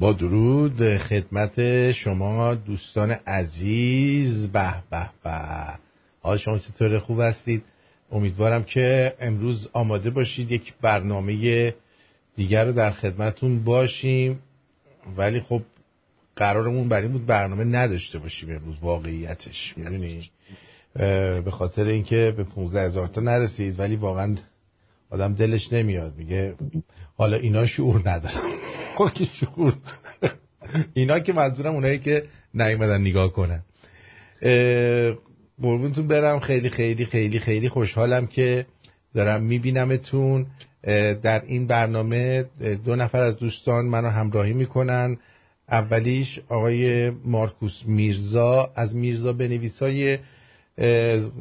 با درود خدمت شما دوستان عزیز به به به. حال شما چطور خوب هستید؟ امیدوارم که امروز آماده باشید یک برنامه دیگر رو در خدمتون باشیم. ولی خب قرارمون بر این بود برنامه نداشته باشیم امروز واقعیتش. می‌دونی؟ به خاطر اینکه به 15 هزار تا نرسید ولی واقعا آدم دلش نمیاد. میگه حالا اینا شعور ندارن شعور اینا که منظورم اونایی که نیومدن نگاه کنن. قربونتون برم. خیلی خیلی خیلی خیلی خوشحالم که دارم میبینمتون. در این برنامه دو نفر از دوستان منو همراهی می‌کنن. اولیش آقای مارکوس میرزا. از میرزا بنویسای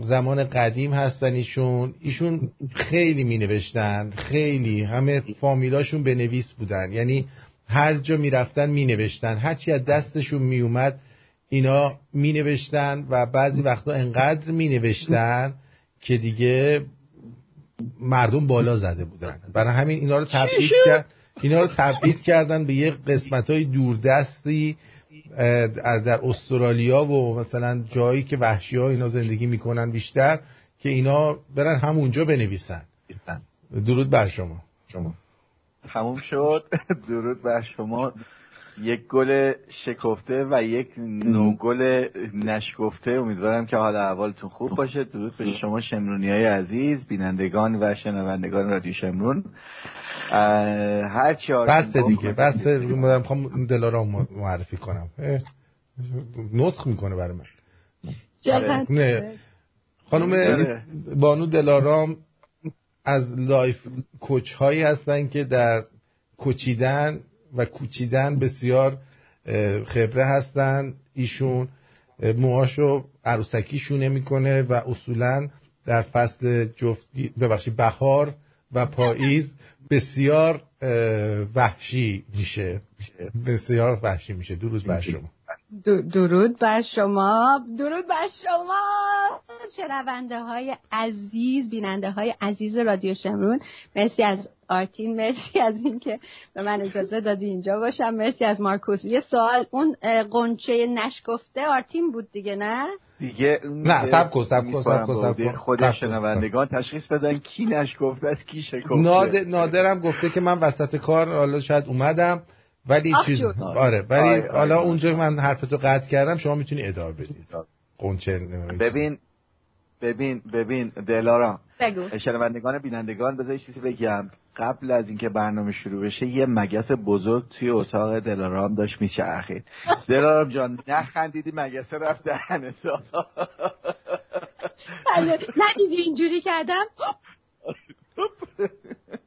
زمان قدیم هستن ایشون. ایشون خیلی می نوشتن خیلی. همه فامیلاشون بنویس بودن. یعنی هر جا می رفتن می نوشتن هرچی از دستشون می اومد اینا می نوشتن و بعضی وقتا انقدر می نوشتن که دیگه مردم بالا زده بودن. برای همین اینا رو تبعید کرد. اینا رو تبعید کردن به یه قسمت های دوردستی در استرالیا و مثلا جایی که وحشی ها اینا زندگی می‌کنن بیشتر که اینا برن همونجا بنویسن. درود بر شما. شما. تموم شد. درود بر شما. یک گل شکفته و یک نو گل نشکفته. امیدوارم که حال احوالتون خوب باشه. درود به شما شمرونی های عزیز بینندگان و شنوندگان رادیو شمرون. هر چی بس دیگه بس می‌خوام دلارام معرفی کنم. نطق می‌کنه برای من. نه. خانم بانو دلارام از لایف کوچ هایی هستن که در کوچیدن و کوچیدن بسیار خبره هستن ایشون. موهاشو عروسکی شونه می‌کنه و اصولا در فصل جفت ببخشید بهار و پاییز بسیار وحشی میشه. بسیار وحشی میشه. درود بر شما. درود بر شما. درود بر شما. شنونده های عزیز بیننده های عزیز رادیو شمرون. مرسی از آرتین مرسی از اینکه به من اجازه دادی اینجا باشم. مرسی از مارکوس. یه سوال اون قنچه نشکفته آرتین بود دیگه نه؟ دیگه نه سب کن سب کن سب کن خود شنوندگان تشخیص بدن کی نشکفته از کی شکفته. نادر نادرم گفته که من وسط کار حالا شاید اومدم. ولی چیز آره ولی حالا اونجا من حرفتو قطع کردم شما می‌تونی ادامه بدید. قنچه ببین ببین ببین دلارا. بگو. شنوندگان بینندگان بذار چیزی بگم. قبل از اینکه برنامه شروع بشه یه مگس بزرگ توی اتاق دلارام داشت میچرخید. دلارام جان نخندیدی مگس رفت دهنت ندیدی اینجوری کردم؟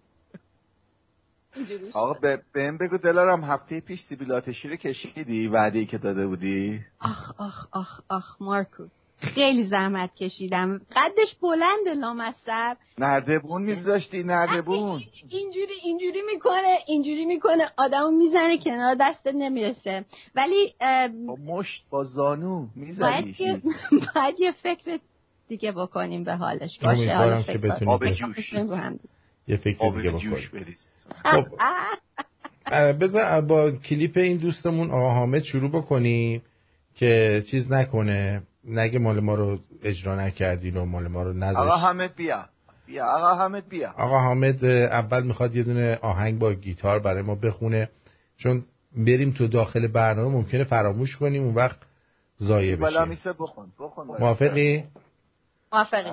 آقا به بهم بگو دلارم هفته پیش سیبیلاتشی رو کشیدی؟ وعده که داده بودی؟ آخ آخ آخ آخ مارکوس. خیلی زحمت کشیدم. قدش بلند لامصب. نردبون میذاشتی نردبون. اینجوری اینجوری می‌کنه اینجوری می‌کنه. آدمو می‌زنه کنار دستت نمی‌رسه. ولی با مشت با زانو می‌زنی. باید یه فکر دیگه بکنیم به حالش. باشه حالا فکر یه فکر دیگه بکنیم. خب. بذار با کلیپ این دوستمون آقا حامد شروع بکنیم که چیز نکنه. نگه مال ما رو اجرا نکردین و مال ما رو نذاشت. آقا حامد بیا. بیا آقا حامد بیا. آقا حامد اول می‌خواد یه دونه آهنگ با گیتار برای ما بخونه. چون بریم تو داخل برنامه ممکنه فراموش کنیم اون وقت ضایع بشه. بخون بخون. موافقی؟ موافقی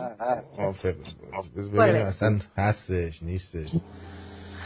موافق ببینیم اصلا هستش نیستش.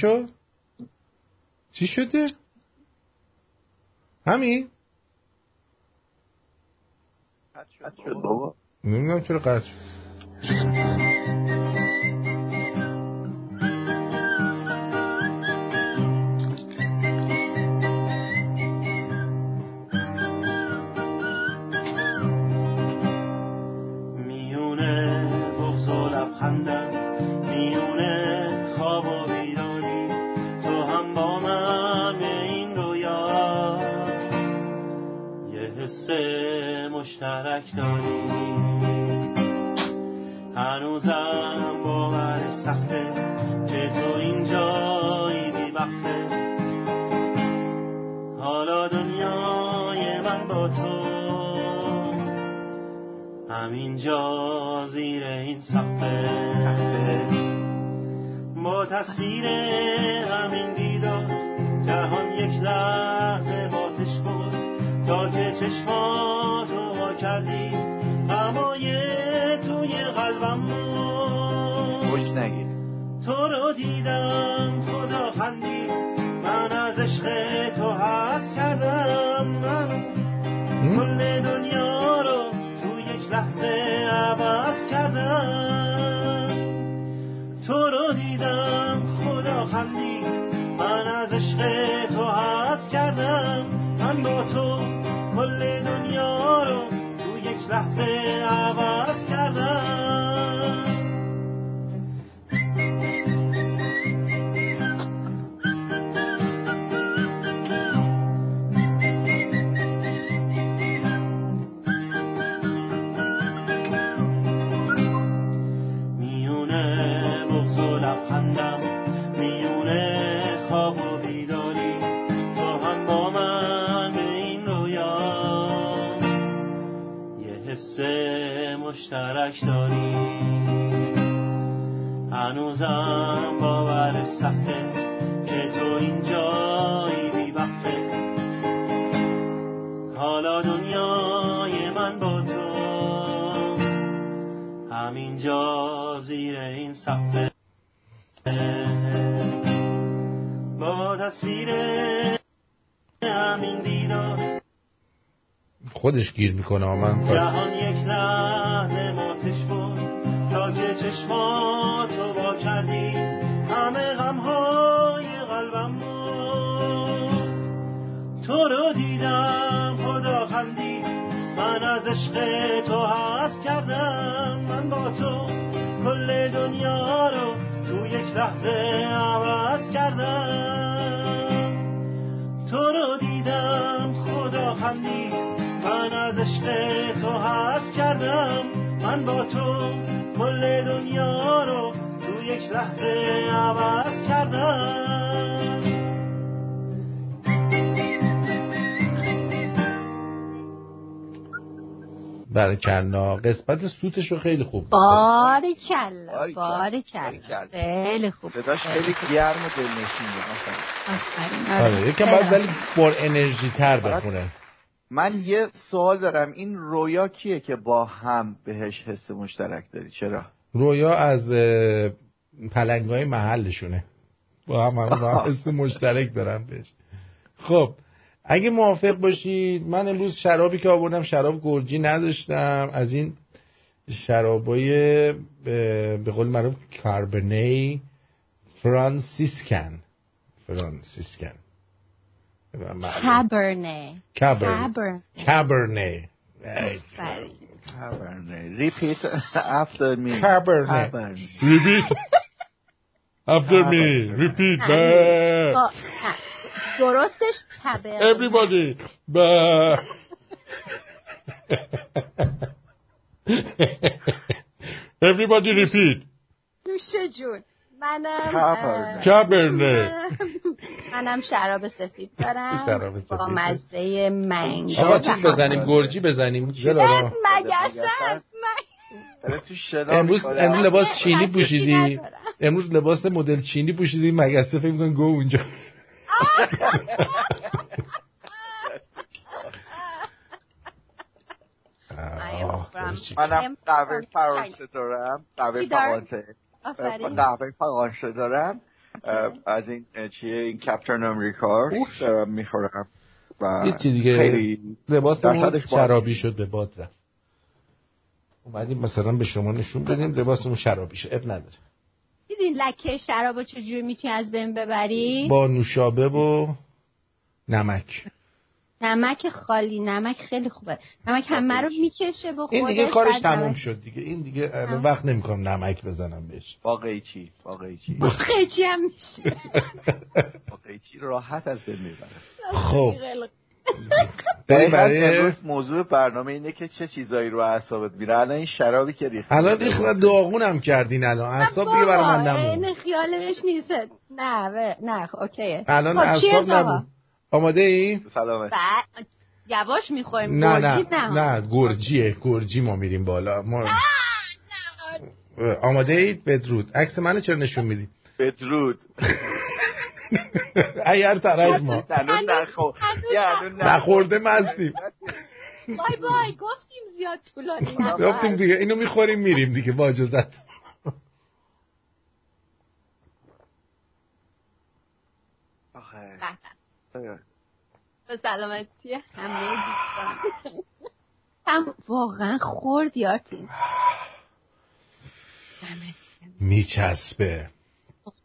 شد؟ چی شده؟ همین؟ قطع شد بابا نمی‌دونم چرا قطع شد همینجا زیر این سقف. با تصویر همین دیدار جهان یک لحظه مشترک داری هنوزم باور خودش گیر می‌کنه ها، من جهان یک لحظه ماتش بود. تا که چشماتو با کردی همه غمهای قلبم بود. تو رو دیدم خدا خندی. من از عشق تو هست کردم. من با تو کل دنیا رو تو یک لحظه عوض تو هست کردم من با تو کل دنیا رو تو یک لحظه عوض کردم برکلا قسمت سوتش رو خیلی خوب باری کلا باریکلا. باری کلا باریکلا. خیلی خوب صداش خیلی گرم و دلنشین بود آفرین. آفرین. آره آره. یکم باید خیلی ولی پر انرژی تر بخونه من یه سوال دارم این رویا کیه که با هم بهش حس مشترک داری؟ چرا؟ رویا از پلنگ های محلشونه. با هم هم با هم حس مشترک دارم بهش. خب اگه موافق باشید من امروز شرابی که آوردم شراب گرجی نداشتم. از این شرابای به قول معروف کاربنی فرانسیسکن. فرانسیسکن. کابرنه کابر کابر کابرنه آفرین. ریپیت after me کابرنه Cabernet. Repeat after me. Repeat. Bah. با- نه. درستش کبر Everybody. Bah. Everybody repeat. نوش جون منم Cabernet. منم شراب سفید دارم. شراب با. مزه منگو. آقا چیز بزنیم گرجی بزنیم. اه، دلارا مگس است امروز. امروز لباس چینی پوشیدی. امروز لباس مدل چینی پوشیدی. مگسته فکر می‌کنن گو اونجا. منم قهوه فرانسه دارم قهوه داری؟ فرانسه قهوه فرانسه دارم. از این چیه این کپتن امریکا دارم می‌خورم و لباسمون درصدش بالا. شرابی شد به باد رفت. اومدیم مثلا به شما نشون بدیم لباسمون شرابیشه اب نداره. دیدین لکه شراب چجوری می‌تونی از بین ببری با نوشابه و نمک. نمک خالی نمک خیلی خوبه. نمک همه رو می‌کشه به این دیگه کارش تموم شد دیگه. این دیگه وقت نمی‌کنم نمک بزنم بهش. واقعی چی؟ واقعی چی؟ خیلی هم میشه. واقعی چی؟ راحت از بین می‌بره خب. برای موضوع برنامه اینه که چه چیزایی رو اعصابت میره. الان این شرابی که ریختی الان ریخت داغونم کردین الان. اعصاب دیگه برای من خیالش نیست. نه و- نه خب، اوکیه. الان خب، اعصاب cheers آقا. نمون آماده ای؟ سلامت بعد یواش می‌خوریم نه نه. نه. نه گرجیه. گرجی ما میریم بالا. ما آماده اید؟ بدرود. عکس منو چرا نشون میدی؟ بدرود. اگر طرف ما. نخورده مستیم. بای بای گفتیم زیاد طولانی گفتیم دیگه اینو می‌خوریم میریم دیگه. با اجازت آخه. به به. سلامتی همه دوستان. هم واقعا خورد یارتین میچسبه.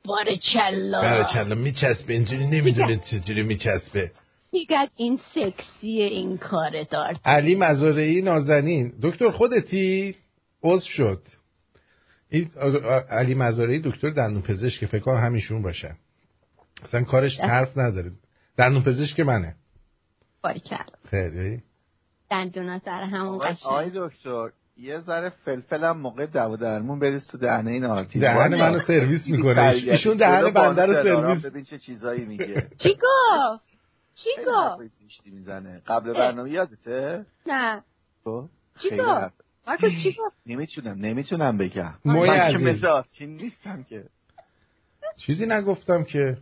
باره چلا. برچلا میچسبه. اینجوری نمی‌دونه چجوری میچسبه. دیگر این سکسیه این کار دار علی مزارعی نازنین. دکتر خودتی؟ عضو شد. این علی مزارعی دکتر دندون پزشک فکر کنم همیشون باشن اصلا کارش حرف نداره. دندون پزشک منه. باری کرد. خیلی. دندونا سر همون آقای آقای قشنگ دکتر یه ذره فلفل هم موقع دو درمون بریز تو دهنه این آرتین دهن منو سرویس می‌کنه. ایشون دهن بنده رو سرویس ببین چه چیزایی میگه. چی گفت؟ چی گفت؟ می‌زنه. قبل برنامه یادته؟ نه. تو چی گفت؟ نمی‌تونم نمی‌تونم بگم. من که. مثل نیستم که. چیزی نگفتم که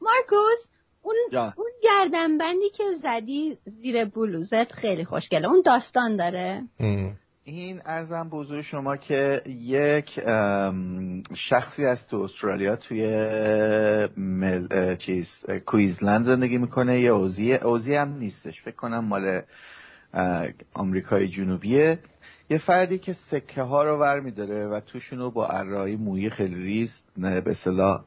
مارکوس اون جان. اون گردنبندی که زدی زیر بلوزت خیلی خوشگله. اون داستان داره. ام. این ارزم بزرگ شما که یک شخصی از تو استرالیا توی مل، چیز کویزلند زندگی می‌کنه. یه اوزی اوزی هم نیستش. فکر کنم مال آمریکای جنوبیه. یه فردی که سکه ها رو ور میداره و توشونو با ارایی مویی خیلی ریز نه، به اصطلاح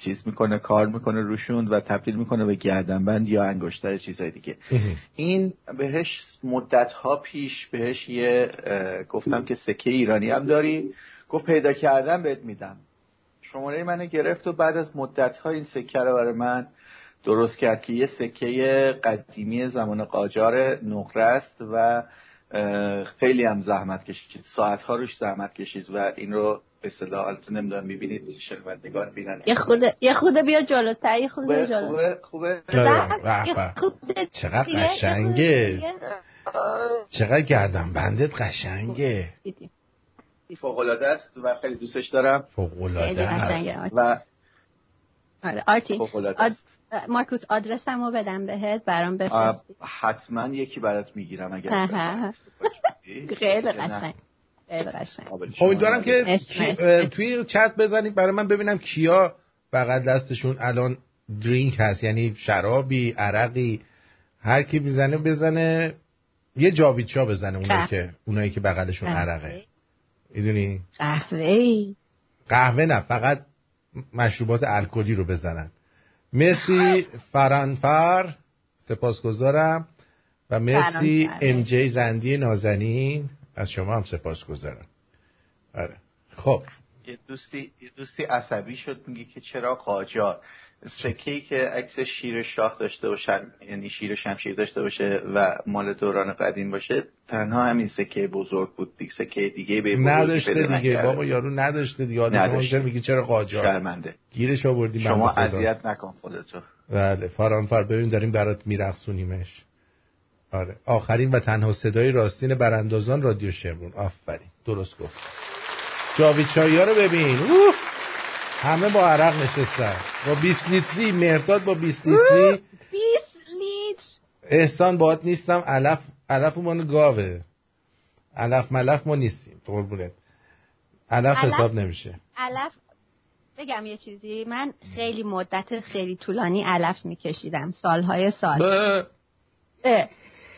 چیز می‌کنه کار می‌کنه روشون و تبدیل می‌کنه به گردنبند یا انگشتر چیزای دیگه. این بهش مدت ها پیش بهش یه گفتم که سکه ایرانی هم داری. گفت پیدا کردم بهت میدم. شماره منو گرفت و بعد از مدت ها این سکه رو برای من درست کرد که یه سکه قدیمی زمان قاجار نقره است و خیلی هم زحمت کشید. ساعت ها روش زحمت کشید و این رو به اصطلاح البته نمی‌دونم می‌بینید شنوندگان بینن یه خود یه خود بیا جلوتر یه خود بیا خوبه؟ جلوتر خوبه خوبه چقدر قشنگه. چقدر گردن بندت قشنگه. دیدی. فوق العاده است و خیلی دوستش دارم. فوق العاده است. و آره آرتی مارکوس آدرسمو بدم بهت برام آه، بفرستی. حتما یکی برات می‌گیرم اگر خیلی. قشنگ. شما امیدوارم که توی چت بزنید برای من ببینم کیا بغل دستشون الان درینک هست. یعنی شرابی عرقی هر کی می‌زنه بزنه. یه جاویدشا بزنه اونایی. که اونایی که بغلشون عرقه. می‌دونی؟ قهوه قهوه نه فقط مشروبات الکلی رو بزنن. مرسی فرانفر سپاسگزارم. و مرسی. ام جی زندی نازنین. از شما هم سپاسگزارم آره. خب. یه دوستی یه دوستی عصبی شد میگه که چرا قاجار؟ سکه که عکس شیر شاه داشته باشه یعنی شیر شمشیر داشته باشه و مال دوران قدیم باشه تنها همین سکه بزرگ بود دیگه سکه دیگه به نداشته دیگه. بابا یارو نداشته دیگه. آدم نداشته. چرا قاجار؟ شرمنده. گیرش آوردی شما. اذیت نکن خودتو. بله. فرانفر ببین داریم برات میرقصونیمش. آره. آخرین و تنها صدای راستین براندازان رادیو شمرون آفرین. درست گفت. جاوید چایی ها رو ببین. اوه! همه با عرق نشستن. با 20 لیتری مرداد با 20 لیتری. 20 لیتر. احسان باهات نیستم. علف علف مال گاوه. علف ملف ما نیستیم. قربونت. علف علف؟ حساب نمیشه. علف؟ بگم یه چیزی. من خیلی مدت خیلی طولانی علف میکشیدم. سالهای سال. اه.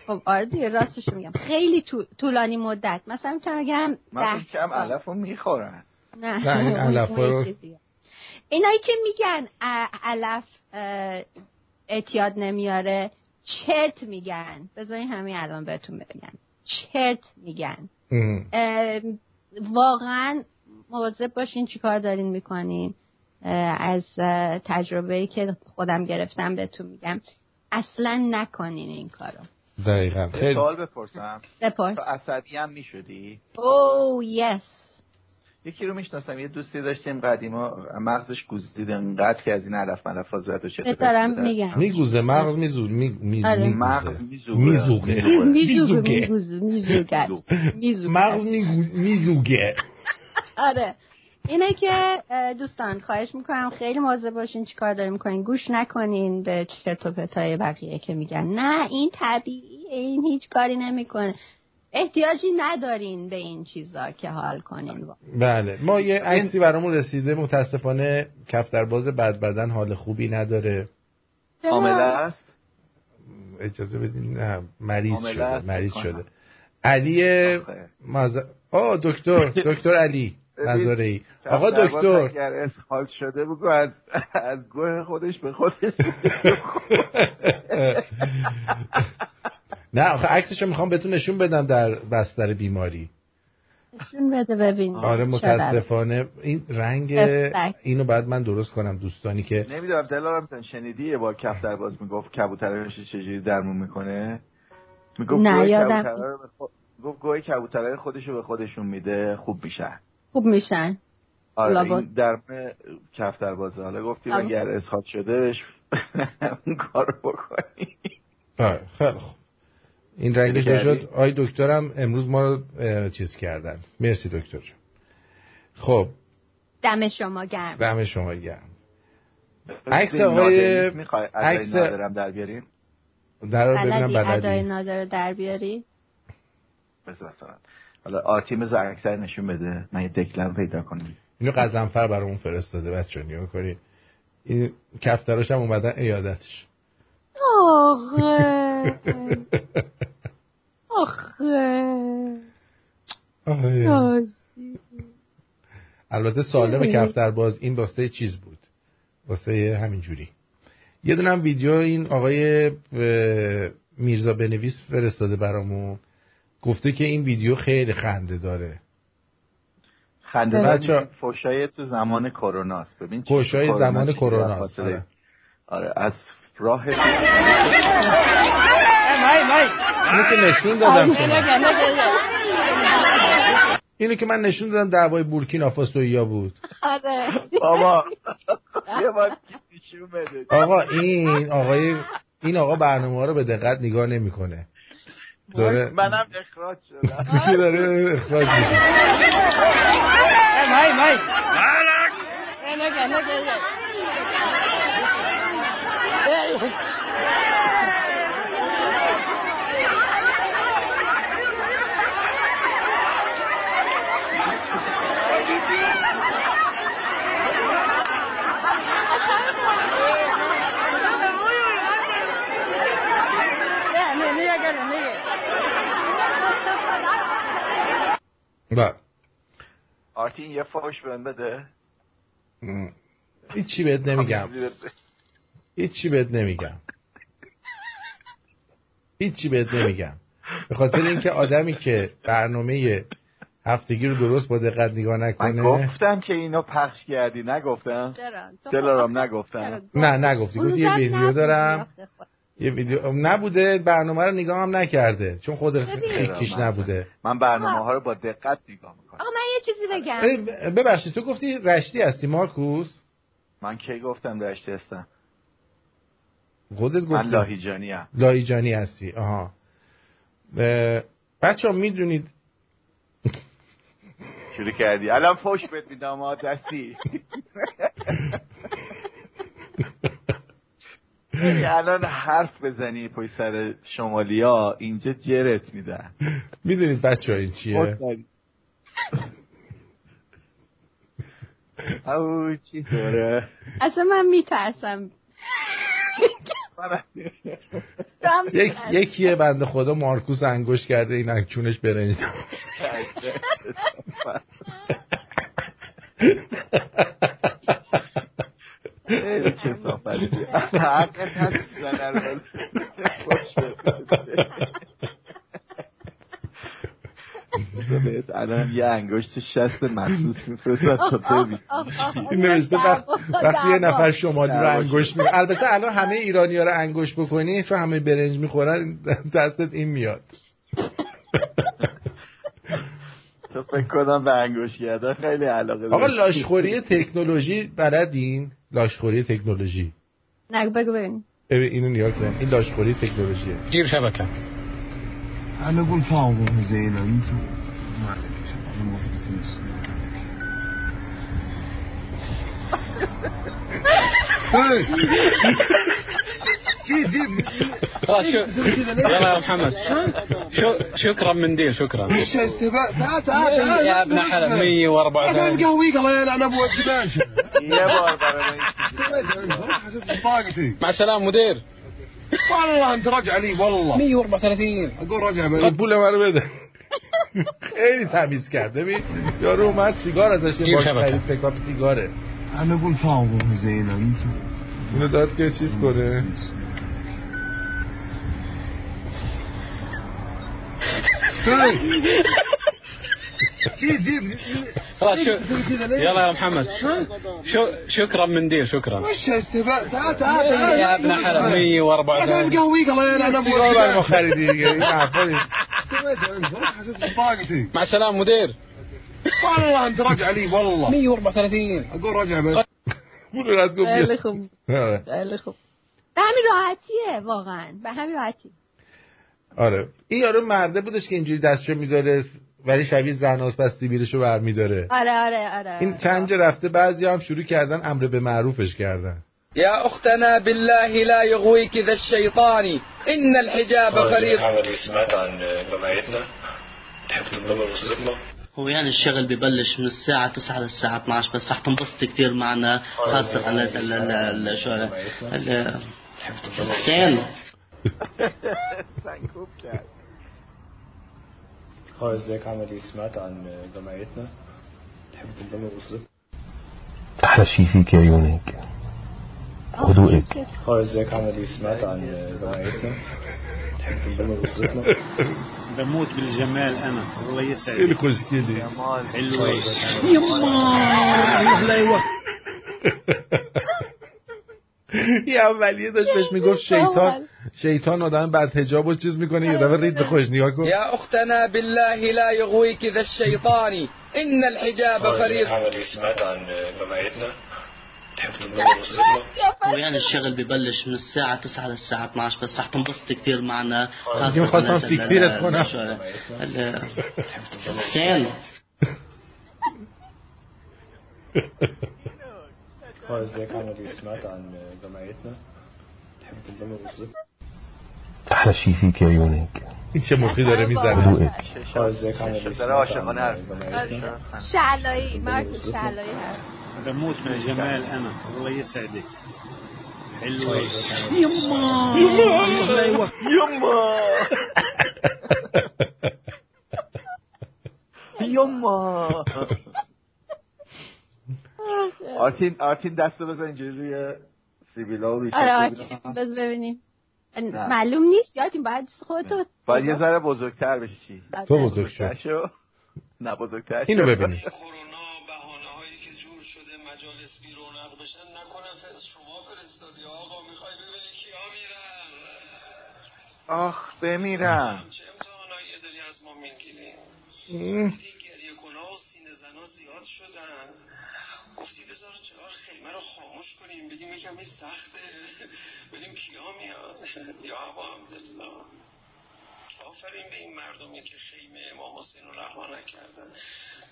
خب آره دیگه راستش میگم. خیلی طول- طولانی مدت. مثلا می‌تونم بگم من ده کم. علف رو می‌خورن. نه. نه، این اون رو-. اینایی که میگن علف اعتیاد نمیاره چرت میگن. بذارین همین الان بهتون بگم. چرت میگن. واقعا مواظب باشین چیکار دارین می‌کنین. از تجربه که خودم گرفتم بهتون میگم. اصلا نکنین این کارو. دقیقا. خیلی. سوال بپرسم. بپرس. تو عصبی هم می‌شدی؟ او یس یکی رو می‌شناسم یه دوستی داشتیم قدیما مغزش گوزید انقدر که از این علف ملفا زد و چه دارم میگم. میگوزه مغز میزو می می آره. مغز میزوگه میزوگه مغز میزوگه آره. اینه که دوستان خواهش می‌کنم خیلی مواظب باشین چیکار دارین می‌کنین. گوش نکنین به چرت و پرتای بقیه که میگن. نه این طبیعیه این هیچ کاری نمی‌کنه. احتیاجی ندارین به این چیزا که حال کنین. بله. ما یه عکسی برامون رسیده متاسفانه کفترباز بد بدن حال خوبی نداره. حامله است؟ اجازه بدین. نه مریض شده مریض شده. علی. مز... آه دکتر دکتر علی. ای آقا دکتر. اگر اسهال شده بگو از از گوه خودش به خودش نه آخه عکسشو می‌خوام بهتون نشون بدم در بستر بیماری. نشون بده ببین آره. متاسفانه. این رنگ. اینو بعد من درست کنم دوستانی که نمی‌دونم دلارم تن شنیدی یه بار کفترباز می‌گفت کبوترش چجوری درمون می‌کنه؟ می‌گفت نه، یادم گفت گوه کبوترهای خودش رو به خودشون میده خوب میشن خوب میشن. آره. این درم کفتربازه حالا گفتیم. اگر اسهال شده بهش اون کار رو بکنی. آره خیلی خوب. این رنگش؟ شد. آی دکترم امروز ما رو چیز کردن. مرسی دکتر جان. خب. دم شما گرم. دم شما گرم. عکس آقای- عکس- نادرم در بیاریم؟ در رو ببینم بلدی ادای نادر در بیاری؟ بذار مثلا. حالا آرتیم ز اکثر نشون بده. من یه دکلم پیدا کنم. اینو قزنفر برامون فرستاده بچه نیا کنی. این کفتراش هم اومدن ایادتش. آخه. آخه. البته سالم کفتر باز این واسه چیز بود؟ واسه همینجوری. یه دونم ویدیو این آقای میرزا بنویس فرستاده برامون. گفته که این ویدیو خیلی خنده داره. خنده بچه‌ها- دار فوشای تو زمان کرونا است. ببین کرونا زمان کرونا آره. آره از راه اینو که نشون دادم اینو که من نشون دادم دعوای بورکینافاسویا بود. آره. بابا یه بار آقا این آقای این آقا برنامه ها رو به دقت نگاه نمی‌کنه. داره منم اخراج شدم. داره اخراج میشه. بله. آرتین یه فوش بهم بده. هیچی بهت نمیگم. هیچی بهت نمیگم. هیچی بهت نمیگم. به خاطر اینکه آدمی که برنامه هفتگی رو درست با دقت نگاه من نکنه گفتم که اینو پخش کردی نگفتم؟ دلارام نگفتم. نه نگفتی. گفتی یه ویدیو دارم. یه ویدیو نبوده برنامه رو نگاه هم نکرده. چون خود. خیکیش نبوده. من برنامه ها رو با دقت نگاه می‌کنم. آقا من یه چیزی بگم. ای، ببخشید تو گفتی رشتی هستی مارکوس؟ من کی گفتم رشته هستم؟ خودت من گفتی لاهیجانی ام. لایجانی هستی. آها. بچه ها می‌دونید شروع کردی. الان فوش بهت میدم الان حرف بزنی پای سر شمالیا اینجا جرت میدن می‌دونید بچه ها این چیه؟ او چی دوره؟ اصلا من میترسم. یک یکیه بنده خدا مارکوس انگوش کرده این انکونش برنج. حقت هست بهت الان یه انگشت شست مخصوص میفرستن تا تو نوشته وقت- وقتی یه نفر شمالی رو انگوش می البته الان همه ایرانی ها رو انگوش بکنی چون همه برنج می‌خورن دستت این میاد. تو فکر کنم به انگوش خیلی علاقه آقا. لاشخوری تکنولوژی بلدین؟ لاشخوری تکنولوژی. نگو بگو ببین اینو نیا کن. این لاشخوری تکنولوژیه. جيب شبكه انا اقول فاضل زين انت ما. عليك انا ما فيك تنسى يجيب آه، يلا يا محمد. شكرا منديل شكرا. تعال تعال يا ابن حلال 184 أنا مقويك الله يلعن ابو الدباش يا ابو مع السلامة مدير. والله أنت رجع لي والله. 134 أقول رجع قبول ما بده. خیلی تمیز کرده ببین یارو اومد سیگار ازش یه باکس خرید فکر کنم سیگاره. همه گول فاهم میزه اینا اینو داد که چیز کنه؟ يلا يا محمد شكرا شكرا منديل شكرا وش استفاء تعال تعال يا ابن حرام 104 أنا الله يلعن مع السلامه مدير والله انت راجع لي والله 134 أقول راجع بس قول لا تقول لا لا لا لا واقعا لا لا راحتی آره. این یارو مرده بودش که اینجوری دستشو میداره ولی شبیه زناست پس سیبیلشو برمیداره. آره آره آره. این چند جا رفته بعضی هم شروع کردن امر به معروفش کردن. يا أختنا بالله لا يغويك ذا الشيطان إن الحجاب لوصلتنا هو يعني الشغل ببلش من الساعة 9 للساعة 12 بس رح تنبسط كثير معنا خاصة ال ال ال ال شو ال- حسين سنكوب ازيك عامل إيه سمعت عن جمعيتنا تحب تنضم لأسرتنا أحلى شي فيك يا يونيك هدوءك هو ازيك عامل إيه سمعت عن جمعيتنا تحب تنضم وصلتنا بموت بالجمال أنا الله يسعدك الكوز كده حلوة يا الله يوفقك یه اولیه داشت بهش می‌گفت شیطان. شیطان آدم بعد هجاب و چیز می‌کنه. یه دفعه رید به خوش نگاه کن. يا أختنا بالله لا يغويك ذا الشيطان إن الحجاب فريضة عملي سمعت عن جمعيتنا تحب تنضم لوصلتنا هو يعني الشغل ببلش من الساعة 9 للساعة 12 بس رح تنبسط كثير معنا. سیکتیرت ال- کنم. شو ال- حسين الاخبار ازيك عامل سمعت عن جمعيتنا تحب تنضم وسطك أحلى شيء فيك يا يونيك انت مخيد رميز على ذوقك ازيك عامل إيه شغاله شغاله شعلاي مارك شعلاي بموت من الجمال أنا. الله يسعدك حلوة. يما يما يما يما آرتین آرتین دستو بزن اینجوری روی سیبیلا و ریشه آره. آرتین بذار ببینیم. معلوم نیست یادیم باید خودتو باید یه ذره بزرگتر بشی چی؟ تو بزرگ شد بزرگتر. شو نه بزرگتر اینو. ببینی. کرونا بهانه هایی که جور شده مجالس بی رونق بشن نکنه فرست شما فرستادی. آقا می‌خوای ببینی کیا میرن؟ آخ بمیرم. چه امتحانایی داری از ما می‌گیریم دیدی گریه کنها و سینه زنا زیاد شدن. گفتی بذار چرا خیمه رو خاموش کنیم. بگیم یکم این سخته. ببینیم کیا میاد یا هوا عبدالله. آفرین به این مردمی که خیمه امام حسین رو رها نکردن.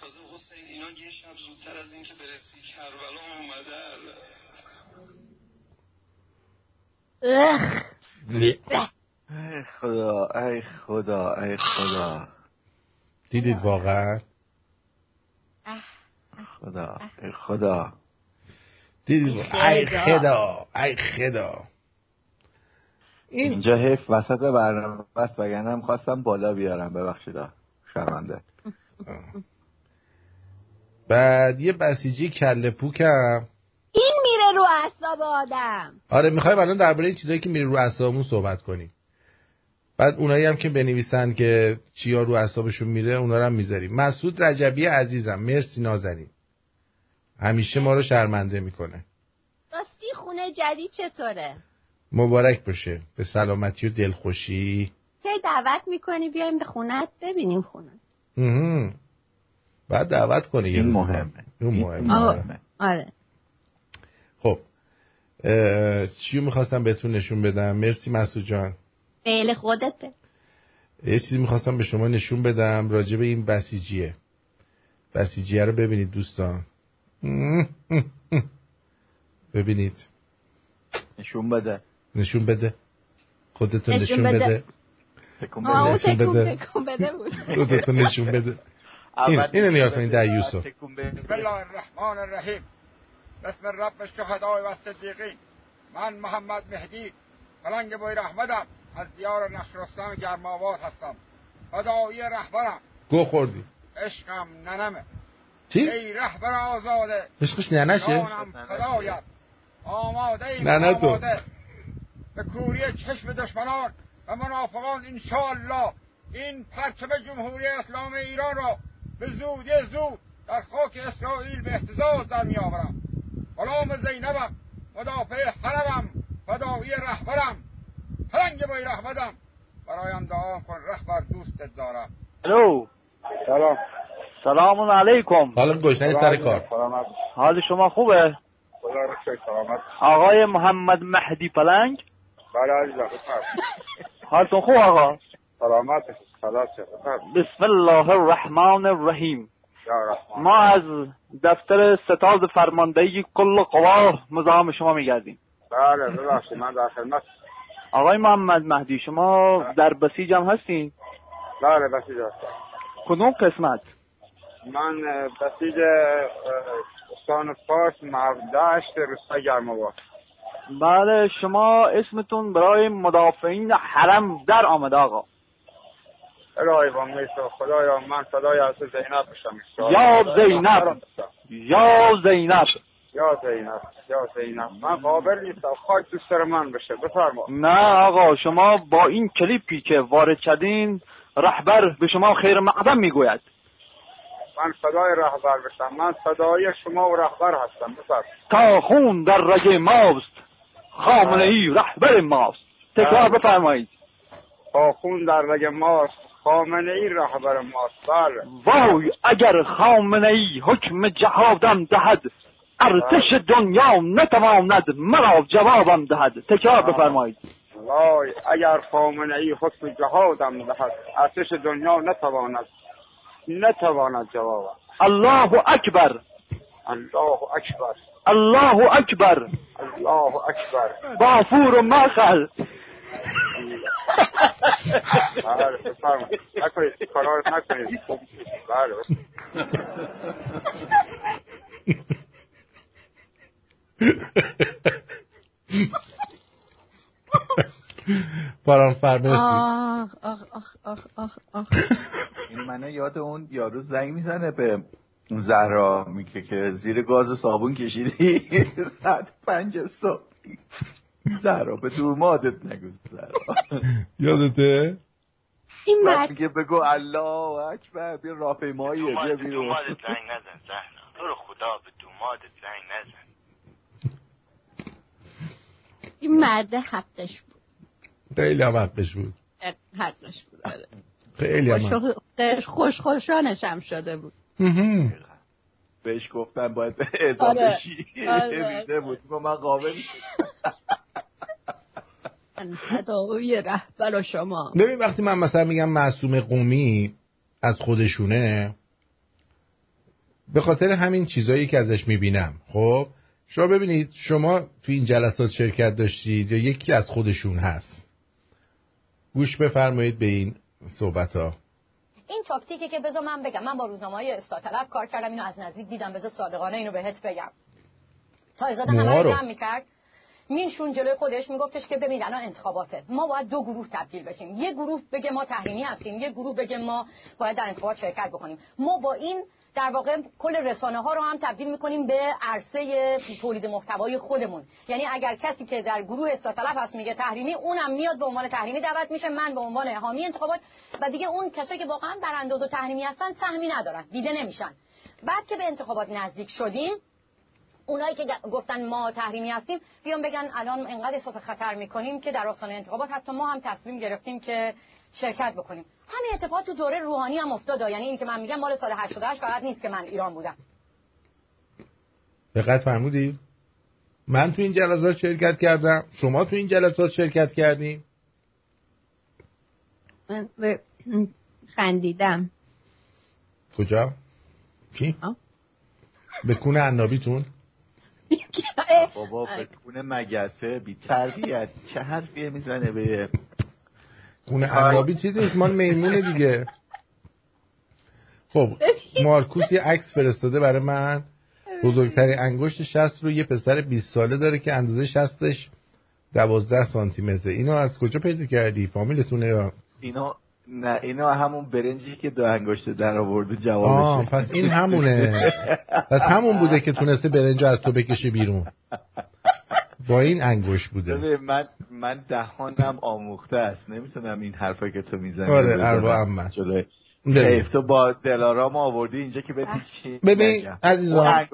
تازه حسین اینا یه شب زودتر از اینکه برسی کربلا اومدن. اخ. ای خدا ای خدا ای خدا. دیدید واقعا؟ خدا ای خدا. واقعا. ای خدا. ای خدا این اینجا حیف وسط برنامه است وگرنه هم خواستم بالا بیارم. ببخشید. شرمنده. بعد یه بسیجی کله پوکم. این میره رو اعصاب آدم. آره می‌خوایم الان درباره این چیزایی که میره رو اعصابمون صحبت کنیم. بعد اونایی هم که بنویسن که چیا رو اعصابشون میره اونا رو هم می‌ذاریم. مسعود رجبی عزیزم مرسی نازنین. همیشه ما رو شرمنده می‌کنه. راستی خونه جدید چطوره؟ مبارک باشه. به سلامتی و دلخوشی. کی دعوت می‌کنی بیایم به خونت؟ ببینیم خونه. بعد دعوت کنه یه این. مهمه. این این مهمه. آه. آره. خب چیو می‌خواستم بهتون نشون بدم؟ مرسی مسعود جان. قیل خودته. یه چیزی می‌خواستم به شما نشون بدم راجع به این بسیجیه. بسیجیه رو ببینید دوستان. ببینید. نشون بده. نشون بده. خودتون نشون نشون بده. نشون بده. تکون بده. بود. خودتون نشون بده. اینو نشون کنید در یوسف. بسم الله الرحمن الرحیم. بسم رب الشهداء و صدیقین من محمد مهدی پلنگ بوی رحمتم. از دیار نشرستان گرماوات هستم. فدایی رهبرم. گو خوردی. عشقم ننمه. چی؟ ای رهبر آزاده. عشقش ننشه؟ فدایت آماده ایم ننه تو. آماده. به کوری چشم دشمنان و منافقان انشاءالله این پرچم جمهوری اسلامی ایران را به زودی زود در خاک اسرائیل به احتزاز در می آورم غلام زینبم مدافع حرمم فدایی رهبرم. پلنگ بای رحمتم برایم دعا کن رهبر دوستت دارم. الو. سلام. سلام علیکم. حالا گشنه سر کار. حال شما خوبه؟ سلامت. آقای محمد مهدی پلنگ. بله عزیزم حالتون خوب آقا؟ سلامت. بسم الله الرحمن الرحیم. یا رحمان. ما از دفتر ستاد فرماندهی کل قوا مزاحم شما میگردیم. بله ببخشید من در خدمت آقای محمد مهدی شما در بسیج هم هستین؟ بله بسیج هستم. کدوم قسمت؟ من بسیج استان فارس مردشت روستای گرماباد بله شما اسمتون برای مدافعین حرم در آمده آقا. الهی با میسا خدایا من صدای از زینب بشم. یا زینب. یا زینب. یا زینب یا زینب من قابل نیستم. خاک تو سر من بشه. بفرما. نه آقا شما با این کلیپی که وارد کردین رهبر به شما خیر مقدم می‌گوید. من صدای رهبر بشم. من صدای شما و رهبر هستم. بفرما. تا خون در رگ ماست. خامنه ای رهبر ماست. تکرار بفرمایید. تا خون در رگ ماست خامنه ای رهبر ماست. بله. وای اگر خامنه ای حکم جهادم دهد ارتش دنیا نتواند مرا جوابم دهد. تکرار بفرمایید. وای اگر خامنه ای حکم جهادم دهد ارتش دنیا نتواند نتواند جوابم الله اکبر. الله اکبر. الله اکبر. الله اکبر. بافور و مخل. بله نکنید نکنید. باران فرمرسی آخ آخ آخ آخ آخ آخ. این منو یاد اون یارو زنگ می‌زنه به زهرا میگه که زیر گاز صابون کشیدی. ساعت پنج صبح. زهرا به دومادت نگو زهرا. یادته؟ این مرد میگه بگو الله اکبر بیا راهپیماییه بیا بیرون. دومادت زنگ نزن. زهرا تو رو خدا به دومادت زنگ نزن. این مرد حقش بود خیلی هم حقش بود حقش بود آره. خیلی هم. خوش خوش خوشانش هم شده بود. بهش گفتن باید آره. بشی آره. ریده بود من قابل فدای رهبر شما ببین وقتی من مثلا میگم معصوم قومی از خودشونه به خاطر همین چیزایی که ازش می‌بینم خب شما ببینید شما تو این جلسات شرکت داشتید یا یکی از خودشون هست. گوش بفرمایید به این صحبت ها این تاکتیکی که بذار من بگم. من با روزنامه های استاطلب کار کردم. اینو از نزدیک دیدم. بذار صادقانه اینو بهت بگم. تا ازاده همه جمع می‌کرد. میشون جلوی خودش میگفتش که ببین الان انتخاباته. ما باید دو گروه تبدیل بشیم. یه گروه بگه ما تحریمی هستیم یه گروه بگه ما باید در انتخابات شرکت بکنیم. ما با این در واقع کل رسانه ها رو هم تبدیل می‌کنیم به عرصه تولید محتوای خودمون. یعنی اگر کسی که در گروه اصلاح هست میگه تحریمی اونم میاد به عنوان تحریمی دعوت میشه من به عنوان حامی انتخابات. و دیگه اون کسایی که واقعا برانداز و تحریمی هستن سهمی ندارن دیده نمیشن. بعد که به انتخابات نزدیک شدیم اونایی که گفتن ما تحریمی هستیم بیان بگن الان انقدر احساس خطر می‌کنیم که در آستانه انتخابات حتی ما هم تصمیم گرفتیم که شرکت بکنیم. همین اتفاقات تو دوره روحانی هم افتاد یعنی این که من میگم مال سال 88 فقط نیست که من ایران بودم. دقت فرمودی؟ من تو این جلسات شرکت کردم. شما تو این جلسات شرکت کردیم من خندیدم. کجا؟ چی؟ به کونه عنابیتون بابا به کونه مگسه بی تربیت چه حرفیه می‌زنه به کونه عنابی چیز نیست مال میمونه دیگه. خب مارکوس یه عکس فرستاده برای من. بزرگترین انگشت شست رو یه پسر 20 ساله داره که اندازه شستش 12 سانتی متره اینو از کجا پیدا کردی؟ فامیلتونه یا اینا نه اینا همون برنجی که دو انگشت در آورده آه جوابشه پس این همونه. پس همون بوده که تونسته برنج از تو بکشه بیرون. با این انگوش بوده. من من دهانم آموخته است. نمی‌تونم این حرفا که تو می‌زنی آره،. حیف تو با دلارام آوردی اینجا که بدی چی ببین. عزیزان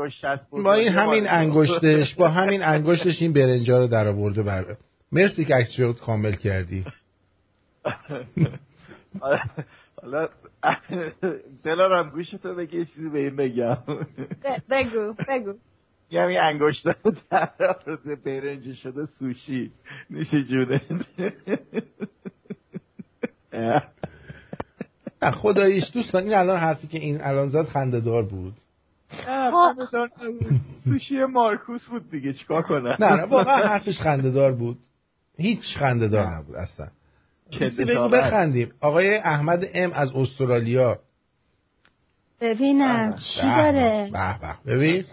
با این همین. انگشتش با همین انگشتش این برنجا رو در آورده بره مرسی که عکس کامل کردی. حالا- حالا دلارام گوش تو بگی یه چیزی به این بگم. بگو بگو. یه همین انگشت رو در برنج شده سوشی. نیشه جونه نه، خداییش دوستان این الان حرفی که این الان زد خنده‌دار بود. سوشی مارکوس بود دیگه چیکار کنم؟ نه نه واقعا حرفش خنده‌دار بود. هیچ خنده‌دار نبود اصلا. چیزی بگو بخندیم. آقای احمد ام از استرالیا. ببینم چی داره؟ به به ببین.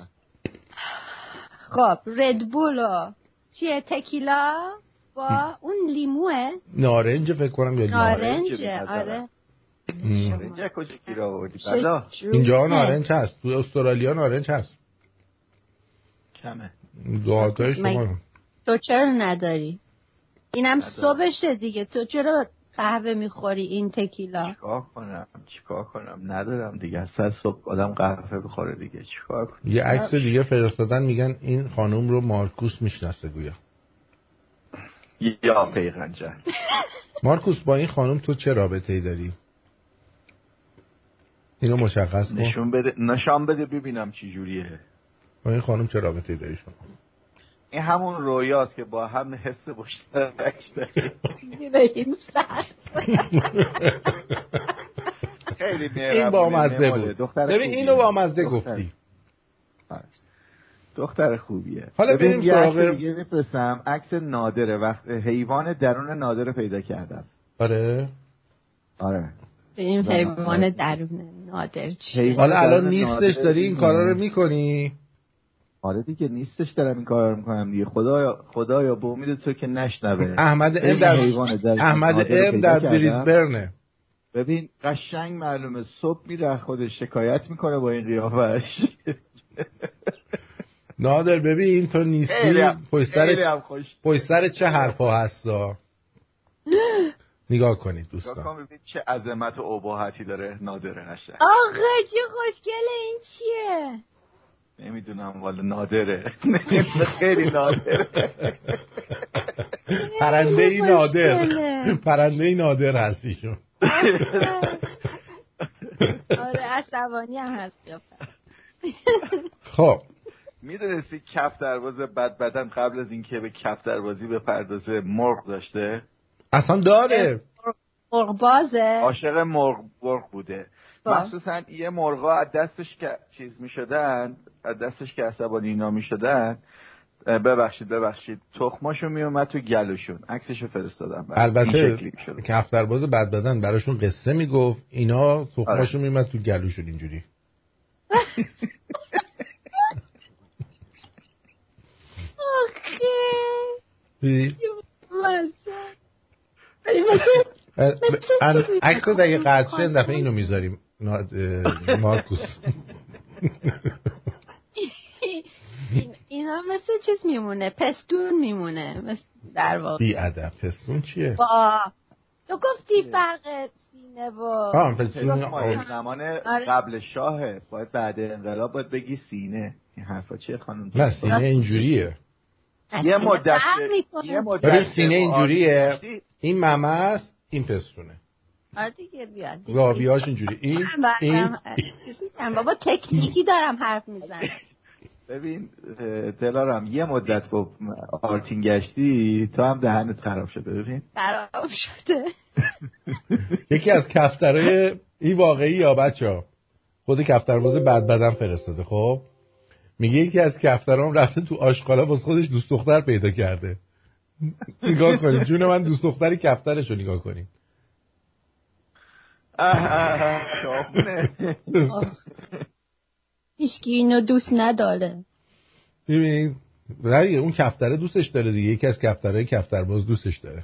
خب ردبول و چیه؟ تکیلا با اون لیموه؟ نارنج فکر کنم یا لیمو. نارنجه آره. نارنج کجا گیر آوردی؟ اینجا نارنج هست. تو استرالیا نارنج هست. کمه. دعاتای شما. تو چرا نداری؟ اینم صبحشه دیگه. تو چرا قهوه می‌خوری این تکیلا؟ چیکار کنم؟ چیکار کنم؟ ندارم دیگه. سر صبح آدم قهوه بخوره دیگه. چیکار کنم؟ یه عکس دیگه فرستادن میگن این خانم رو مارکوس می‌شناسه گویا. یا پیغنجر مارکوس با این خانم تو چه رابطه ای داری؟ اینو مشخص کن. نشون بده نشان بده ببینم چی جوریه با این خانم چه رابطه ای داری شما؟ این همون رویاست که با هم حس مشترک داریم. خیلی این با مزه. بود. دختر ببین خوبیه. اینو با مزه. گفتی. دختر خوبیه. حالا ببین، بریم سراغ- دیگه میفرستم. عکس نادره. وقت حیوان درون نادره پیدا کردم. آره. آره. این حیوان درون نادر چیه؟ حالا الان نیستش داری این. کارا رو می‌کنی؟ آره دیگه نیستش دارم این کار رو می‌کنم دیگه. خدایا خدایا به امید تو که نشنوه. احمد ام این در احمد ام در. بریزبرنه. ببین قشنگ معلومه. صبح میره خودش شکایت می‌کنه با این قیافش. نادر ببین تو نیستی؟ پشت سر سر چه حرفا هستا؟ نگاه کنید نگاه دوستان کن ببین چه عظمت و اباحتی داره نادره قشنگ آخه چه خوشگله این چیه؟ نمی‌دونم والا نادره. خیلی نادره. پرنده ای نادر. پرنده ای نادر هستیشون آره. عصبانی هم هست. خب. می‌دونستی کف درواز بد بدن قبل از اینکه به کف دروازی بپردازه مرغ داشته؟ اصلا داره. مرغبازه عاشق مرغ مرغ بوده. مخصوصا یه مرغا از دستش که چیز می‌شدن از دستش که عصبانی اینا می‌شدن ببخشید ببخشید تخماشو میومد تو گلوشون. عکسشو فرستادم البته شکلی می‌شد. کفترباز بد بدن براشون قصه می‌گفت اینا تخماشون میمد تو گلوشون اینجوری. آخه. عکس خب قطع شه این. دفعه اینو می‌ذاریم. مارکوس این- اینا مثل چیز میمونه؟ پستون میمونه. مثل در واقع. بی ادب پستون چیه؟ با تو گفتی فرق سینه و آه پستون آه. زمان آره. قبل شاهه. باید بعد انقلاب باید بگی سینه. این حرفا چیه خانم؟ نه سینه اینجوریه. یه مدت. یه مدت سینه اینجوریه. این ممه است این پستونه. دیگه بیاد زاویه‌هاش اینجوری. این این. بابا تکنیکی دارم حرف می‌زنم. ببین دلارم یه مدت با آرتین گشتی تو هم دهنت خراب شده ببین. خراب شده. یکی از کفترهای این واقعی یا بچه ها. خود کفترموز بد بدن فرستاده خب؟ میگه یکی از کفترام رفته تو آشغالا واسه خودش دوست دختر پیدا کرده. نگاه کنید جون من دوست دختری کفترش رو نگاه کنید. هیچکی اینو دوست نداره. ببینید اون کفتره دوستش داره دیگه. یکی از کفترهای کفترباز دوستش داره.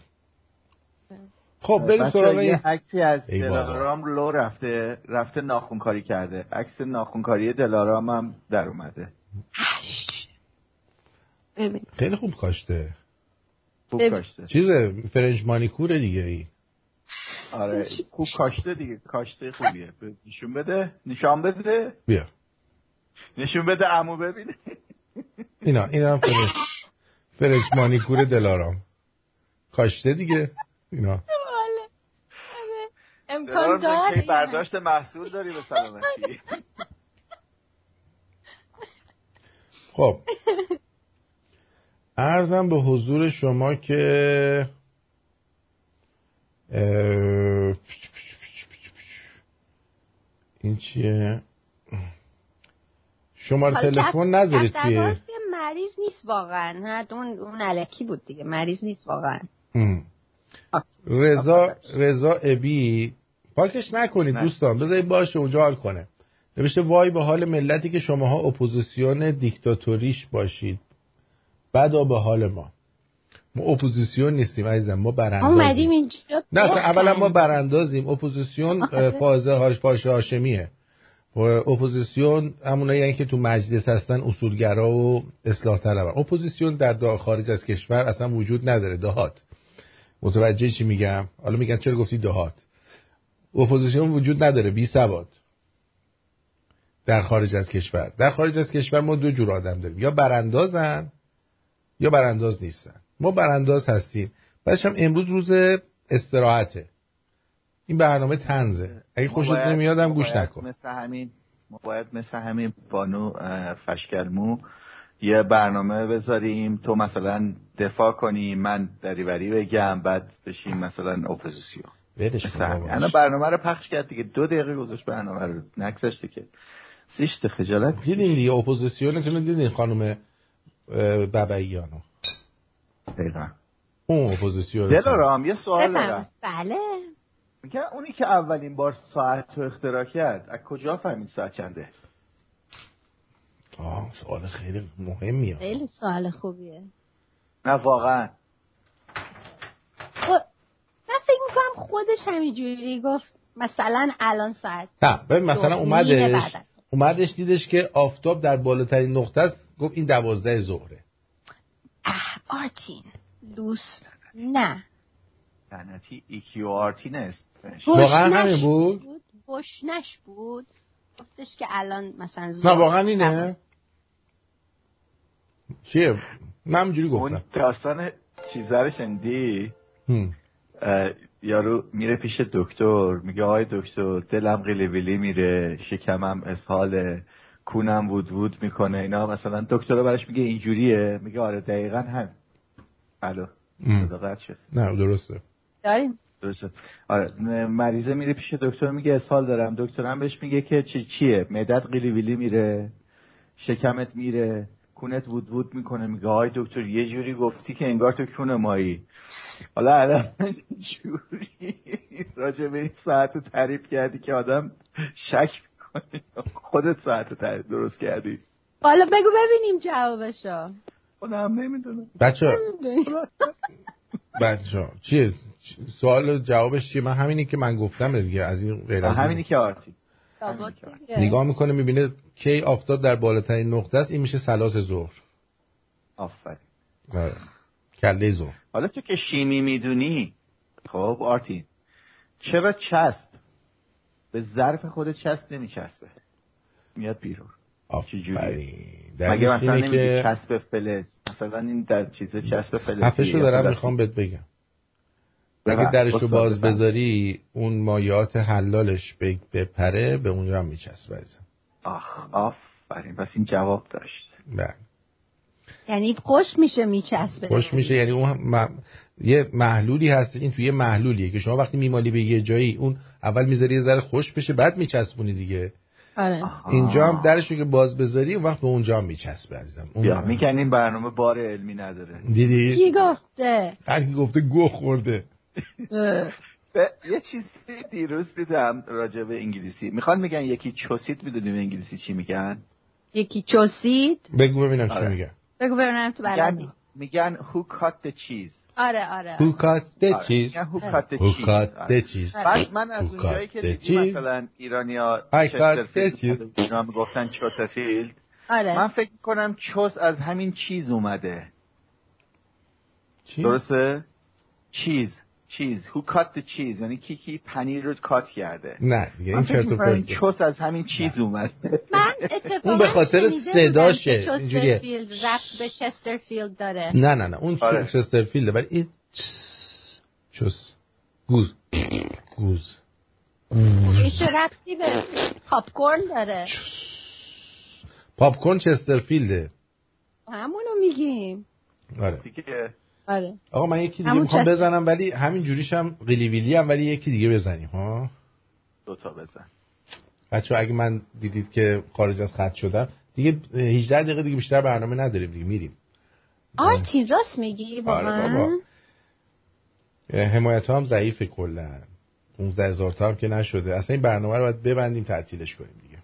خب بریم سراغ این یه عکسی از. دلارام لو رفته رفته ناخونکاری کرده. عکس ناخونکاری دلارام هم در اومده. ببین. خیلی خوب کاشته. خوب. کاشته. چیزه فرنج مانیکوره دیگه. ای آره خوب کاشته دیگه کاشته خوبیه. نشون بده نشان بده. بیا. نشون بده عمو ببینه. اینا اینا هم فرنج فرنج مانیکور دلارام. کاشته دیگه اینا. بله. امکان داره برداشت محصول داری به سلامتی. خب. ارزم به حضور شما که این چیه؟ شماره تلفن نذارید توی. مریض نیست واقعا. نه اون اون الکی بود دیگه. مریض نیست واقعا. رضا رضا ابی پاکش نکنید نه. دوستان. بذارید باشه اونجا حال کنه. نوشته وای به حال ملتی که شماها اپوزیسیون دیکتاتوریش باشید. بدا به حال ما. ما اپوزیسیون نیستیم عزیزم ما براندازیم اینجا. نه اصلا اولا ما. براندازیم اپوزیسیون. فائزه هاش پاش هاشمیه. اپوزیسیون همونایی که تو مجلس هستن اصولگرا و اصلاح طلبن اپوزیسیون در دا خارج از کشور اصلا وجود نداره دهات. متوجه چی میگم؟ حالا میگن چرا گفتی دهات؟ اپوزیسیون وجود نداره بی سواد در خارج از کشور. در خارج از کشور ما دو جور آدم داریم. یا براندازن یا برانداز نیستن. ما برانداز هستیم. بعدش هم امروز روز استراحته. این برنامه طنزه اگه خوشت نمیادم گوش نکن. مثل همین ما باید مثل همین بانو اه، فشکلمو یه برنامه بذاریم. تو مثلا دفاع کنی من دری وری بگم بعد بشیم مثلا اپوزیسیون. الان برنامه رو پخش کرد دیگه. دو دقیقه گذاشت برنامه رو. نگذاشته که. سیشت خجالت دیدین دیگه اپوزیسیونتون دیدین خانم ببعیانو. دقیقا. اون اپوزیسیون دلارام یه سوال. دارم. بله. میگن اونی که اولین بار ساعت رو اختراع کرد از کجا فهمید ساعت چنده؟ آه سوال خیلی مهمیه. خیلی سوال خوبیه. نه واقعا. خب، من فکر می‌کنم خودش همینجوری گفت مثلا الان ساعت نه ببین مثلا اومدش. اومدش دیدش که آفتاب در بالاترین نقطه است گفت این دوازده ظهره. آرتین. لوس نه. لعنتی EQRT نیست واقعا گشنش همین بود. گشنش بود. گفتش که الان مثلا نه واقعا اینه. چیه؟ من همجوری اون گفتم داستان چیزه رو شنیدی؟ یارو میره پیش دکتر میگه آقای دکتر دلم قیلی ویلی میره شکمم اسهال کونم وود وود می‌کنه اینا مثلا دکتر برش میگه اینجوریه میگه آره دقیقا هم الو ام. صدا قطع شد. نه درسته. داریم. درسته. آره مریضه میره پیش دکتر میگه اسهال دارم. دکترم بهش میگه که چی چیه؟ معدت قیلی ویلی میره شکمت میره کونت وود وود می‌کنه. میگه آی دکتر یه جوری گفتی که انگار تو کون مایی. حالا الان جوری راجع به این ساعت رو تعریف کردی که آدم شک خودت ساعت درست کردی. حالا بگو ببینیم جوابشو. خودم نمی‌دونم. بچه بچه چیه؟ سوال و جوابش چیه؟ من همینی که من گفتم دیگه از این غیر از. همینی که آرتی نگاه می‌کنه می‌بینه کی آفتاب در بالاترین نقطه است این میشه سلات ظهر. آفرین. آره. کله ظهر. حالا تو که شیمی می‌دونی خب آرتین چرا چسب به ظرف خود چسب نمیچسبه. میاد بیرون. چجوری آفرین. مگه مثلا نمیگی که چسب فلز؟ مثلا این در چیز چسب فلزی حرفشو دارم. می‌خوام بهت بگم. اگه درش رو استاد باز. بذاری اون مایات حلالش بپره به اونجا هم میچسبه. آخ آفرین. پس این جواب داشت. بله. یعنی خوش میشه میچسبه خوش میشه یعنی اون م- یه محلولی هست این توی یه محلولیه که شما وقتی میمالی به یه جایی اون اول می‌ذاری یه ذره خوش بشه بعد میچسبونی دیگه. آره. اینجا هم درش رو که باز بذاری اون وقت به اونجا هم میچسبه عزیزم. اون یا میگن این برنامه بار علمی نداره. دیدی؟ کی گفته؟ هر کی گفته گو خورده. یه چیزی دیروز دیدم راجع به انگلیسی. می‌خوان میگن یکی چوسیت می‌دونی به انگلیسی چی میگن؟ یکی چوسید بگو ببینم چی آره. بگو ببینم تو بلدی. میگن who cut the cheese. آره آره. Who cut the آره. cheese. who cut the Who cheese. cut آره. the cheese. بعد من از اونجایی که دیدی cheese. مثلا ایرانیا چسترفیلد. اینا می‌گفتن چوسفیلد آره. من فکر کنم چوس از همین چیز اومده. چی؟ درسته؟ چیز. چیز. Who cut the cheese? یعنی کی کی پنیر رو کات کرده. نه دیگه این چرت و پرت چوس از همین چیز اومده من اتفاقا اون به خاطر صداشه. اینجوریه. چسترفیلد ربط به چسترفیلد داره. نه نه نه اون آره. چسترفیلده ولی این چس گوز گوز. این چه ربطی به پاپکورن داره؟ پاپ کورن چسترفیلده. همونو میگیم. آره. دیگه آره. آقا من یکی دیگه می‌خوام بزنم ولی همین جوریش هم قیلی ویلی هم ولی یکی دیگه بزنیم ها؟ دوتا بزن. بچه اگه من دیدید که خارج از خط شدم دیگه 18 دقیقه دیگه بیشتر برنامه نداریم دیگه میریم. آرتین راست میگی آره واقعا بابا. حمایت ها هم ضعیفه کلا. 15 هزار تا هم که نشده. اصلا این برنامه رو باید ببندیم تعطیلش کنیم دیگه.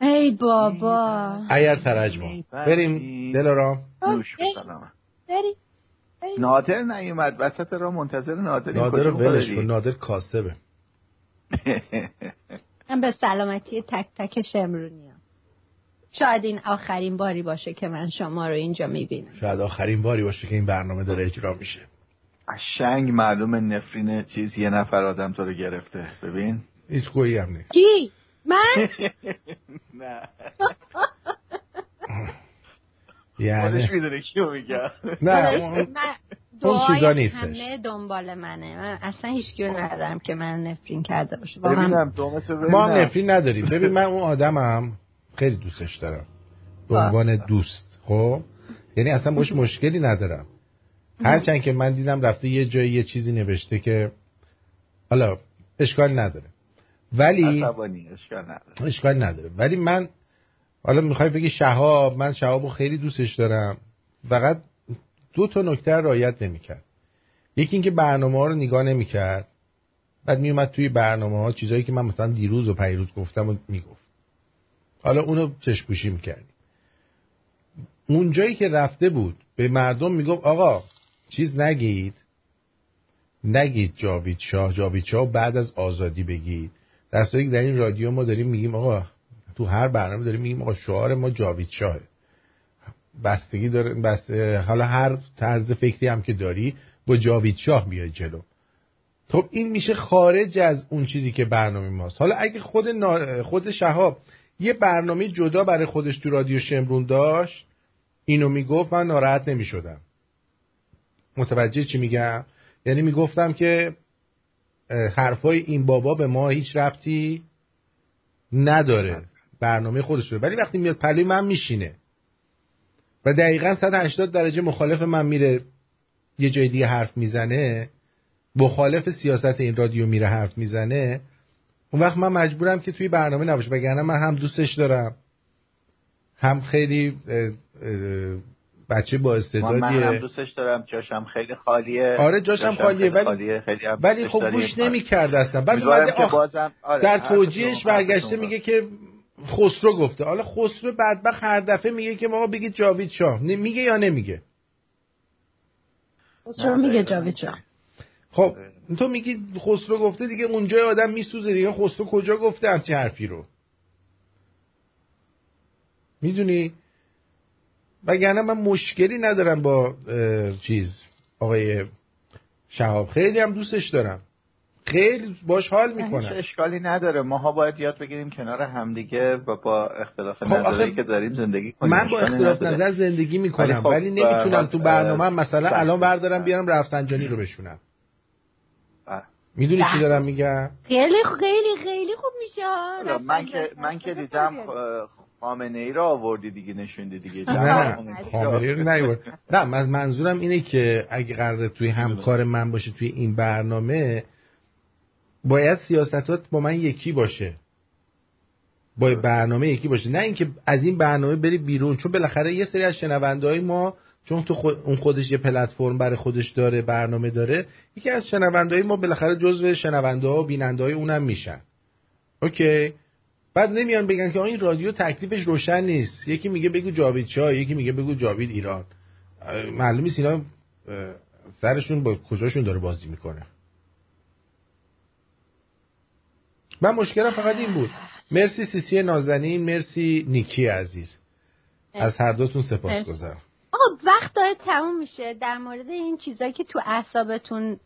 ای بابا. اگر ترجمه. بریم. دلارام. نوش. سلامت بری نادر نیومد. وسط را منتظر نادر نادر ولش کن. نادر کاسبه. من به سلامتی تک تک شمرونی شاید این آخرین باری باشه که من شما رو اینجا می‌بینم. شاید آخرین باری باشه که این برنامه داره اجرا میشه. شنگ معلوم نفرین چیز یه نفر آدم تو رو گرفته. ببین. هیچ گویی هم نیست. کی؟ من؟ نه. یعنی می‌دونه کیو میگم نه اون- من چیزا دعای نیستش. همه دنبال منه. من اصلا هیچ کیو ندارم که من نفرین کرده باشه. دومتو ببینم ما هم نفرین نداریم. ببین من اون آدمم خیلی دوستش دارم. به عنوان دوست خب؟ یعنی اصلا باش مشکلی ندارم. هرچند که من دیدم رفته یه جایی یه چیزی نوشته که حالا اشکال نداره. ولی اشکال نداره. اشکال نداره. ولی من حالا می‌خوای بگی شهاب من شهاب رو خیلی دوستش دارم. فقط دو تا نکته رعایت نمی‌کرد. یکی اینکه برنامه ها رو نگاه نمی‌کرد. بعد میومد توی برنامه ها چیزایی که من مثلا دیروز و پیروز گفتم و می‌گفت. حالا اونو چشپوشی می‌کردیم اون جایی که رفته بود به مردم می‌گفت آقا چیز نگید. نگید جاوید شاه. جاوید شاه بعد از آزادی بگید. صورتی که در این رادیو ما داریم میگیم آقا تو هر برنامه داریم میگیم آقا شعار ما جاوید شاهه. بستگی داره بس حالا هر طرز فکری هم که داری با جاوید شاه بیای جلو. خب این میشه خارج از اون چیزی که برنامه ماست. حالا اگه خود نا... خود شهاب یه برنامه جدا برای خودش تو رادیو شمرون داشت اینو می‌گفت من ناراحت نمی‌شدم. متوجه چی میگم؟ یعنی می‌گفتم که حرفای این بابا به ما هیچ ربطی نداره. برنامه خودش رو ولی وقتی میاد پلوی من میشینه. و دقیقا 180 درجه مخالف من میره یه جای دیگه حرف می‌زنه مخالف سیاست این رادیو میره حرف می‌زنه. اون وقت من مجبورم که توی برنامه نباشه وگرنه من هم دوستش دارم. هم خیلی بچه با من, استعدادیه. من هم دوستش دارم جاشم خیلی خالیه. آره، جاشم خالیه، خیلی ولی- خالیه. خیلی ولی خب. گوش نمی کرد اصلا. بعد اومده آخ... بازم آره، در توجیهش برگشته میگه که خسرو گفته. حالا خسرو بدبخت هر دفعه میگه که ما بگید جاوید شاه. میگه یا نمیگه؟ خسرو میگه جاوید شاه. خب تو میگی خسرو گفته دیگه اونجا آدم میسوزه دیگه. خسرو کجا گفته همچین حرفی رو؟ می‌دونی؟ وگرنه من مشکلی ندارم با چیز آقای شهاب. خیلی هم دوستش دارم. خیلی باش حال هیچ می‌کنم اشکالی نداره ماها باید یاد بگیریم کنار همدیگه و با اختلاف خب نظری که داریم زندگی کنیم من با اختلاف نداره. نظر زندگی می‌کنم ولی خب، ولی نمی‌تونم تو برنامه مثلا بله. الان بردارم بیارم رفسنجانی رو بشونم بله. می‌دونی چی بله. دارم میگم خیلی خیلی خیلی خوب میشه حالا من که من که دیدم خامنه ای رو آوردی دیگه نشوندی دیگه نه نه خامنه‌ای رو نیورد. نه من منظورم اینه که اگه قراره توی همکار من باشه توی این برنامه باید سیاستات با من یکی باشه. با برنامه یکی باشه. نه اینکه از این برنامه بری بیرون چون بالاخره یه سری از شنونده ما چون تو خود اون خودش یه پلتفرم برای خودش داره برنامه داره یکی از شنونده ما بالاخره جزو شنونده ها و بیننده های اونم میشن. اوکی؟ بعد نمیان بگن که این رادیو تکلیفش روشن نیست. یکی میگه بگو جاوید شاه یکی میگه بگو جاوید ایران. اه، معلوم نیست اینا اه، سرشون با کجاشون داره بازی می‌کنه. من مشکلم فقط این بود. مرسی سیسی نازنین مرسی نیکی عزیز. از هر دوتون سپاس گذارم آقا وقت داره تموم میشه. در مورد این چیزایی که تو اعصابتون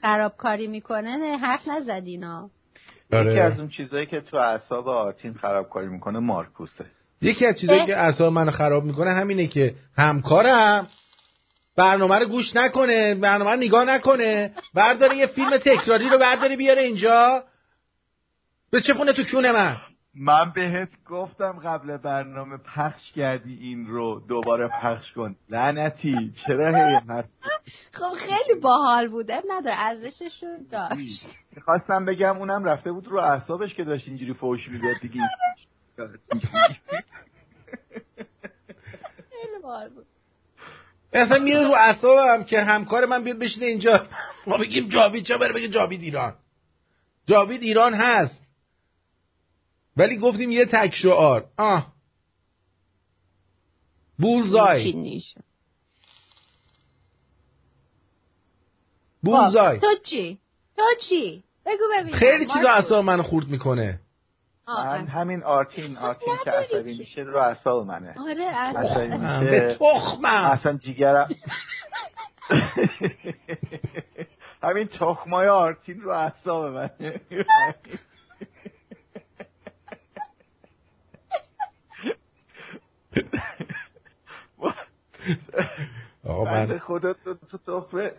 خرابکاری می‌کنه نه حرف نزدینا یکی از اون چیزایی که تو اعصاب آرتین خرابکاری می‌کنه مارکوسه. یکی از چیزایی که اعصاب منو خراب می‌کنه همینه که همکارم. برنامه رو گوش نکنه برنامه رو نگاه نکنه. برداره یه فیلم تکراری رو برداره بیاره اینجا. به چه پونه تو کونه من؟ من بهت گفتم قبل برنامه پخش کردی این رو. دوباره پخش کن. لعنتی چرا هی خب خیلی باحال بوده نداره ارزشش رو داشت. می‌خواستم بگم اونم رفته بود رو اعصابش که داشت اینجوری فوش می‌داد دیگه. خیلی باحال بود. اصلا میره رو اعصابم که همکار من بیاد بشینه اینجا. ما بگیم جاوید چه بره؟ بگه جاوید ایران. جاوید ایران هست. ولی گفتیم یه تک شعار. آه. بولزای. بولزای. تو چی؟ تو چی؟ بگو ببینم. خیلی چیزا. اعصاب منو خورد می‌کنه. من همین آرتین آرتین که عصبی میشه رو اعصاب منه. آره عصبی اصلا. میشه به تخمم. اصلا جیگرم. همین تخمای آرتین رو اعصاب منه. آقا من خدا تو تو تخمه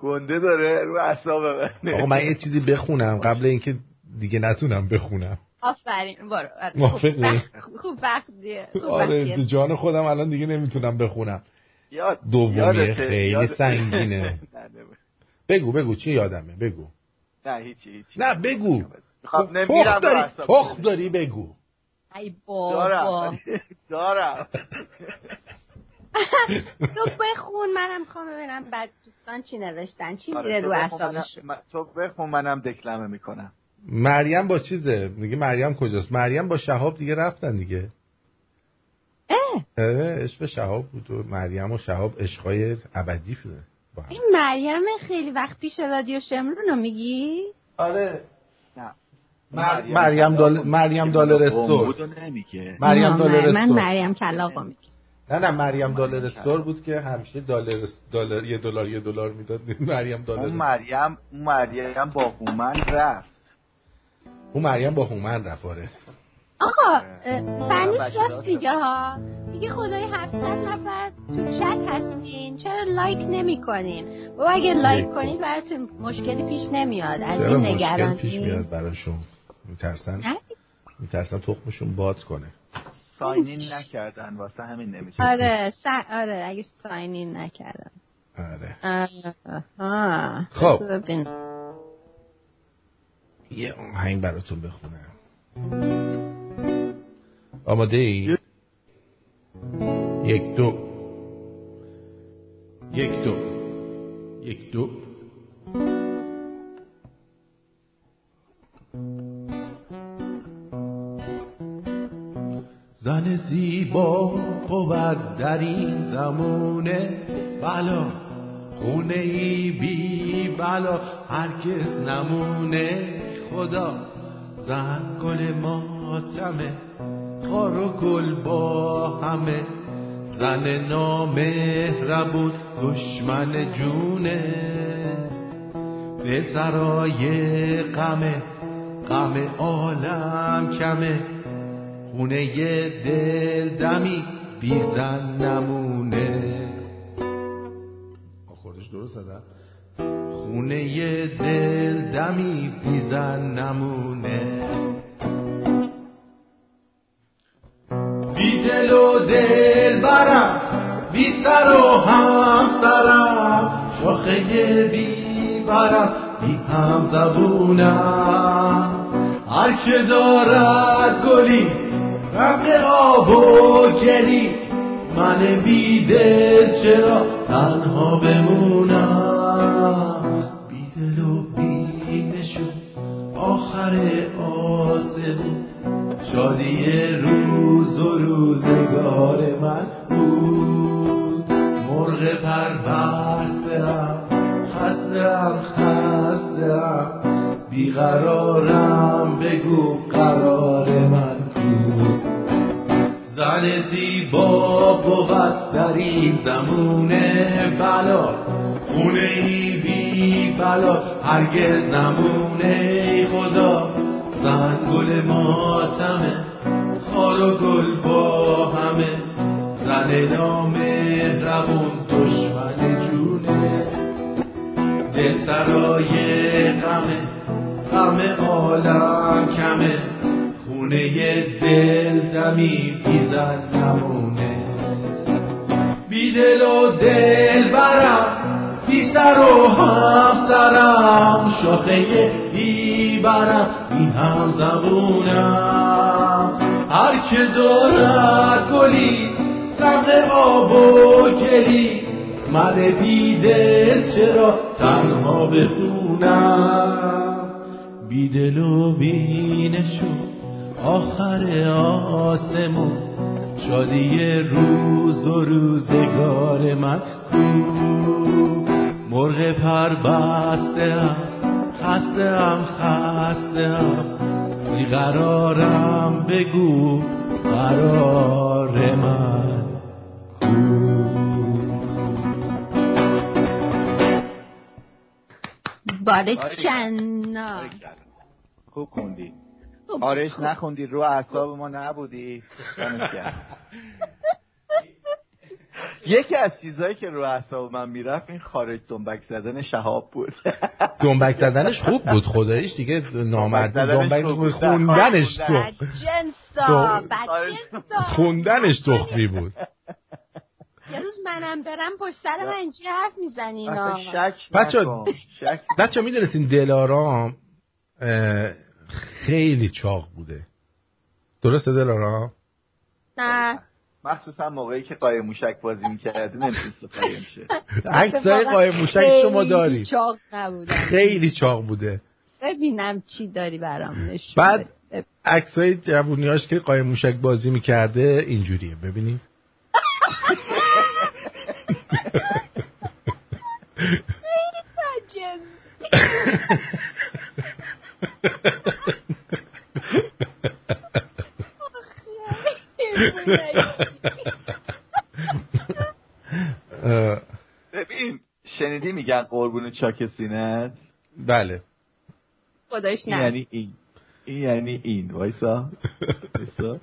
گنده داره رو اعصاب منه. آقا من یه چیزی بخونم. قبل اینکه دیگه نتونم بخونم. آفرین. برو؟ خوب وقت- آره جان خودم الان دیگه نمی‌تونم بخونم. یادته، خیلی سنگینه. نه، نه، بگو بگو. چی یادمه؟ بگو. نه هیچی هیچی. نه بگو. خب رو داری تخم داری بگو. ای بابا. دارم. تو بخون منم می‌خوام ببینم. بعد دوستان چی نوشتن؟ چی میره تو رو بخون، اعصابش منم- من- تو بخون منم دکلمه می‌کنم. مریم با چیزه؟ میگه مریم کجاست؟ مریم با شهاب دیگه رفتن دیگه. اه. اه عشق شهاب بود و مریم و شهاب عشقای ابدی شده. این مریم خیلی وقت پیش رادیو شمرون رو میگی؟ آره. نه. مر- مریم دال مریم نمیگه. مریم دلار من مریم کلاقو میگی نه نه مریم دلار استور بود که همیشه دلار دلار یه دلار یه دلار می‌داد. مریم اون دلار مریم اون مریم با هومن رفت. اون مریم با هومن رفت آره. آقا بچه راست میگه ها. میگه خدای 700 نفر تو چت هستین. چرا لایک نمی کنین و اگه لایک کنید براتون مشکلی پیش نمیاد. از این مشکل نگرانی؟ پیش میاد براشون؟ میترسن؟ نه؟ میترسن تخمشون باد کنه. ساینین نکردن واسه همین نمیشه آره س... آره اگه ساینین نکردم آره. آها خب. یه آهنگ براتون بخونم. آماده ای؟ یک دو. یک دو. یک دو. زن زیبا بود در این زمونه. بلا. خونه ای بی بلا. هرگز نمونه. خدا زن گل ماتمه خار و گل با همه. زن نامهربون دشمن جونه. به سرای غمه غم عالم کمه. خونه دل دمی بی زن نمونه. آخوردش درست زدم خونه دل دمی بی زن نمونه. بی دل و دل برم بی سر و همسرم. شاخه بی برم بی هم زبونم. هر که دارد گلی رق آب و گلی. من بی دل چرا تنها بمونم؟ آخر آسمون شادی روز و روزگار من بود. مرغ پر بستم خستم خستم بیقرارم بگو قرار من کو زن زیبا بود در این زمونه بلا. خونه ای بی بلا هرگز نمونه خدا. زن گل ماتمه خار و گل با همه. زن نامهربون دشمن جونه. دل سرای غمه غم عالم کمه. خونه دل دمی بیزن بی دل و دل برم. بی سر و همسرم شاخه بی برم بی هم زبونم. هر که دارد گلی رق آب و گلی. من بی دل چرا تنها بخونم؟ بی دل و بی نشون آخر آسمون. شادی روز و روزگار من کو؟ مرغ پر بسته هم خسته هم خسته هم بیقرارم بگو قرار من بارکچنا خوب خوندی. آرش نخوندی رو اعصاب ما نبودی. یکی از چیزهایی که رو اعصاب من می‌رفت این خارج دنبک زدن شهاب بود. دنبک زدنش خوب بود خداییش دیگه نامردی دنبک. خوندنش تو. خوندنش تخمی بود. یه روز منم برم پشت سر من اینجوری حرف می‌زنین بچه بچه می‌دونستین دلارام خیلی چاق بوده. درسته دلارام؟ نه. مخصوصا موقعی که قایم موشک بازی می‌کردی نمی‌تونست قایم شه عکسای قایم موشک شما خیلی داری. چاق نبودم. خیلی چاق بوده. ببینم چی داری برام نشون بعد. عکسای جوونیاش که قایم موشک بازی می‌کرده اینجوریه. ببینید. اه، ببین شنیدی میگن قربون چاک سینت بله. خداش نه. یعنی این. این یعنی این وایسا. وایسا.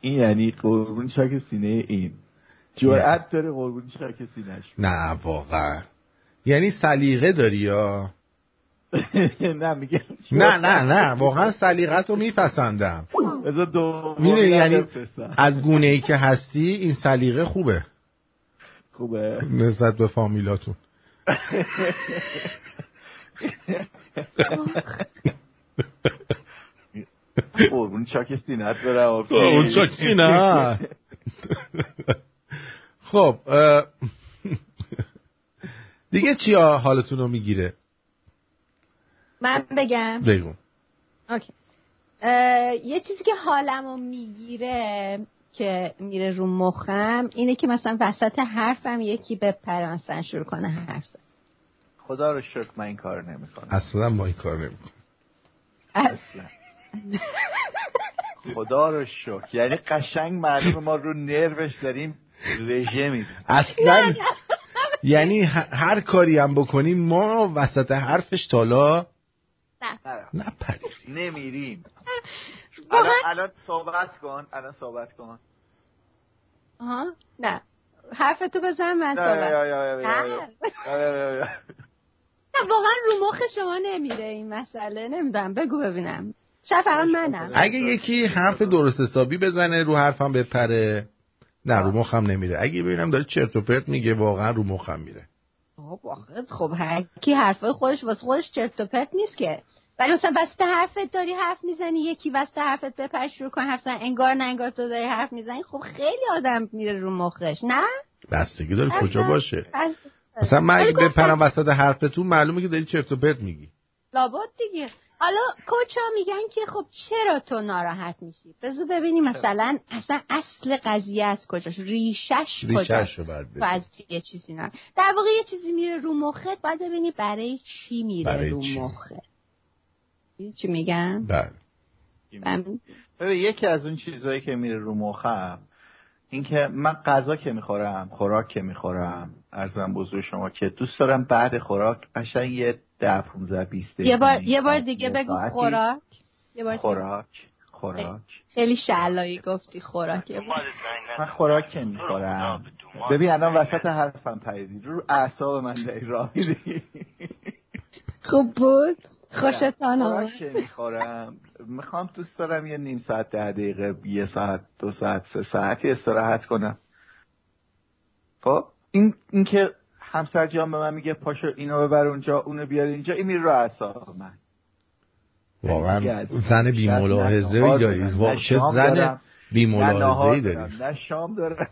این یعنی قربون چاک سینه این. جرأت داره قربون چاک سینهش. نه واقعا. یعنی سلیقه داری یا؟ نه میگم نه نه نه. واقعا سلیقت رو میپسندم یعنی از گونه ای که هستی این سلیقه خوبه. خوبه؟ نسبت به فامیلاتون. قربون چاک سینت برم قربون چاک سینه. خب دیگه چیا حالتون رو می‌گیره؟ من بگم. بگو. اوکی. یه چیزی که حالمو می‌گیره که میره رو مخم اینه که مثلا وسط حرفم یکی بپره مثلا شروع کنه حرف زدن. خدا رو شکر من این کار نمی‌کنم. اصلا ما این کار نمی‌کنم اصلا. خدا رو شکر. یعنی قشنگ معلومه ما رو نروش داریم رژه میدیم. اصلا یعنی هر کاری هم بکنیم ما وسط حرفش تالا نه. پری نمیریم. الان, الان صحبت کن. الان صحبت کن. آها. نه. حرفتو بزن من نه، صحبت نه. نه واقعا رو مخ شما نمیره این مسئله. نمی‌دونم. بگو ببینم. شاید فقط منم. اگه یکی حرف درست حسابی بزنه رو حرفم بپره نه رو مخم نمیره. اگه ببینم داره چرت و پرت میگه واقعا رو مخم میره. خب خب هر کی حرفای خودش واسه خودش چرت و پرت نیست که. ولی مثلا وسط حرفت داری حرف می‌زنی یکی وسط حرفت بپر شروع کن حرف زن انگار نه انگار تو داری حرف می‌زنی خب خیلی آدم میره رو مخش نه؟ بستگی داره کجا باشه؟ مثلا من اگه بپرم وسط حرفتون معلومه که داری چرت و پرت میگی. لابد دیگه. حالا کوچا میگن که خب چرا تو ناراحت میشی؟ بذار ببینیم مثلا اصلا اصل قضیه از کجاش ریشش. تو از یه چیزی نه در واقع یه چیزی میره رو مخت باید ببینی برای چی میره برای رو؟ مخت. چی میگم؟ بله. من- ببین یکی از اون چیزهایی که میره رو مخم اینکه من غذا که می‌خورم خوراک که می‌خورم ارزم بزرگ شما که دوست دارم بعد خوراک قشنگ یه ده 15 20 یه بار یه بار دیگه بگو خوراک. یه بار. خوراک خوراک. خیلی شعلایی گفتی خوراک. من خوراک می‌خورم ببین الان وسط حرفم پریدی. رو اعصاب من داری راه میدی. خوب بود؟ خوشتان آمد. می‌خورم می‌خوام دوست دارم یه نیم ساعت ده دقیقه یه ساعت دو ساعت سه ساعتی استراحت کنم. خب؟ این اینکه همسر جان به من میگه پاشو اینو ببر اونجا اونو بیار اینجا. این میره رو اعصاب من. واقعا از- زن بی ملاحظه ای داری. چه زن بی ملاحظه ای داری؟ نه شام دارم.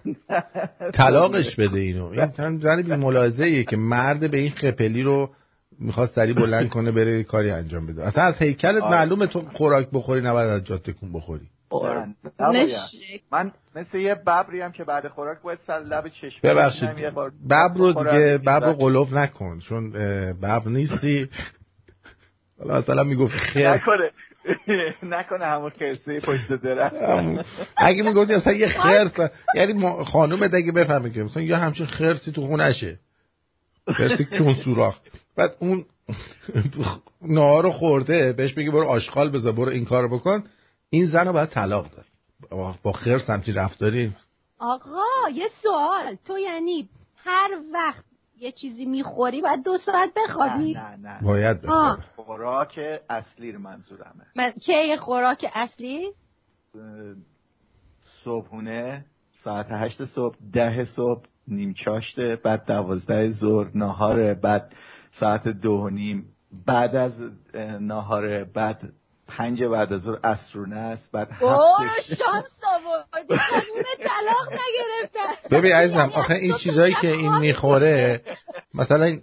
طلاقش بده اینو. این زن بی ملاحظه ایه که مرد به این خپلی رو می‌خواد سری بلند کنه بره کاری انجام بده. اصلا از هیکلت آره. معلومه تو خوراک بخوری نباید از جا تکون بخوری. من مثل یه ببری هم که بعد خوراک باید سر لب چشم ببخشید بشینم، یه بار ببر رو دیگه ببر رو قلوف نکن چون ببر نیستی. حالا مثلا می‌گفت خیر. نکنه. نکنه همون خرسه پشت درخت. اگه می‌گفتی اصلا یه خرس یعنی خانومت اگه بفهمه که مثلا یه همچین خرسی تو خونشه. خرس کون سوراخ. بعد اون نهار رو خورده بهش بگی برو آشغال بذار برو این کارو بکن. این زن رو باید طلاق داد. با- خرس همچین رفتاری. آقا یه سوال. تو یعنی هر وقت یه چیزی می‌خوری باید دو ساعت بخوابی؟ نه نه باید آه. خوراک اصلی رو منظورمه. من که یه خوراک اصلی؟ صبحونه ساعت هشت صبح ده صبح نیم چاشته بعد دوازده ظهر ناهاره بعد ساعت دو و نیم. بعد از اه، ناهاره بعد پنج بعد از ظهر اسرونه است بعد هفتش شانس آوردی. خانوم طلاق نگرفتن. ببین عزیزم آخه این چیزایی که این می‌خوره مثلا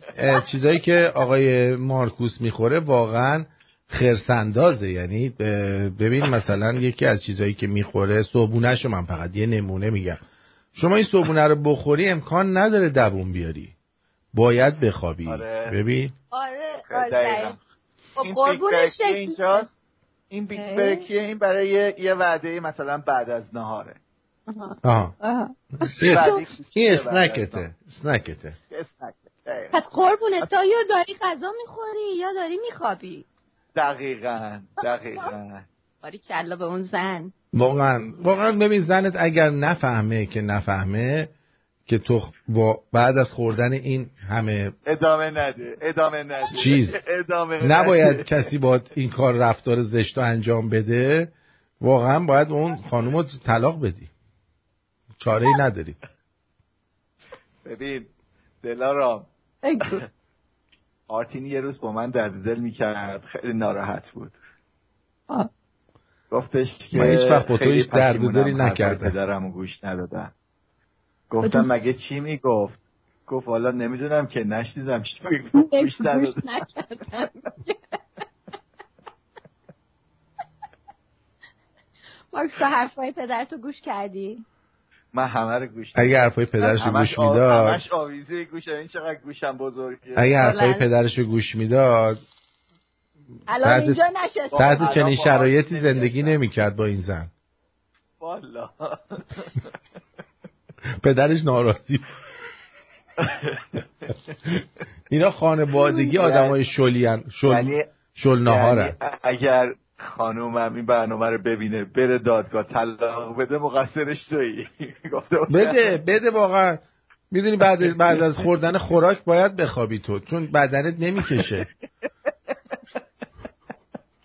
چیزایی که آقای مارکوس می‌خوره واقعا خرسندازه. یعنی ببین مثلا یکی از چیزایی که می‌خوره صبحونهشو من فقط یه نمونه میگم. شما این صبحونه رو بخوری امکان نداره دووم بیاری. باید بخوابی. آره. ببین. آره. آره. خب این قربون شکل. اینجاست. این بیگ اه. برکیه این برای یه, وعده مثلا بعد از نهاره. آها. آها. این اسنکته. اسنکته. پس قربونه تا یا داری غذا می‌خوری یا داری میخوابی؟ دقیقاً. دقیقاً. باری کلا به اون زن. واقعا. واقعا ببین زنت اگر نفهمه که نفهمه که تو با بعد از خوردن این همه ادامه نده ادامه نده چیز. ادامه نباید نده. کسی با این کار رفتار زشت رو انجام بده واقعا باید اون خانوم رو طلاق بدی چاره ای نداری ببین دلارام. آرتین یه روز با من درد دل می‌کرد خیلی ناراحت بود آه. گفتش که من هیچ وقت با تو خیلی هیچ درد دلی نکردم. پدرمو گوش ندادم گفتم مگه چی می‌گفت؟ گفت حالا نمی‌دونم که نشنیدم چی می‌گفت. گوش گوش مارکس تو حرفای پدرتو گوش کردی؟ من همه رو گوش دادم. اگه حرفای پدرش رو گوش می‌داد همش آویزه گوشم این چقدر گوشم بزرگه. اگه حرفای. پدرش رو گوش می‌داد الان اینجا نشسته. تحت چنین شرایطی زندگی نمی‌کرد با این زن. والا. پدرش ناراضی. اینا خانوادگی آدمای شلیان شل یعنی شل نهارن یعنی اگر خانومم این برنامه رو ببینه بره دادگاه طلاق بده مقصرش تویی. بده بده واقعا می‌دونی بعد بعد از خوردن خوراک باید بخوابی تو چون بدنت نمی‌کشه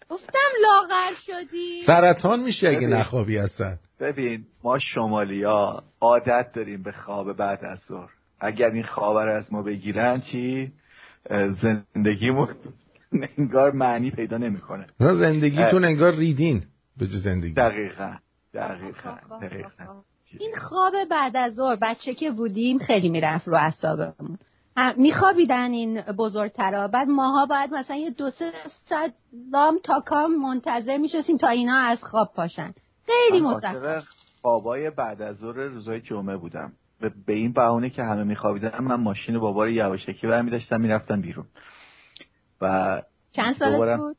گفتم لاغر شدی سرطان میشه اگه. نخوابی اصلا ببین ما شمالیا عادت داریم به خواب بعد از ظهر. اگر این خواب رو از ما بگیرن چی؟ زندگیمون انگار معنی پیدا نمی‌کنه. زندگیتون انگار ریدین به جو زندگی. دقیقا دقیقا خب، دقیقا. این خواب بعد از ظهر بچه که بودیم خیلی می‌رفت رو اعصابمون. میخوابیدن این بزرگترا. بعد ماها باید مثلا یه دو سه ساعت لام تا کام منتظر میشستیم تا اینا از خواب پاشن. خیلی مزخرف. خوابای بعد از ظهر روزهای جمعه بودم. به, به این بهونه که همه میخوابیدن من ماشین بابا رو یواشکی برمی داشتم می‌رفتم بیرون. و چند سالت دوباره- بود؟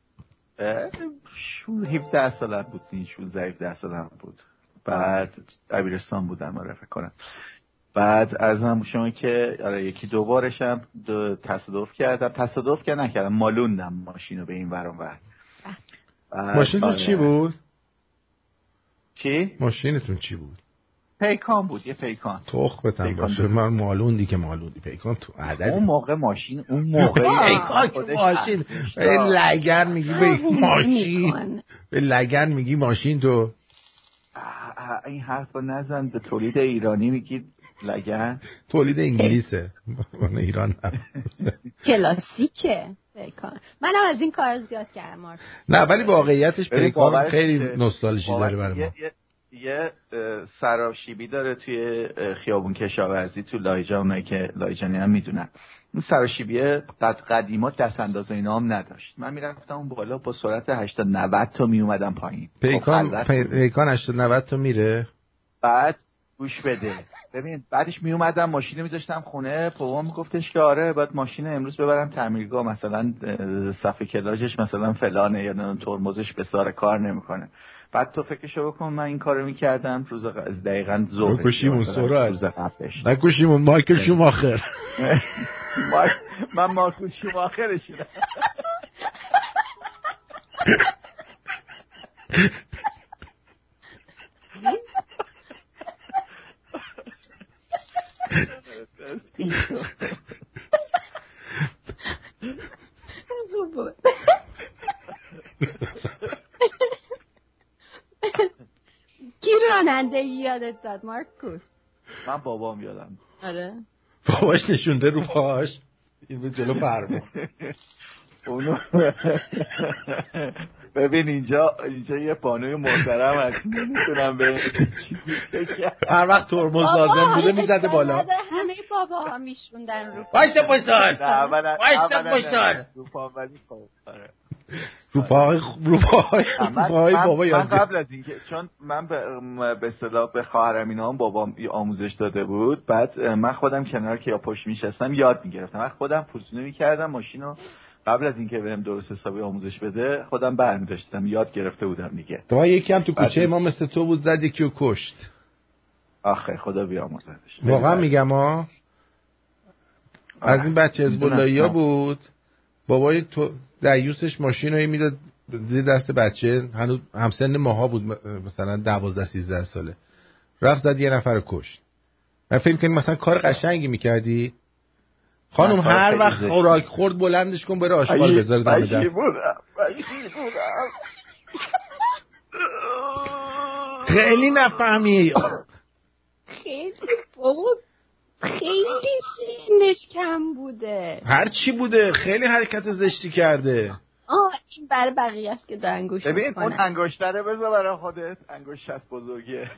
اه، شو 17 سالم بود. این 16 17 سالم بود. بعد دبیرستان بودم آره فکر کنم. بعد ارزم شما که آره یکی دوبارشم دو تصادف کردم. تصادف که نکردم. مالوندم ماشین رو به این ور اون ور. بعد- ماشینتون آره. چی بود؟ چی؟ ماشینتون چی بود؟ پیکان بود یه پیکان. تخمتم پیکان باشه. من مالوندی که مالوندی. پیکان تو عدد. اون موقع ماشین اون موقع پیکان که ماشین. به لگر میگی به ماشین. به لگر میگی ماشین تو. این حرف رو نزن به تولید ایرانی میگید. لگن. تولید انگلیسه. مال ایران هم. کلاسیکه. پیکان منم از این کار زیاد کردم نه ولی واقعیتش پیکان خیلی. نوستالژی داره برای ما. یه, سراشیبی داره توی خیابون کشاورزی تو لایجا اونایی که لایجانی هم می‌دونن. اون سراشیبی قد قدیما دست انداز اینا هم نداشت. من می‌رفتم اون بالا با سرعت 80 90 تا میومدم پایین. پیکان خب، پی- پیکان 80 90 تا میره؟ بعد گوش بده. ببین بعدش می اومدم ماشین میذاشتم خونه. بابام میگفتش که آره باید ماشین امروز ببرم تعمیرگاه. مثلا صفحه کلاژش مثلا فلانه یا ترمزش به سار کار نمی‌کنه. بعد تو فکرشو بکن من این کارو می‌کردم. روز دقیقا ظهر بکشیمون سرعت. نکشیمون. مایکل شوماخر من مارکوس شوماخرشونم خوب بود کی راننده یادت داد مارکوس؟ من بابام یادم. آره. باباش نشونده رو پاش این به جلو فرمون اونو ببین اینجا اینجا یه پانوی محترم هست. نمی‌تونم به. هر وقت ترمز لازم بوده می‌زده بالا. همه بابا ها میشوندن رو وایسا پشتان. نه. پشتان. رو پا ولی خب، آره. رو پاهای رو پاهای رو من, پاهای من- بابا من یاد قبل از اینکه چون من به به اصطلاح به خواهرم اینا هم بابام آموزش داده بود. بعد من خودم کنار که یا پشت میشستم یاد می‌گرفتم. من خودم پوزونه می‌کردم ماشین رو قبل از اینکه بهم درست حسابی آموزش بده خودم برمی داشتم یاد گرفته بودم دیگه. تو یکی هم تو کوچه ما مثل تو بود زد یکی رو کشت. آخه خدا بیامرزدش. واقعا میگم ها؟ از این بچه از می‌دونم. ها بود. بابای تو دیوسش ماشین رو می‌داد زیر دست بچه. هنوز همسن ماها بود مثلا دوازده سیزده ساله. رفت زد یه نفر رو کشت. من فکر کنی مثلا کار قشنگی می‌کردی. خانم هر وقت. خوراک خورد بلندش کن بره آشغال بذاره دم پشیمونم. خیلی نفهمی خیلی بابا خیلی سنش کم بوده. هر چی بوده خیلی حرکت زشتی کرده. آه این برای بقیه است که دارن گوش ببین اون انگشتره بذار برای خودت. انگشت بزرگیه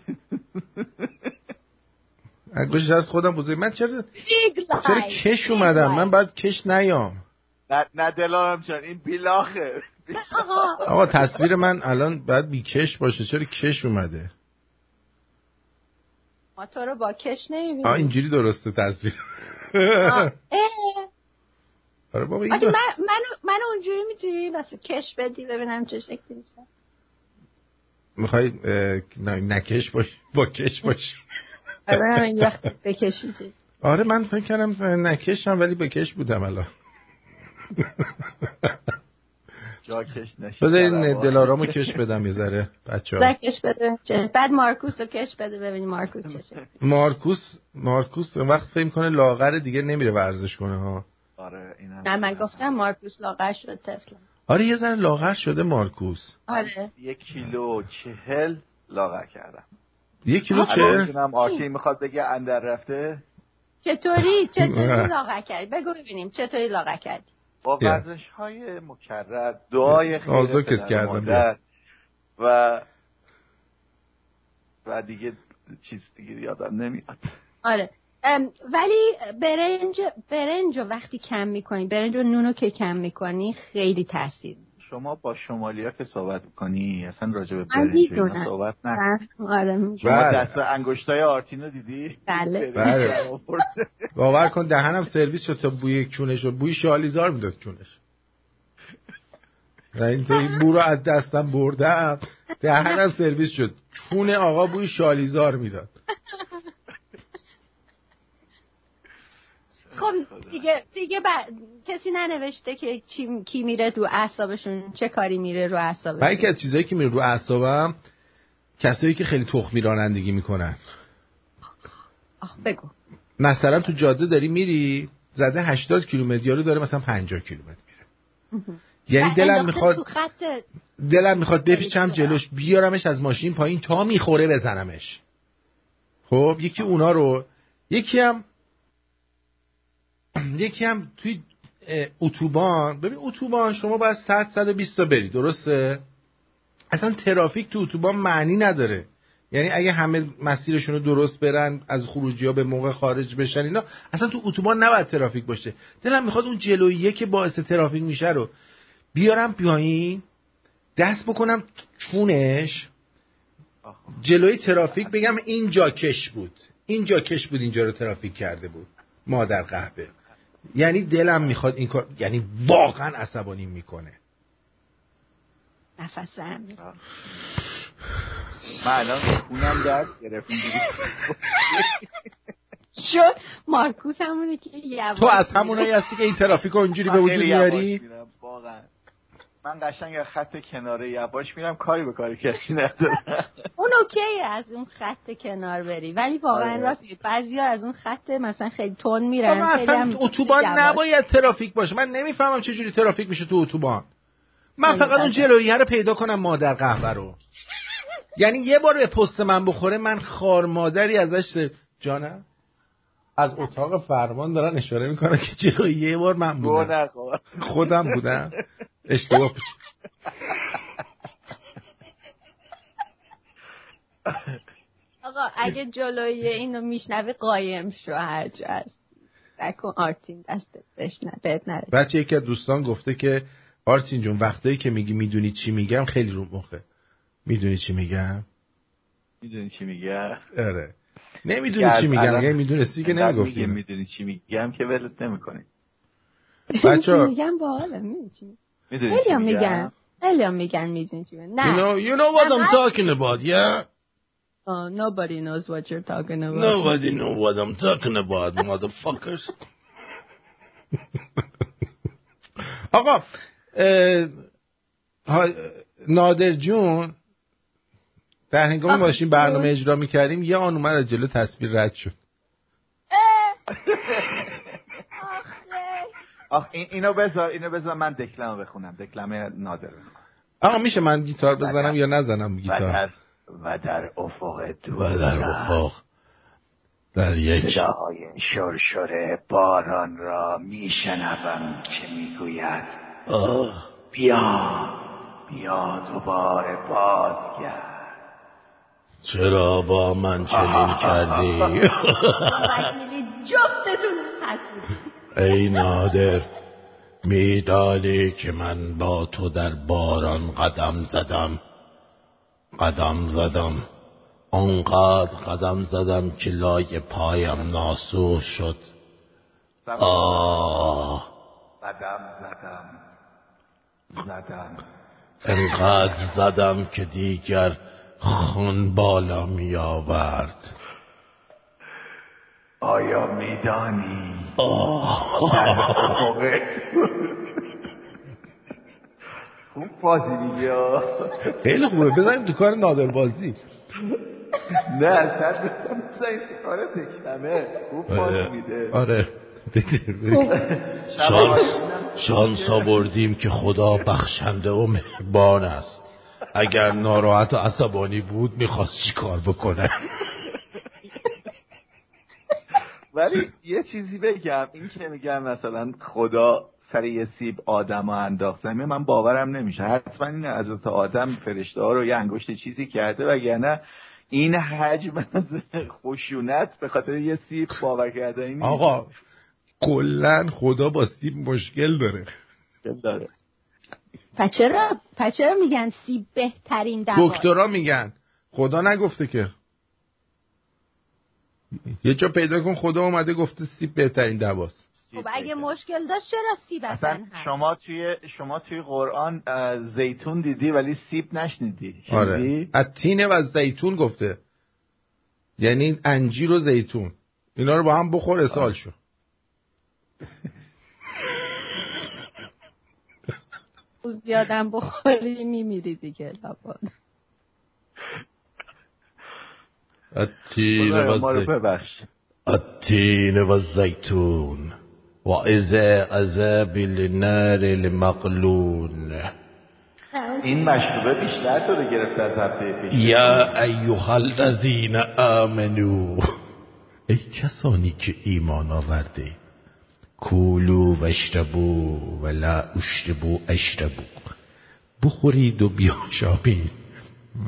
انگوش از خودم بزرگ. من چرا چرا. کش اومدم. من باید کش نیام. نه نه دلارم جان این بیلاخه. آقا. آقا تصویر من الان باید بیکش باشه. چرا کش اومده؟ ما تو رو با کش آه نمی‌بینیم اینجوری درسته تصویر. آره بابا این من من من اونجوری می‌تونی واسه کش بدی؟ ببینم چه شکلی میشه. می‌خوای نکش باش با کش باش. ببینم این وقت بکشی چی؟ آره من فکر کردم نکشم ولی بکش بودم الان. بذارین دلارامو کش بدم یه ذره بچه ها کش بده. چه؟ بعد مارکوس رو کش بده ببینی مارکوس چه شکلی مارکوس مارکوس وقت فکر کنه لاغر دیگه نمیره ورزش کنه ها. آره نه من گفتم مارکوس لاغر شد طفل. آره یه ذره لاغر شده مارکوس. آره. یک کیلو چهل لاغر کردم. یک کیلو چه؟ آرتی می‌خواد بگه اندر رفته؟ چطوری؟ چطوری لاغر کردی؟ بگو ببینیم چطوری لاغر کردی. با. ورزش های مکرر دعای و کردم، و و دیگه چیز دیگه یادم نمیاد. آره. ام، ولی برنج برنج رو وقتی کم می‌کنی برنج و نون رو که کم می‌کنی خیلی تاثیر شما با شمالیا که صحبت کنی اصلا راجع به برنج صحبت می‌دونم. شما بله. دست انگشتای آرتینو دیدی؟ بله. بله. باور کن دهنم سرویس شد تا بوی چونش و بوی شالیزار می‌داد چونش. و این این بو رو از دستم بردم. دهنم سرویس شد. چون آقا بوی شالیزار می‌داد. خب دیگه دیگه ب- کسی ننوشته که چی... کی میره رو اعصابشون چه کاری میره رو من اعصابشون یکی از چیزایی که میره رو اعصابم کسایی که خیلی تخمی رانندگی می‌کنن. آخ بگو. مثلا تو جاده داری میری زده 80 کیلومتر یارو داره مثلا 50 کیلومتر یعنی و دلم می‌خواد دلم می‌خواد بپیچم جلوش بیارمش از ماشین پایین تا می‌خوره بزنمش. خب یکی اونا رو یکی هم یکی هم توی اتوبان ببین اتوبان شما باید 100 120 تا بری درسته؟ اصلا ترافیک تو اتوبان معنی نداره. یعنی اگه همه مسیرشون رو درست برن از خروجی ها به موقع خارج بشن اینا اصلا تو اتوبان نباید ترافیک باشه. دلم می‌خواد اون جلوییه که باعث ترافیک میشه رو بیارم پایین دست بکنم چونش جلوی ترافیک بگم این جاکش بود. این جاکش بود اینجا رو ترافیک کرده بود. مادر قهبه یعنی دلم می‌خواد این کار یعنی واقعا عصبانی می‌کنه. نفس عمیق من الان خونم درد گرفت. چون مارکوس همونه که تو از. همونایی هستی که این ترافیک رو اینجوری به وجود میاری؟ واقعا. من قشنگ از خط کناره یواش میرم کاری به کاری کسی ندارم. اون اوکیه از اون خط کنار بری ولی واقعا آره. راست میگی. بعضیا از اون خط مثلا خیلی تون میرن خیلی هم اصلا اتوبان. نباید ترافیک باشه. من نمی‌فهمم چه جوری ترافیک میشه تو اتوبان. من فقط اون بده. جلوییه رو پیدا کنم مادر قهوه رو. یعنی یه بار به پست من بخوره من خار مادری ازش جانم. از اتاق فرمان دارن اشاره می‌کنن که جلوی یه بار من بودم. خودم بودم. اشتباه آقا اگه جلوی اینو میشنوی قایم شو هر جا هست. نکن آرتین دستت بهت نره بچه یکی از دوستان گفته که آرتین جون وقتایی که میگی می‌دونی چی میگم خیلی رو مخه. می‌دونی چی میگم؟ می‌دونی چی میگه آره. نمی‌دونی چی میگم اگه می‌دونستی که نمی‌گفتی. می‌دونی چی میگم که ولت نمی‌کنی. بچه‌ها. چی میگم؟ باحاله می‌دونی خیلی میگن خیلی هم میگن می‌دونی چی میگن You نه know, you know what I'm نه. talking about, yeah? Oh, nobody knows what you're talking about. Nobody know what I'm talking about, motherfuckers. آقا نادر جون در هنگام ماشین برنامه. اجرا می‌کردیم یه آن اومد از جلو تصویر رد شد آخ این اینو بذار اینو بذار من دکلمو بخونم. دکلمه نادر. بخونم آقا میشه من گیتار بزنم یا نزنم و گیتار در و در افق دور و در افق در یک. صداهای شرشر باران را میشنوم که می‌گوید آه. بیا بیا دوباره بازگرد. چرا با من چنین کردی؟ جفتتون حسودی ای نادر میدانی که من با تو در باران قدم زدم. قدم زدم. آنقدر قدم زدم که لای پایم ناسور شد. آه. زدم زدم. زدم. انقدر زدم که دیگر خون بالا می آورد آیا میدانی خوب بازی میگه. خیلی خوبه. بزنیم تو کار نادر بازی. نه اصلا بزنید تو کار تکنمه خوب بازی میده. آره. شانس شانس آوردیم که خدا بخشنده و مهربان است. اگر ناراحت و عصبانی بود می‌خواست چی کار بکنه؟ ولی یه چیزی بگم این که میگم مثلا خدا سر یه سیب آدم ها انداخت زمین من باورم نمیشه. حتما این حضرت آدم فرشته ها رو یه انگشت چیزی کرده وگرنه این حجم از خشونت به خاطر یه سیب باور کردنی نیست. آقا کلا خدا با سیب مشکل داره. مشکل داره. پس چرا؟ پس چرا میگن سیب بهترین دوا دکترا میگن. خدا نگفته که. یه جا پیدا کن خدا اومده گفته سیب بهترین دواست. خب اگه مشکل داشت چرا سیب اصلا اصلا شما توی شما توی قرآن زیتون دیدی ولی سیب نشنیدی. آره؟ از تینه و زیتون گفته. یعنی انجیر و زیتون. اینا رو با هم بخور اسهال شو. زیادم بخوری میمیری دیگه لابد التین و ما رو الزی- ببخش. التين والزيتون وإذا عذاب النار لمقلون این مشروبه بیشتر تو رو گرفته از هفته پیش. یا ایها الذین آمنو. ای کسانی که ایمان آورده کولو و اشربو و لا اشربو اشربو. بخورید و بیاشامید.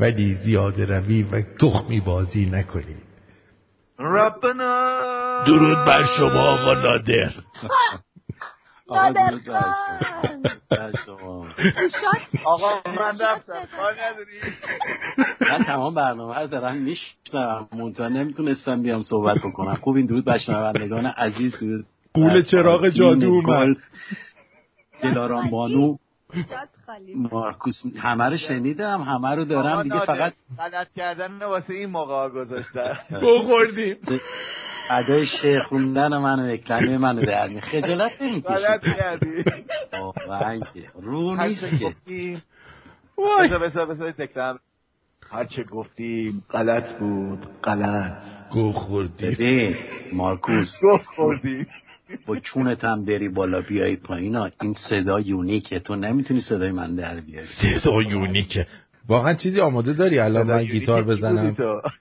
ولی زیاده روی و تخمی بازی نکنید ربنا. درود بر شما آقا نادر. نادر آقا من رفتم. کار نداری؟ من تمام برنامه رو دارم میشنم منتها نمی‌تونستم بیام صحبت بکنم. خوب این درود بر شنوندگان عزیز. قول چراغ جادو اومد. دلارام بانو. مارکوس همه رو شنیدم همه رو دارم. دیگه فقط غلط کردن واسه این موقع ها گذاشتن بخوردیم. ادای شعر خوندن منو کلمه منو در می خجالت غلط نمی‌کشید کردی رو نیست که. بذار بذار تکرار. هرچه گفتیم غلط بود. غلط. گو خوردی ببین مارکوس. گفت خوردیم. با چونت هم بری بالا بیای پایین. ها. این صدا یونیکه. تو نمی‌تونی صدای من در بیاری. صدا یونیکه. واقعا چیزی آماده داری؟ الان من گیتار بزنم.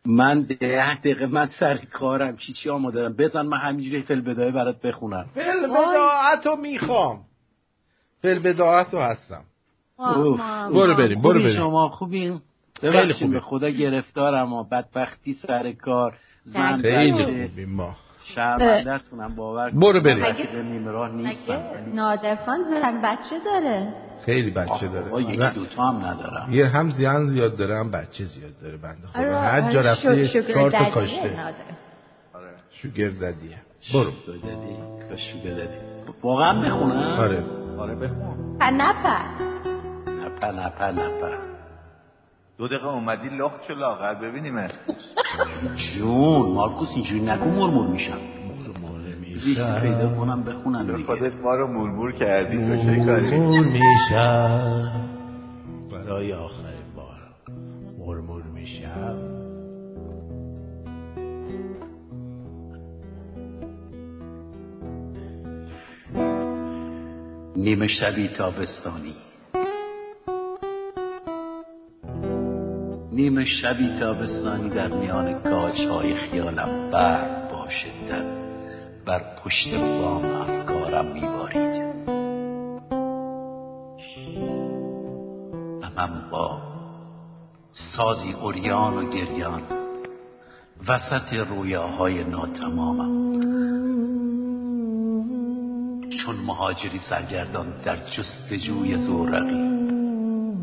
من ده دقیقه من سر کارم. چی چی آماده دارم؟ بزن من همینجوری فل بدایه برات بخونم. فل بداعت رو می‌خوام. فل بداعت رو هستم. برو بریم برو بریم. شما؟ خوبیم؟ خوبی. به خدا گرفتارم و بدبختی سر کار. زن خیلی خوبیم ما. شرمندهتونم باور کن. برو بریم. من به نیمراه نیستم. ولی نادرخان زن بچه داره. خیلی بچه آقا، داره. یکی و- دوتا هم ندارم. یه هم زیان زیاد داره هم بچه زیاد داره بنده خدا. آره، هر جا آره، رفته یه شو- شوگر چهار تا ددیه کاشته نادر. شوگر ددیه برو. دادی کاشو دادی. واقعا بخونم آره. آره بخون. پر نپر نپر نپر نپر دو دقیقه اومدی لخت شو لاغر ببینیم جون مارکوس اینجوری نکن مرمور میشم. چیزی پیدا کنم بخونم دیگه. خودت ما رو مورمور کردی تو چه کاری؟ مرمور میشم. برای آخرین بار مرمور میشم. نیمه شبی تابستانی. نیمه شبی تابستانی در میان کاج های خیالم برف با شدت بر پشت بام افکارم میبارید. و من با سازی اوریان و گریان وسط رویاهای ناتمامم. چون مهاجری سرگردان در جستجوی زورقی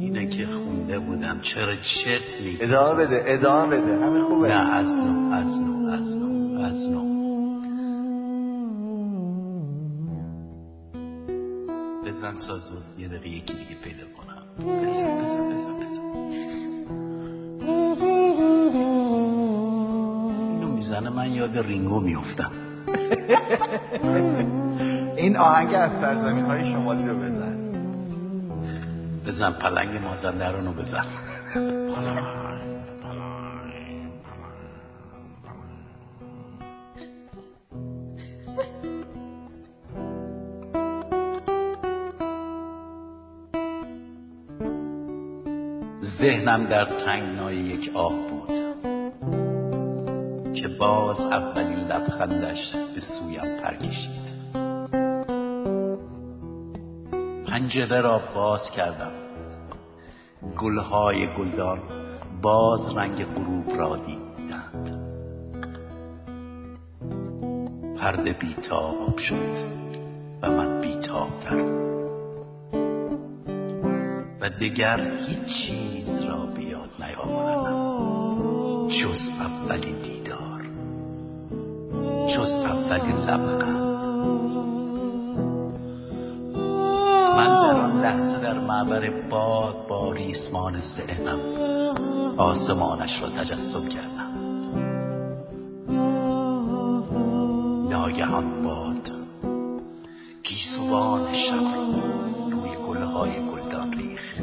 اینه که خونده بودم. چرا چرت میگی؟ ادامه بده ادامه بده. همه خوبه. نه از نو از نو از نو از نو. بزن سازو یه دقیقه یکی دیگه پیدا کنم. بزن بزن بزن بزن. اینو می‌زنه من یاد رینگو میفتم این آهنگ از سرزمین های شمالی رو بزن پلنگ مازندران رو بزن. ذهنم در تنگنای یک آه بود که باز اولین لبخندش به سویم پر پنجره را باز کردم. گلهای گلدان باز رنگ غروب را دیدند. پرده بیتاب شد و من بیتابتر و دیگر هیچ چیز را بیاد نیاوردم جز اولین دیدار. جز اولین لبخند. لحظه در معبر باد با ریسمان ذهنم آسمانش را تجسم کردم. ناگهان باد گیسوان شب را روی گلهای گلدان ریخت.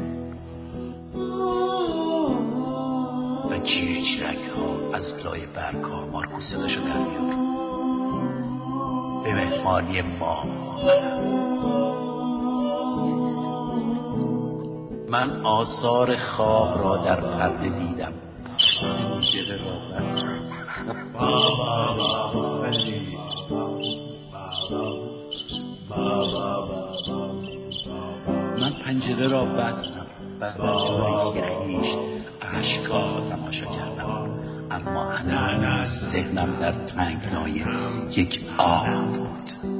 و چیرچیرک ها از لای برگ ها مارکو صداشو در میار به مهمانی ما آمدم من آثار خواب را در پرده دیدم. را من پنجره را بستم. و در جایی خیش اشکا را تماشا کردم. اما هنوز ذهنم در تنگنای یک آه بود.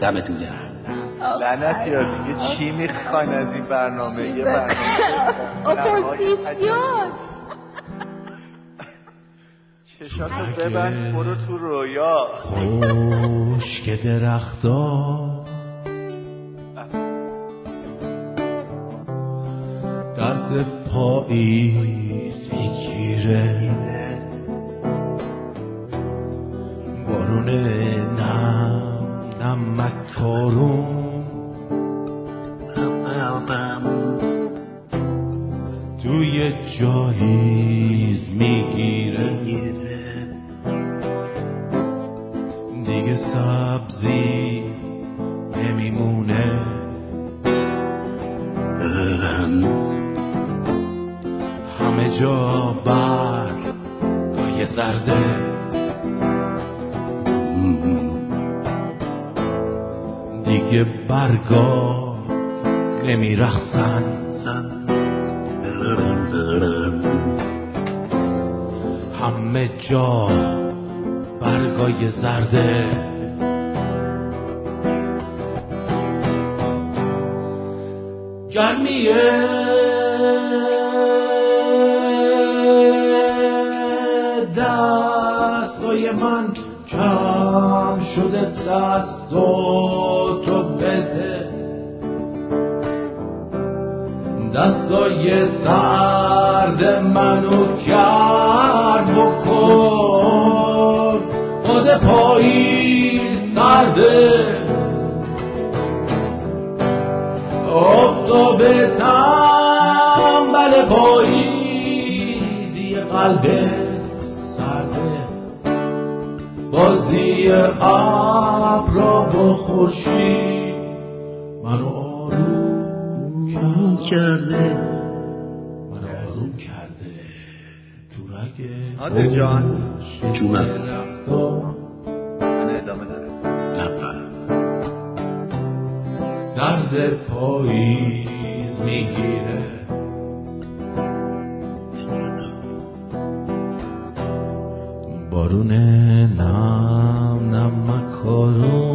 دمتون گرم. لعنت یا دیگه چی می‌خواین از این برنامه؟ یه برنامه. اپوزیسیون چشاتو ببند برو تو رویا. خشک درختا درد پاییز می‌گیره. بارون نم نمک کارون توی جاییز می‌گیره. دیگه سبزی نمیمونه. همه جا برگ گای زرده. دیگه برگا نمیرخصن همه جا برگای زرده. گرمیه. دستای من کم شده دست دستای سرد منو کرد بکن. خود پایی سرده افتاب تنبل پاییزی قلبه سرده بازی ابرا با خورشید منو کرده. منو آروم کرده. تو رگ. عادل جان. جونم. من ادامه داره درد پاییز می‌گیره. بارون نم نم مکارون.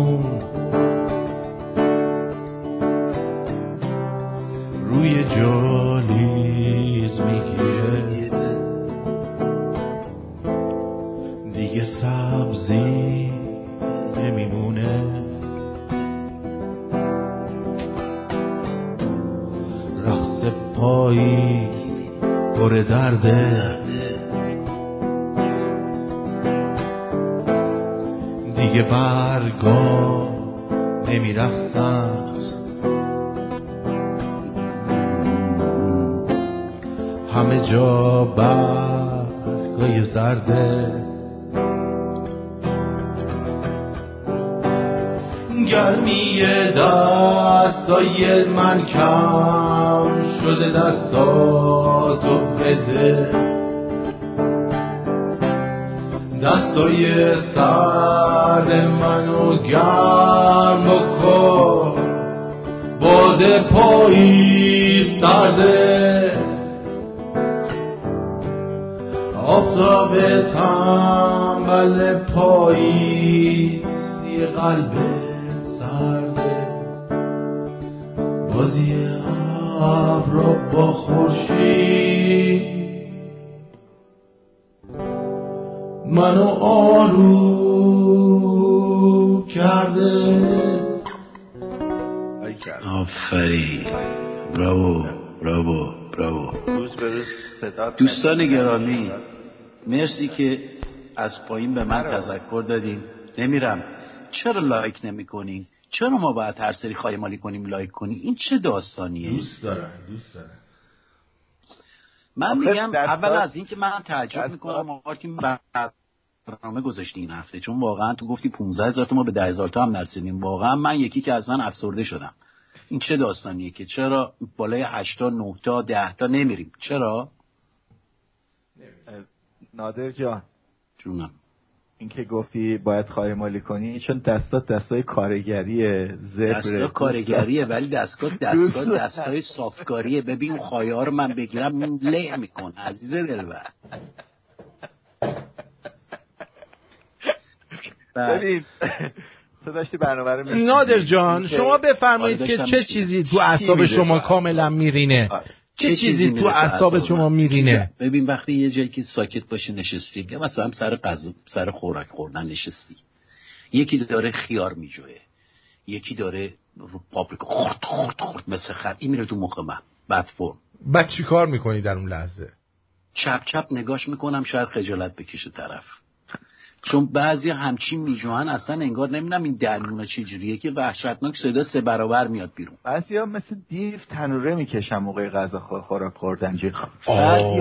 دوستان گرامی مرسی که از پایین به من تذکر دادیم نمیرم. چرا لایک نمی کنین چرا ما باید هر سری خواهی مالی کنیم لایک کنیم این چه داستانیه؟ دوست دارم دوست دارم. من میگم اول از این که من تعجب می‌کنم مارتین برنامه گذاشتی این هفته. چون واقعا تو گفتی 15 هزار تا ما به 10 هزار تا هم نرسیدیم. واقعا من یکی که از من افسرده شدم. این چه داستانیه که چرا بالای 8 تا 9 تا 10 تا نمیریم؟ چرا؟ نادر جان. جونم. این که گفتی باید خواهی مالی کنی چون دستات دستای کارگریه زبر. دستا کارگریه ولی دستگاه دستگاه دستای صافکاریه. ببین اون خواهی ها رو من بگیرم این له می‌کنه عزیز دلبر. ببین تو داشتی برنامه رو. نادر جان شما بفرمایید آره، که چه. چیزی تو اعصاب میره شما کاملا میرینه؟ چه چیزی تو اعصاب شما؟ میرینه؟ ببین وقتی یه جایی که ساکت باشی نشستی یا مثلا سر غذا سر خوراک خوردن نشستی. یکی داره خیار میجوه یکی داره رو پاپریکا خورد خورد خورد مثل خر این میره تو مخ من. بد فرم. بعد چی کار می‌کنی در اون لحظه؟ چپ چپ نگاش می‌کنم شاید خجالت بکشه طرف. چون بعضی همچین میجوهن اصلا انگار نمی‌دونم این درمونا چه جوریه که وحشتناک صدا سه برابر میاد بیرون. بعضی ها مثل دیو تنوره می‌کشن موقع غذا خور- خوراک خوردن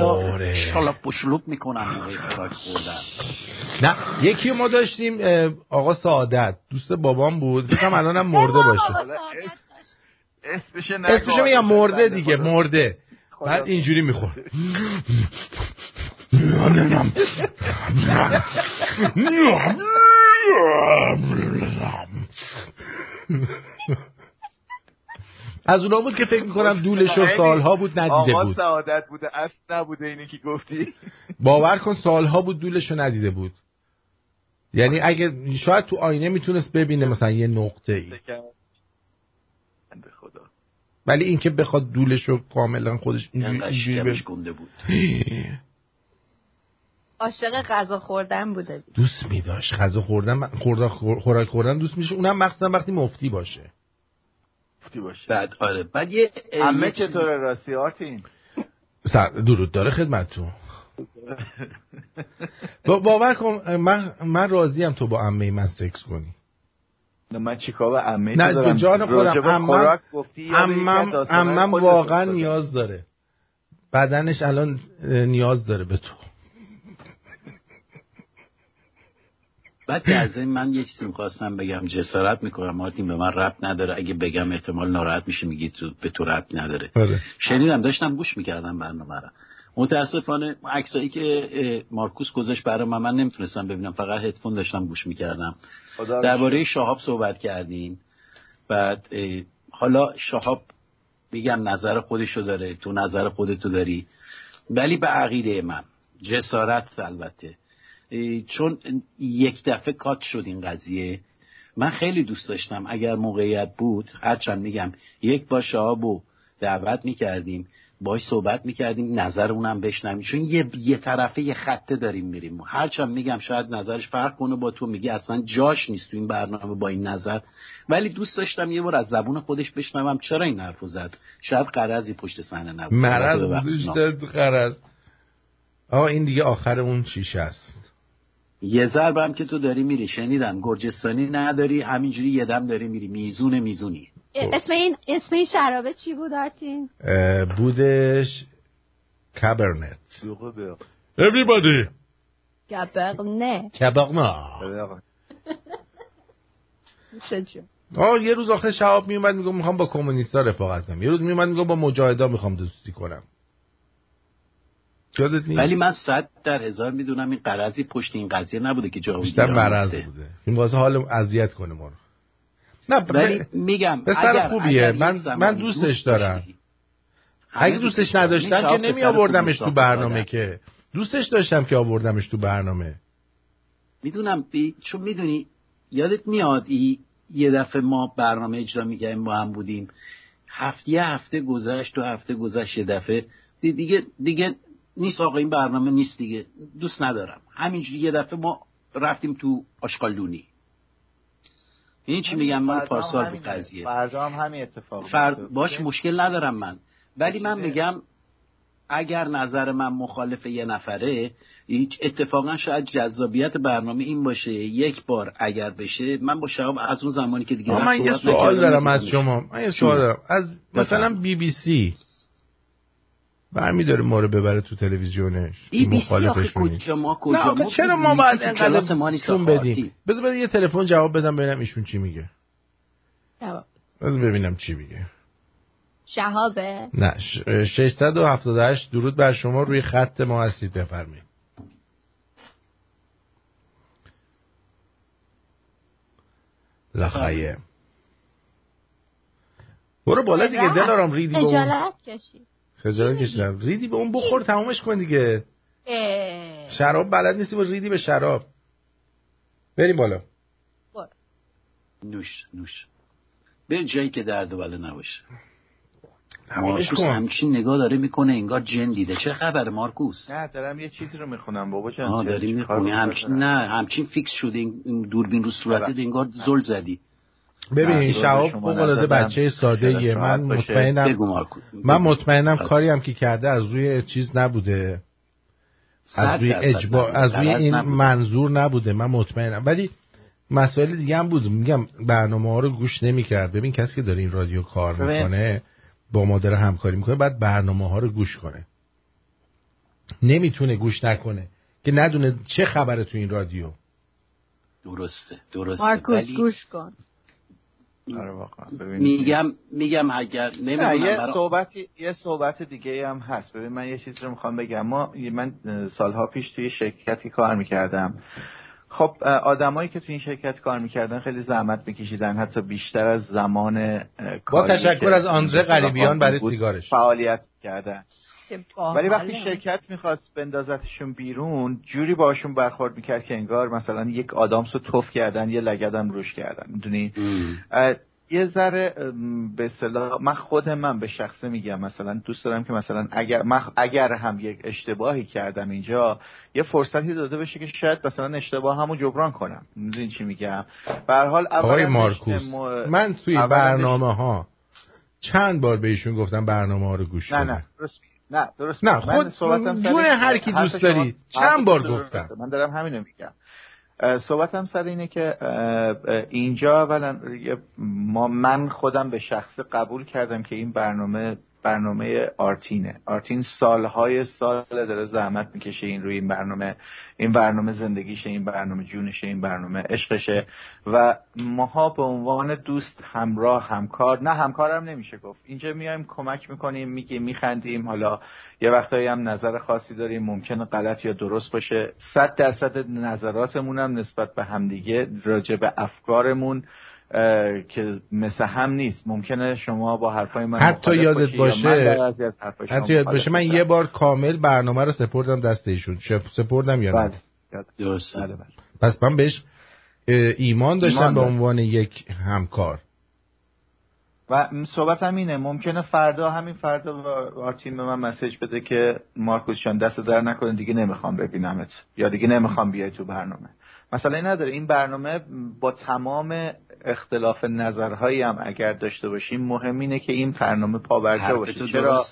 آره. شلوب پشلوب می‌کنن موقع خوراک خوردن. نه یکی ما داشتیم آقا سعادت دوست بابام بود فکرم الانم مرده باشه. اسمش میگم مرده دیگه مرده. بعد اینجوری میخور از اونا بود که فکر می‌کنم دولشو سالها بود ندیده آقا بود. سعادت بوده اصل نبوده اینی که گفتی. باور کن سالها بود دولشو ندیده بود. یعنی اگه شاید تو آینه می‌تونست ببینه مثلا یه نقطه ای خدا. ولی اینکه بخواد دولشو کاملا خودش اینجوری انقدر اینجوری گنده بود. عاشق غذا خوردن بوده. دوست میداشت. غذا خوردن خوردن خوراک خوردن دوست میشه اونم مخصوصا وقتی مفتی باشه. گفتی باشه. بعد آره. بعد یه چیزی- چطوره راستی آرتین؟ سر درود داره خدمتتون. با- باور کن من من راضیم تو با عمه من سکس کنی. نه من چیکار به عمه نه به جان خودم عمم عمم واقعا. نیاز داره. بدنش الان نیاز داره به تو. بعد که از این من یه چیزی می‌خواستم بگم جسارت می‌کنم. مارتین به من رب نداره. اگه بگم احتمال ناراحت میشه میگی تو به تو رب نداره. آره. شنیدم داشتم گوش می‌کردم برنامه رو. متاسفانه عکسایی که مارکوس گذاشت برای من من نمی‌تونستم ببینم. فقط هدفون داشتم گوش می‌کردم. درباره شهاب صحبت کردین بعد حالا شهاب میگم نظر خودشو داره. تو نظر خودتو داری. ولی به عقیده من. جسارت البته. چون یک دفعه کات شد این قضیه. من خیلی دوست داشتم اگر موقعیت بود هرچند میگم یک با شهابو دعوت می‌کردیم باش صحبت می‌کردیم نظر اونم بشنویم. چون یه, یه طرفه یه خطه داریم میریم. هرچند میگم شاید نظرش فرق کنه با تو میگه اصلا جاش نیست تو این برنامه با این نظر. ولی دوست داشتم یه بار از زبون خودش بشنوم چرا این حرفو زد. شاید قرضی پشت صحنه نبود. مرض قرض. آقا این دیگه آخر اون شیشه است. یه ضرب هم که تو داری میری شنیدم. گرجستانی نداری همینجوری یه دم داری میری. میزون میزونی. اسم این اسم این شرابه چی بود آرتین؟ بودش کابرنت Everybody! میشه جون آه یه روز آخر شهاب میومد میگم می‌خوام با کمونیستا رفاقت کنم. یه روز میومد میگم با مجاهدا می‌خوام دوستی کنم. یادت نیست؟ ولی من صد در هزار می‌دونم این قرضی پشت این قضیه نبوده که جا بیشتر مرض بوده. این واسه حال اذیت کنه ما رو. نه ولی ب- میگم پسر اگر- خوبیه. من من دوستش دوست دارم. اگه دوستش. نداشتم که نمی آوردمش تو برنامه که. دوستش داشتم که آوردمش تو برنامه. می‌دونم بی... چون می‌دونی یادت میاد ای... یه دفعه ما برنامه اجرا میگیم با هم بودیم. هفته یه هفته گذشت دو هفته گذشت یه دفعه. دی- دیگه دیگه نیست آقا این برنامه نیست دیگه. دوست ندارم. همینجوری یه دفعه ما رفتیم تو آشقالدونی این چی میگم؟ من پارسال همینه. قضیه. فردا هم همین اتفاق فر... میفته. باش مشکل ندارم من. ولی من میگم اگر نظر من مخالف یه نفره هیچ اتفاقا شاید جذابیت برنامه این باشه. یک بار اگر بشه من با شهاب از اون زمانی که دیگه من یه سوال دارم از. شما. من یه؟ سوال دارم. از مثلا. بی بی سی. برمیداره ما رو ببره تو تلویزیونش. سی مخالفش. کجا ما نه کجا؟ ما چرا ما باید انقدر بدیم. بذار بذار یه تلفن جواب بدم ببینم ایشون چی میگه. جواب. بذار ببینم چی میگه. شهابه؟ نه ش- 678 درود بر شما. روی خط ما هستید بفرمایید. لخیه برو بالا دیگه رفت. دلارام ریدی خجالت کشید. خجالت کشیدم. ریدی به اون بخور تمامش کن دیگه. اه. شراب بلد نیستی با ریدی به شراب. بریم بالا. نوش نوش. به جایی که درد و بله نباشه. مارکوس. همچین نگاه داره می‌کنه انگار جن دیده. چه خبر مارکوس؟ نه دارم یه چیزی رو می‌خونم بابا جان. داری می‌خونی؟ همچین نه همچین فیکس شده این این دوربین رو صورتت انگار زل زدی. ببین شما فوق العاده. بچه ساده خیلی من. مطمئنم من. مطمئنم کاری هم که کرده از روی چیز نبوده از روی اجبار. از روی این. منظور نبوده من مطمئنم ولی مسائل دیگه هم بود میگم برنامه ها رو گوش نمی‌کرد ببین کسی که داره این رادیو کار. می‌کنه با ما داره همکاری می‌کنه بعد برنامه ها رو گوش کنه نمی‌تونه گوش نکنه که ندونه چه خبره تو این رادیو درسته درسته مارکوس ولی گوش کن میگم میگم اگر نه نمی‌دونم یه برا... صحبتی یه صحبت دیگه هم هست. ببین من یه چیزی رو می‌خوام بگم. ما من سالها پیش توی شرکتی کار می‌کردم. خب آدمایی که توی این شرکت کار می‌کردن خیلی زحمت میکشیدن. حتی بیشتر از زمان با کاری تشکر که از آندره غریبیان برای سیگارش. فعالیت می‌کردن. چه ولی وقتی. شرکت می‌خواست بندازتشون بیرون جوری باشون برخورد می‌کرد که انگار مثلا یک آدامس رو توف کردن یه لگدم روش کردن می‌دونی یه ذره به اصطلاح من خود من به شخصه میگم مثلا دوست دارم که مثلا اگر من اگر هم یک اشتباهی کردم اینجا یه فرصتی داده بشه که شاید مثلا اشتباه همو جبران کنم می‌دونی چی میگم به هر حال آقای مارکوس م- من توی برنامه ها چند بار به ایشون گفتم برنامه ها رو گوش نه نه درست میگی. نه درست نه، خود صحبتم سر جون هر کی دوست داری. چند بار گفتم. من دارم همینو میگم صحبتم سر اینه که اینجا اولا ما من خودم به شخص قبول کردم که این برنامه برنامه آرتینه. آرتین سالهای سال داره زحمت می‌کشه این روی این برنامه این برنامه زندگیشه این برنامه جونشه این برنامه عشقشه. و ماها به عنوان دوست همراه همکار نه همکارم نمیشه گفت. اینجا میایم کمک می‌کنیم میگیم میخندیم. حالا یه وقتایی هم نظر خاصی داریم ممکنه غلط یا درست باشه. صد درصد نظراتمون هم نسبت به همدیگه راجع به افکارمون که مثل هم نیست. ممکنه شما با حرفای من حتی یادت یا من باشه بعضی از حرفای شما حتی یاد باشه من. یه بار کامل برنامه رو سپردم دست ایشون. سپردم یا نه؟ بله. درسته. بله بله. پس من بهش ایمان داشتم ایمان به. عنوان یک همکار. و صحبت هم اینه ممکنه فردا همین فردا با- آرتین به من مسیج بده که مارکوس جان دست در نکنه دیگه نمی‌خوام ببینمت. یا دیگه نمی‌خوام بیای تو برنامه. این نداره. این برنامه با تمام اختلاف نظرهایی هم اگر داشته باشیم مهم اینه که این برنامه حرف باشه. چرا؟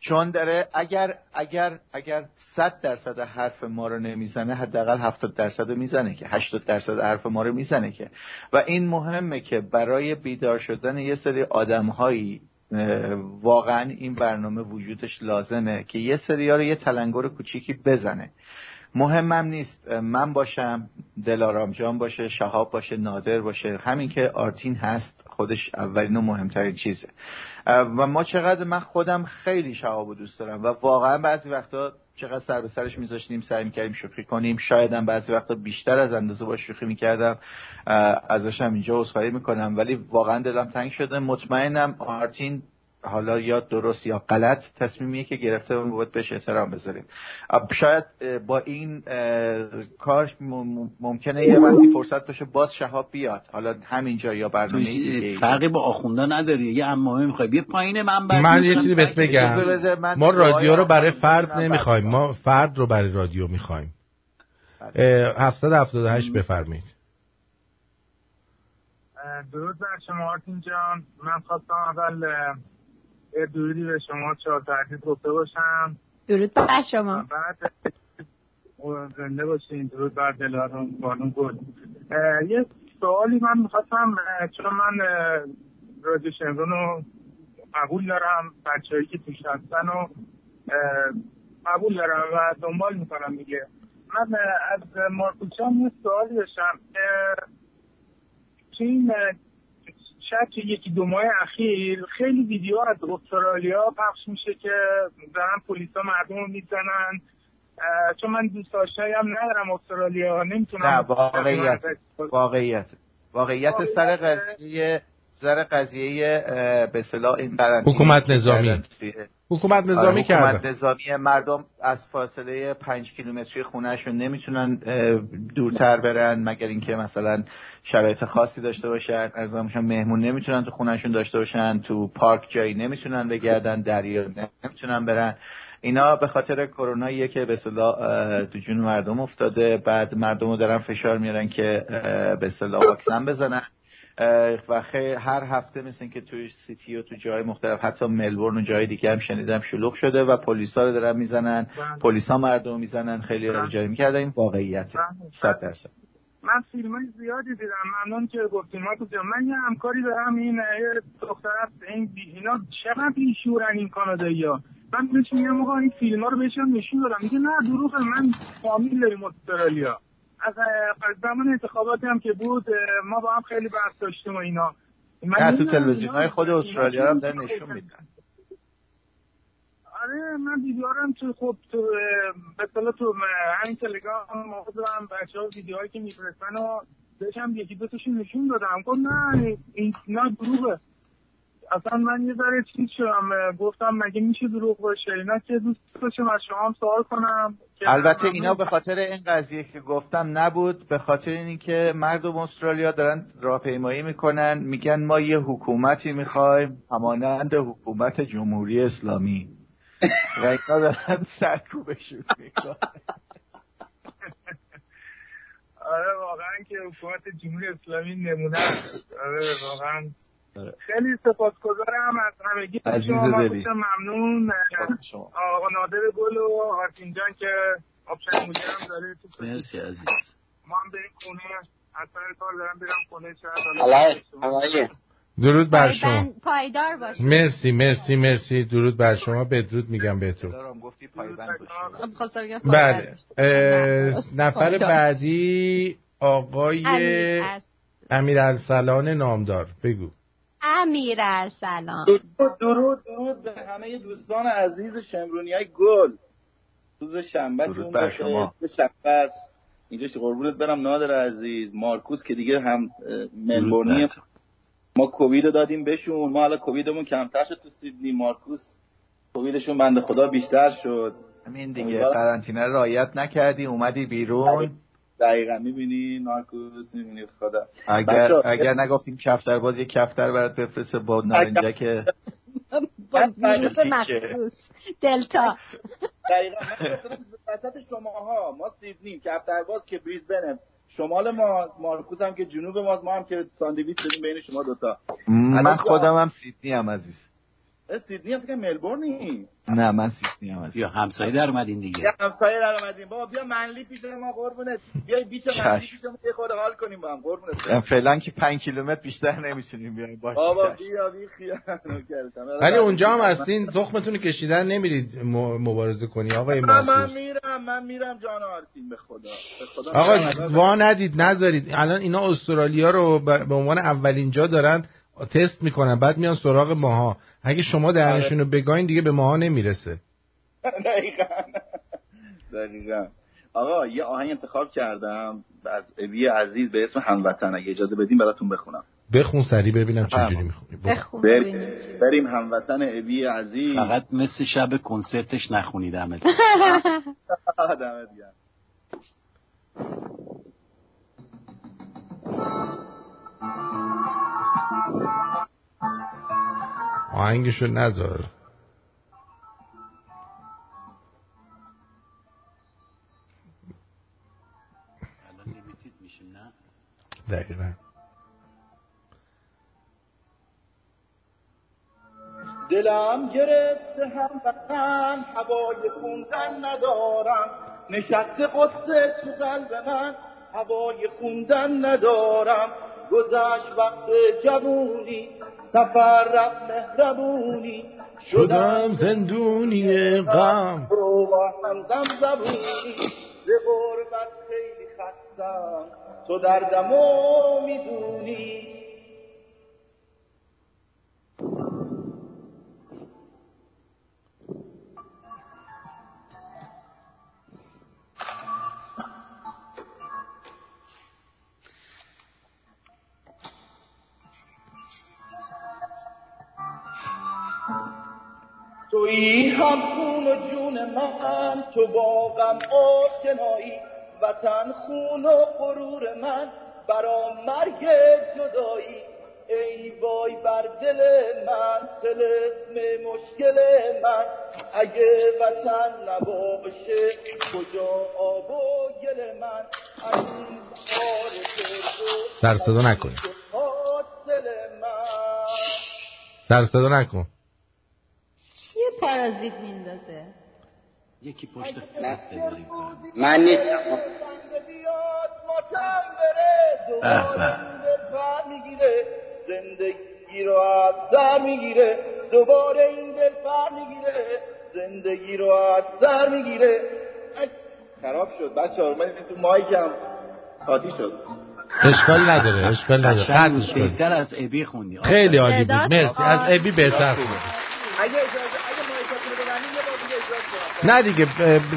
چون داره اگر اگر اگر 100 درصد حرف ما رو نمی‌زنه حداقل 70 درصد می‌زنه که 80 درصد حرف ما رو می‌زنه که. و این مهمه که برای بیدار شدن یه سری آدمهایی واقعا این برنامه وجودش لازمه که یه سری ها رو یه تلنگر کوچیکی بزنه. مهمم نیست. من باشم دلارام جان باشه شهاب باشه نادر باشه همین که آرتین هست خودش اولین و مهمترین چیزه. و ما چقدر من خودم خیلی شهاب رو دوست دارم و واقعا بعضی وقتا چقدر سر به سرش میذاشتیم سعی می‌کردیم شوخی کنیم. شاید هم بعضی وقتا بیشتر از اندازه با شوخی می‌کردم. ازش هم اینجا عذرخواهی می‌کنم. ولی واقعا دلم تنگ شده. مطمئنم آرتین حالا یا درست یا غلط تصمیمیه که گرفته و باید بهش احترام بذاریم. اب شاید با این کار مم- ممکنه یه وقتی فرصت باشه باز شهاب بیاد. حالا همینجا یا برنامه دیگه فرقی با آخونده نداری. یه امامه می‌خوای بیا پایین من من یه. چیزی بهت بگم. ما رادیو رو برای فرد نمی‌خوایم. ما فرد رو برای رادیو می‌خوایم. 778 بفرمایید. درود بر شما آرتین جان. من خواستم اول یه درودی به شما چهار تحقیق گفته باشم. درود بر شما. بعد زنده باشین. درود بر دلارم بانو گل. یه سوالی من می‌خواستم چون من رادیو شمرون رو قبول دارم بچههایی که توش هستن و اه، قبول دارم و دنبال می‌کنم دیگه. من از مارکوچان یه سوالی داشتم. این اه، شاید تو یکی دو ماه اخیر خیلی ویدیو از استرالیا پخش میشه که دارن پلیسا مردم رو می‌زنن. چون من دوست آشنایی هم ندارم استرالیا نمی‌تونم نه واقعیت واقعیت. واقعیت سر قضیه سر قضیه به اصطلاح این قرنطینه حکومت که نظامی. حکومت آره، نظامی حکومت کرده. نظامی مردم از فاصله پنج کیلومتری خونهشون نمی‌تونن دورتر برن مگر اینکه مثلا شرایط خاصی داشته باشن. از مهمون نمی‌تونن تو خونهشون داشته باشن تو پارک جایی نمی‌تونن بگردن دریا نمی‌تونن برن. اینا به خاطر کروناییه که به اصطلاح اه، تو جون مردم افتاده. بعد مردم رو دارن فشار میارن که به اصطلاح واکسن بزنن. و هر هفته مثل که توی سیتی و تو جای مختلف حتی ملبورن و جای دیگه هم شنیدم شلوغ شده و پلیسا رو دارن می‌زنن. پلیسا مردم می‌زنن. خیلی رو جاری می‌کردن. این واقعیته. صد درصد. من فیلم های زیادی دیدم. ممنون که گفتیم من یه همکاری دارم این دختر این اینا چقدر بیشورن این کانادایی ها من بهش میگم آقا این فیلم ها رو بهشم نشون دادم. میگه نه دروغه من فامیل داریم استرالیا. از زمان انتخاباتی هم که بود ما با هم خیلی بحث داشتیم و اینا. من تو تلویزیون های خود استرالیا هم دارن می‌کنن؟ نشون میدن. آره من ویدیوهارم تو خب تو به تو همین تلگرام موضوعم بچه ها ویدیوهایی که میفرستن و بهشم یکی دو تاشون نشون دادم گفت نه این نه دروغه اصلا من یه ذره چیز شدم گفتم مگه میشه دروغ باشه اینا که دوست داشتم از شما هم سوال کنم البته. اینا به خاطر این قضیه که گفتم نبود به خاطر اینکه مردم استرالیا دارن راهپیمایی می‌کنن میگن ما یه حکومتی می‌خوایم همانند حکومت جمهوری اسلامی و اینا دارن سرکوبشون می‌کنن آره واقعا که حکومت جمهوری اسلامی نمونه. آره واقعا خیلی سپاسگزارم از همگی. شما ممنون. آقا نادر گل و آرتین جان که آبشن موجه هم داره. تو مرسی عزیز. ما هم بریم خونه. از سر کار دارم برم خونه. شاید درود بر شما. پایدار باشید. مرسی مرسی مرسی. درود بر شما. بدرود میگم بهتون. دارم گفتی پایبند باشی. خب، بگم پایبند بله. نفر. بعدی آقای امیر ارسلان نامدار. بگو. امیر ارسلان درود درود درود به همه دوستان عزیز شمرونی های گل. روز شنبه درود بر. شما. شنبه اینجا قربونت برم نادر عزیز. مارکوس که دیگه هم ملبورنی ما کووید رو دادیم بهشون. ما حالا کوویدمون کمتر شد تو سیدنی. مارکوس کوویدشون بنده خدا بیشتر شد. همین دیگه. قرنطینه رو رعایت نکردی. اومدی بیرون. دقیقا. می‌بینی مارکوس می‌بینی خدا. اگر اگر نگفتیم کفتر باز یه کفتر برات بفرسته با نارنجک با ویروس. مخصوص. دلتا. دقیقا. وسط شماها. ما سیدنی کفترباز که بریزبنه. شمال ماست مارکوس هم که جنوب ماست ما هم که ساندویچ شدیم بین شما دوتا. من خودم هم سیدنی هم عزیز. سیدنی هم فکر ملبورنی نه من سیدنی هم عزیز یا همسایه در اومدین دیگه. یه همسایه در اومدیم. بابا بیا منلی پیش ما قربونت. بیا بیچ منلی. پیش ما یه خورده حال کنیم با هم قربونت. فعلا که پنج کیلومتر بیشتر نمی‌تونیم بیایم. باشه بابا. بیا بی خیال ولی اونجا هم هستین تخمتون کشیدن نمیرید مبارزه کنی آقای من, من میرم من میرم جان آرتین به خدا. به خدا. آقا. وا ندید نذارید. الان اینا استرالیا رو به عنوان اولین جا دارن. تست می‌کنن بعد میان سراغ ماها. اگه شما دهنشون رو بگاین دیگه به ماها نمی‌رسه. دقیقا. دقیقا. آقا یه آهنگ انتخاب کردم از اوی عزیز به اسم هموطن. اگه اجازه بدیم براتون بخونم. بخون سری ببینم چجوری می‌خونی. بریم, بریم هموطن اوی عزیز. فقط مثل شب کنسرتش نخونید عمل دمت گرم. آهنگشو نذار. دقیقا. دلم گرفته هم وطن هوای خوندن ندارم. نشسته قصه تو قلب من هوای خوندن ندارم. گذشت وقت جوونی سفر رفت مهربونی. شدم زندونی غم. رو با همدم زبونی. ز غربت خیلی خستم. تو دردمو می‌دونی. تویی هم خون و جون من تو باغم آشنایی. وطن خون و غرور من برا مرگ جدایی. ای وای بر دل من تلسم مشکل من. اگه وطن نباشه کجا آب و گل من؟ از این سر صدا نکن سر صدا نکن. پارازیت میندازه. یکی پشت من نیستم. بیاد ماتم بره؟ می‌گیره. زندگی رو از سر می‌گیره. دوباره این دل پر می‌گیره. زندگی رو از سر می‌گیره. خراب شد. بچه ها من تو مایکم. قاطی شد. اشکال نداره اشکال نداره. قطعش کن بهتر از ابی خوندی. خیلی عالی بود. مرسی. از. ابی بهتر. خوند اگه اجازه اگه مایکاتون رو ببندید یه بار دیگه اجازه کنم نه دیگه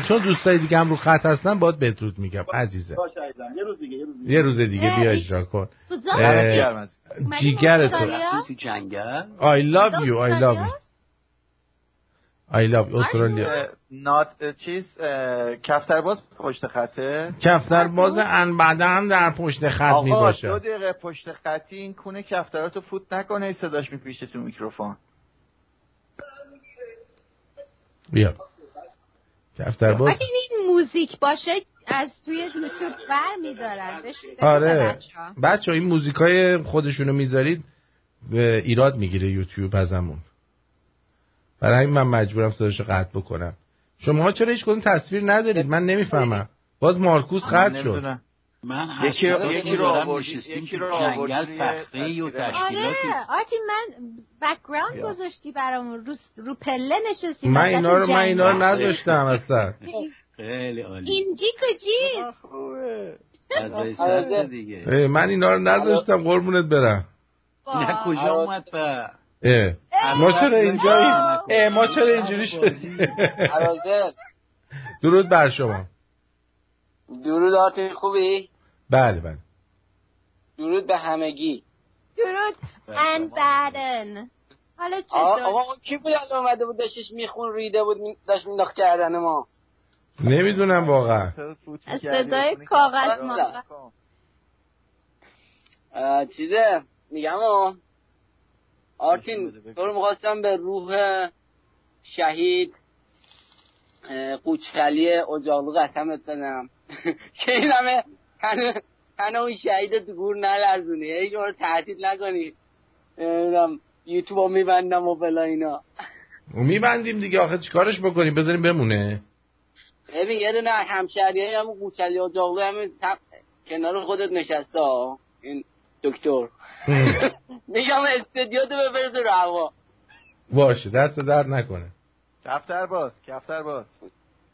چون دوستای دیگه هم رو خط هستن باید بدرود میگم عزیزه. باشه عزیزم. یه روز دیگه یه روز دیگه. یه روز دیگه بیا اجرا کن. جیگر تو؟ تو جنگل؟ I love you I love you. I love you استرالیا. اه، نات چیز اه، کفترباز پشت خطه؟ کفتر باز ان بعدا در پشت خط می آقا باشه دو دقیقه پشت خطی این کونه کفتراتو فوت نکنه صداش میپیشه تو میکروفون. بیا. کفتر باز؟ اگه این موزیک باشه از توی یوتیوب بر میدارن. آره. بچه این موزیکای خودشونو می‌ذارید به ایراد می‌گیره یوتیوب ازمون. برای همین من مجبورم صداشو قطع بکنم. شما چرا هیچ کدوم تصویر ندارید؟ من نمی‌فهمم. باز مارکوس قطع شد. نمی‌دونم. من یکی رو- یکی رو دارم آوردی- نشستیم یکی تو رو جنگل ای و من. تشکیلاتی. آره آرتی من بکگراند. گذاشتی برامون رو, رو پله نشستیم من وسط اینا رو من اینا رو. نذاشتم اصلا. خیلی عالی. اینجی کجی؟ فضای سبز دیگه. من اینا رو نذاشتم قربونت برم. نه کجا اومد به. ما چرا اینجایی اه، ما چرا اینجوری شدیم؟ عرازل درود بر شما. درود آرتین خوبی؟ بله بله. درود به همگی. درود ان بعدن حالا آ- چطور آقا کی بود الان اومده بود داشتش میخون ریده بود داشت مینداخت کردن ما؟ نمی‌دونم واقعا. صدای کاغذ ما. چیزه؟ میگم. آرتین تو رو می‌خواستم به روح شهید قوچکلی اجاقلو قسمت بدم. که این همه تن تن اون شهید تو گور نلرزونی. هیچ رو تهدید نکنی. نمی‌دونم یوتیوب رو میبندم و فلا اینا. میبندیم دیگه. آخه چیکارش بکنیم؟ بذاریم بمونه. ببین یه دونه همشهری های همون قوچلی اجاقلو همین سب... کنار خودت نشسته ها. این دکتر. میگم استدیو تو ببرد رو هوا. باشه دست درد نکنه. کفتر باز کفتر باز.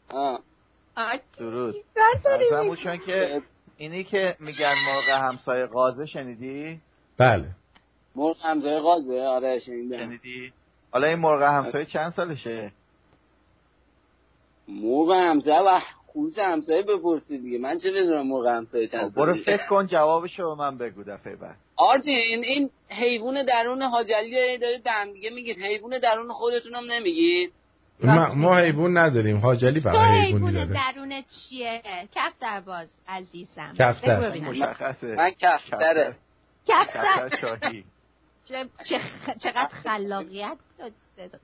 آه. درود. که اینی که میگن مرغ همسایه غازه شنیدی؟ بله. مرغ همسایه غازه آره شنیدم. شنیدی؟ حالا این مرغ همسایه چند سالشه؟ مرغ همسایه و خوز همسایه بپرسید دیگه. من چه بدونم مرغ همسایه چند برو ساله فکر کن جوابشو به من بگو دفعه بعد. آرتین این حیوان درون حاجلی دارید به هم دیگه میگید. حیوان درون خودتون هم نمیگید. ما, ما حیوان نداریم. حاجلی فقط حیوان داره. درونت چیه؟ کفتر باز عزیزم. کفتر. مشخصه. من کفتره. کفتر. کفتر شاهی. چه- چه- چقدر خلاقیت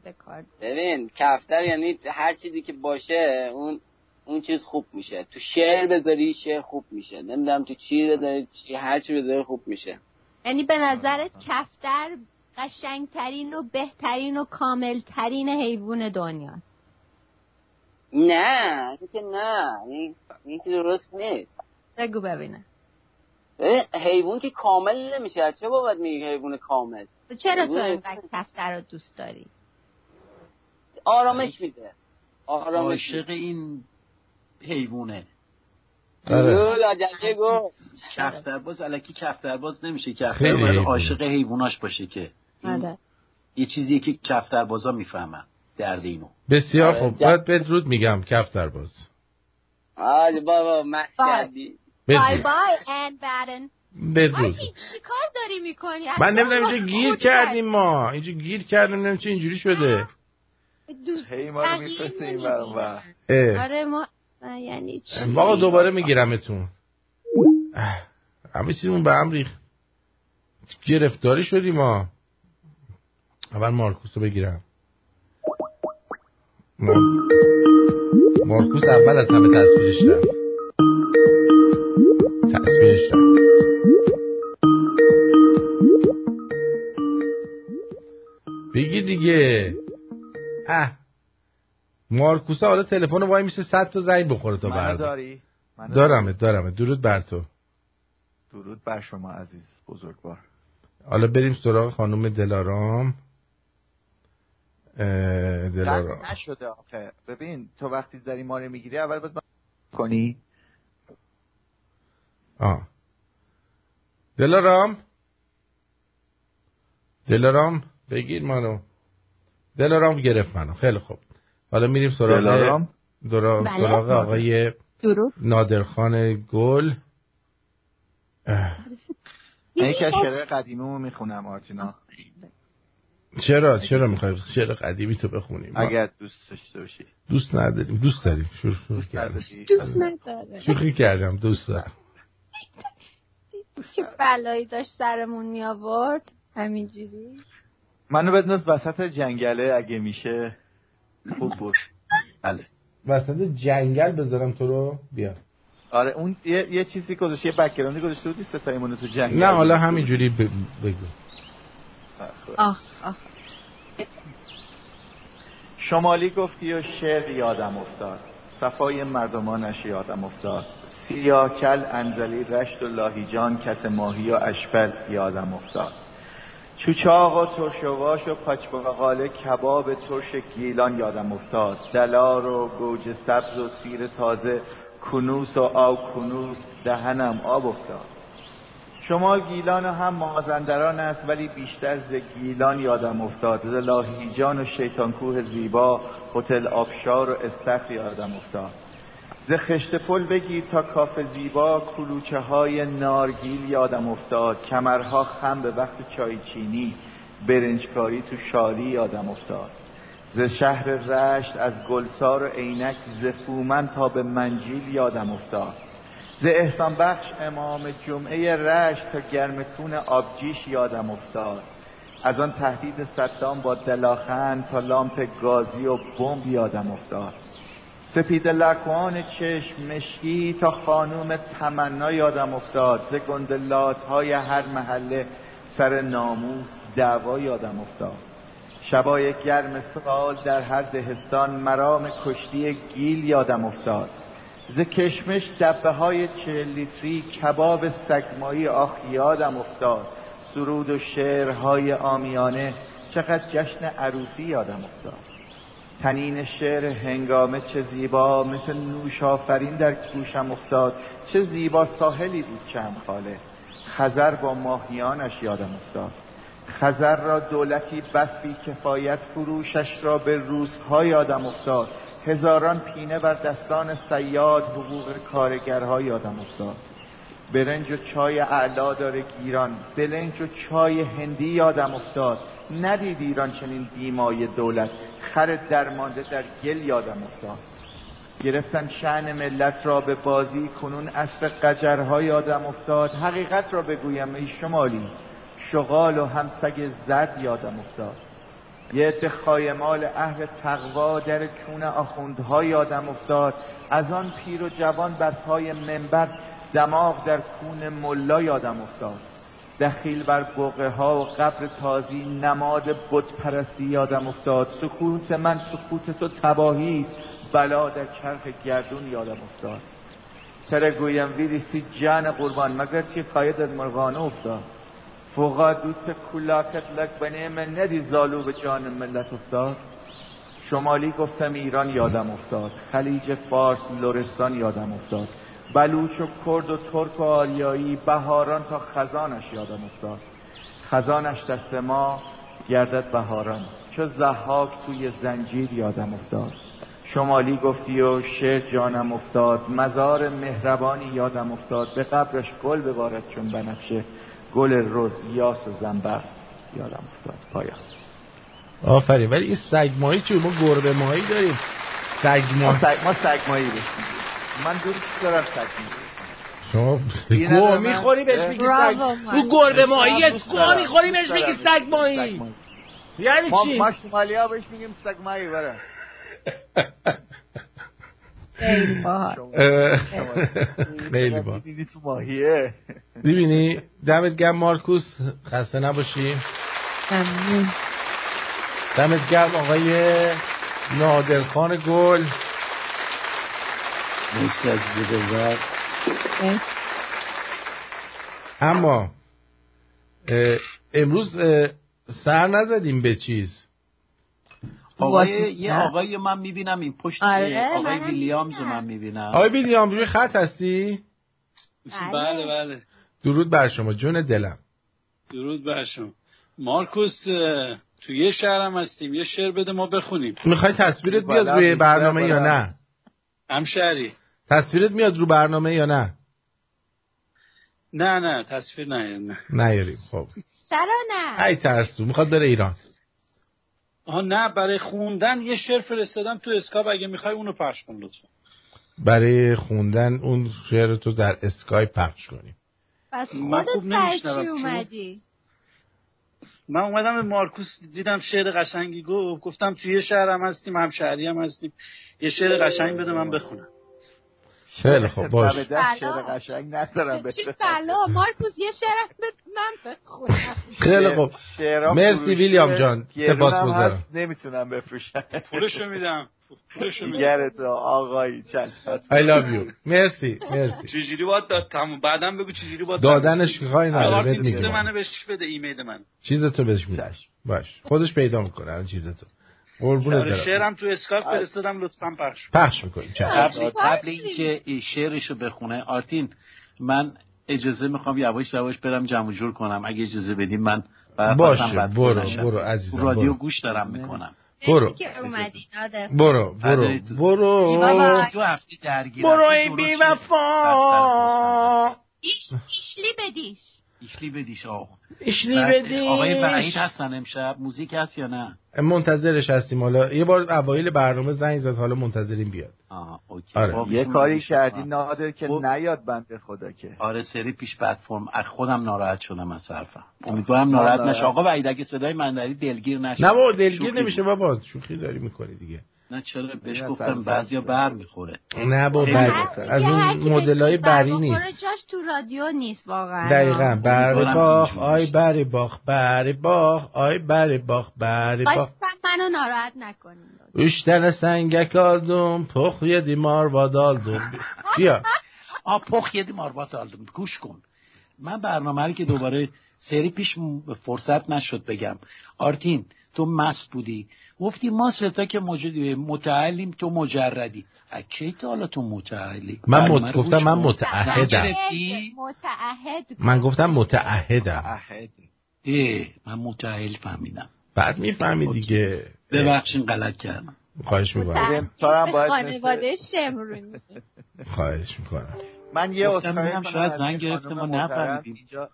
به- کار. ببین کفتر یعنی هر چیزی که باشه اون اون چیز خوب میشه. تو شعر بذاری شعر خوب میشه. نمی‌دونم تو چی بذاری چی هر چی بذاری خوب میشه. یعنی به نظرت کفتر قشنگترین و بهترین و کاملترین حیوان دنیاست. نه که نه این, این که درست نیست. بگو ببینم. ببین، حیوان که کامل نمیشه. از چه بابت میگی حیوان کامل؟ تو چرا تو اینقدر کفتر رو دوست داری؟ آرامش میده. آرامش عاشق این حیوونه آره. کفترباز الکی کفترباز نمیشه. کفتر باید. عاشق حیواناش باشه که. آره یه چیزیه که کفتربازا می‌فهمن درد اینو. بسیار آره، خوب. جا- باید بدرود میگم کفتر باز آج بابا مست بای. کردی. بای بدرود بای ان بعدن بدرود چی کار داری می‌کنی؟ من نمی‌دونم اینجا گیر کردیم ما. اینجا گیر کردیم نمی‌دونم چه اینجوری شده. هی ما رو میفرسته این برام. آره ما یعنی چی؟ واقعا دوباره میگیرمتون. همه چیزمون به هم ریخت. گرفتاری شدیم ما. اول مارکوس رو بگیرم. مار... مارکوس اول از همه تصویرش رفت. تصویرش رفت. بگی دیگه. اه. مارکوس حالا تلفن وای میشه صد تا زنگ بخوره تا منو بردا داری؟ منو دارمه دارمه درود بر تو. درود بر شما عزیز بزرگوار. حالا بریم سراغ خانم دلارام. قطع نشده آخه. ببین تو وقتی داری ما رو می‌گیری اول باید من- کنی. آه. دلارام؟ دلارام؟ بگیر منو. دلارام گرفت منو. خیلی خوب. حالا میریم سراغ دلارام؟ درا- بله. سراغ آقای نادرخان گل. یکی از شعرهای قدیمیمو می‌خونم آرتینا. چرا؟ چرا می‌خوای؟ شعر قدیمی تو بخونیم اگر دوست داشته باشی. دوست نداریم. دوست داریم. شوخی شوخی کردم. دوست نداره. شوخی کردم. دوست دارم. چه بلایی داشت سرمون می آورد همینجوری. منو بدناز وسط جنگله اگه میشه خوب بود بله. وسط جنگل بذارم تو رو. بیا. آره اون یه, یه چیزی گذاشته یه background ی گذاشته بودی ستایمون تو جنگل. نه حالا همینجوری ب- بگو. آه آه شمالی گفتی و شعر یادم افتاد. صفای مردمانش یادم افتاد. سیاکل انزلی رشت و لاهیجان کت ماهی و اشبل یادم افتاد. چوچاق و ترشواش و پاچبقاله کباب ترش گیلان یادم افتاد. دلار و گوجه سبز و سیر تازه کنوس و آو کنوس دهنم آب افتاد. شما گیلان هم مازندران است ولی بیشتر ز گیلان یادم افتاد. ز لاهیجان و شیطان کوه زیبا هتل آبشار و استخر یادم افتاد. ز خشت پل بگی تا کاف زیبا کلوچه های نارگیل یادم افتاد. کمرها خم به وقت چای چینی برنجکاری تو شالی یادم افتاد. ز شهر رشت از گلسار و عینک ز فومن تا به منجیل یادم افتاد. ز احسان بخش امام جمعه رشت تا گرمکون آبجیش یادم افتاد. از آن تهدید صدام با دلاخن تا لامپ گازی و بمب یادم افتاد. سپید لکوان چشم مشکی تا خانوم تمنا یادم افتاد. ز گندلات های هر محله سر ناموس دعوا یادم افتاد. شبای گرم سال در هر دهستان مرام کشتی گیل یادم افتاد. ز کشمش دبه های چهل لیتری کباب سگمایی آخ یادم افتاد. سرود و شعرهای آمیانه چقدر جشن عروسی یادم افتاد. تنین شعر هنگامه چه زیبا مثل نوش آفرین در گوشم افتاد. چه زیبا ساحلی بود چند خاله. خزر با ماهیانش یادم افتاد. خزر را دولتی بس بی کفایت فروشش را به روزها یادم افتاد. هزاران پینه بر دستان سیاد حقوق کارگرها یادم افتاد. برنج و چای اعلا داره گیران بلنج و چای هندی یادم افتاد. ندید ایران چنین بیمای دولت خر درمانده در گل یادم افتاد. گرفتن شعن ملت را به بازی کنون اصر قجرها یادم افتاد. حقیقت را بگویم ای شمالی شغال و همسگ زد یادم افتاد. یه عده خایمال اهل تقوا در چون آخوندها یادم افتاد. از آن پیر و جوان بر پای منبر دماغ در کون ملا یادم افتاد. دخیل بر بقه ها و قبر تازی نماد بت پرستی یادم افتاد. سکوت من سکوت تو تباهی بلا در چرخ گردون یادم افتاد. تره گویم ویریستی جان قربان مگر تی قاید مرغانه افتاد؟ فوقا دوت کلاکت لک بنه من ندی زالو به جان ملت افتاد. شمالی گفتم ایران یادم افتاد. خلیج فارس لرستان یادم افتاد. بلوچ و کرد و ترک و آریایی بهاران تا خزانش یادم افتاد. خزانش دست ما گردد بهاران. چه زحاک توی زنجیر یادم افتاد. شمالی گفتی و شعر جانم افتاد. مزار مهربانی یادم افتاد. به قبرش گل ببارد چون بنفشه. گل روز یاس و زنبق یادم افتاد. پایان آفرین. ولی این سگ ماهی چون ما گربه ماهی داریم. سگ ما ماهی سگ, ما سگ ماهی بشیم من دوست دارم سگ ماهی. شما گوه می‌خوری بهش. میگی سگ او گربه ماهی گوه دارم. می‌خوری بهش میگی. سگ ماهی. یعنی چی؟ ما شمالی ها بهش میگیم سگ ماهی برم خیلی باحال. اه، خیلی با دیدی تو ماهیه. می‌بینی؟ دمت گرم مارکوس. خسته نباشی. دمت گرم آقای نادرخان گل. مرسی عزیز دلبر اما امروز سر نزدیم به چیز. آقای یه آقای من می‌بینم این پشت آره، آقای ویلیامز رو من می‌بینم. آقای ویلیام روی خط هستی؟ بله بله. درود بر شما جون دلم. درود بر شما. مارکوس تو یه شهرم هستیم یه شعر بده ما بخونیم. می‌خوای تصویرت بیاد روی برنامه یا نه؟ همشهری. تصویرت میاد رو برنامه یا نه؟ نه نه تصویر نه نه. نیاریم خب. چرا نه. ای ترسو می‌خواد بره ایران. آها نه برای خوندن یه شعر فرستادم تو اسکاپ اگه می‌خوای اونو پخش کن لطفا. برای خوندن اون شعر تو در اسکای پخش کنیم. پس من خودت اومدی؟ من اومدم به مارکوس دیدم شعر قشنگی گفت گفتم توی یه شهرم هستیم همشهری هم هستیم. یه شعر قشنگ بده من بخونم. خیلی خب باش. شعر قشنگ ندارم بلا مارکوس یه شعر به من بخونم. خیلی خب شعرها مرسی ویلیام جان هست، نمی‌تونم بفروشم. پولشو میدم. پولشو میدم. جگرت آقایی چشم I love you. مرسی مرسی. چجوری باید داد؟ تموم. بعدم بگو چجوری باید دادنش که خواهی نداره آرتین بهت چیز میگم. منو بهش بده؟ ایمیل من. چیز تو بهش میدم. باش. خودش پیدا می‌کنه الان چیز تو قربونت آره برم شعرم تو اسکایپ فرستادم لطفا پخش پخش می‌کنیم قبل, قبل اینکه این شعرشو بخونه آرتین من اجازه می‌خوام یواش یواش برم جمع و جور کنم. اگه اجازه بدیم من باشه، برو،. برو عزیزم، رادیو برو. گوش دارم می‌کنم. برو. که اومدی نادر. برو برو تو. برو. بابا. تو هفته درگیرم. برو تو ای درست بی. وفا ایش ایشلی بدیش. ایشلی بدیش آقا ایشلی بعد بدیش. آقای وحید هستن امشب موزیک هست یا نه منتظرش هستیم حالا یه بار اوایل برنامه زنگ زد حالا منتظریم بیاد آه اوکی آره. با یه کاری میشه. کردی. نادر که خب. نیاد بنده خدا که آره سری پیش بعد فرم از خودم ناراحت شدم از حرفم امیدوارم ناراحت. نشه آقا وحید اگه صدای من داری دلگیر نشه نه بابا دلگیر شوخی نمیشه. بابا شوخی داری می‌کنی دیگه نه چرا بهش نه، گفتم بعضیا بر می‌خوره. نه خیلی بر... از اون مدل های بری نیست. جاش تو رادیو نیست واقعا. دقیقا بر امیدوارم باخ آی. بر باخ بر باخ آی بر باخ بر باخ. منو ناراحت نکنیم اشتن سنگک آردم پخ یه دیمار وادالدم بیا. آ پخ یه ماربات آلدم گوش کن. من برنامه رو که دوباره سری پیش فرصت نشد بگم. آرتین تو مست بودی. گفتی ما ستا که. متعلیم تو مجردی. از کی تا حالا تو متعلی؟ من مت... گفتم من. متعهدم. من گفتم متعهدم. عهد. اه من متعهل فهمیدم. بعد می‌فهمی دیگه. ببخشین غلط کردم. خواهش می‌کنم. خانواده شمرونی خواهش می‌کنم. من یه اسخای کنم شاید زنگ گرفته ما. نفهمیدیم. اینجا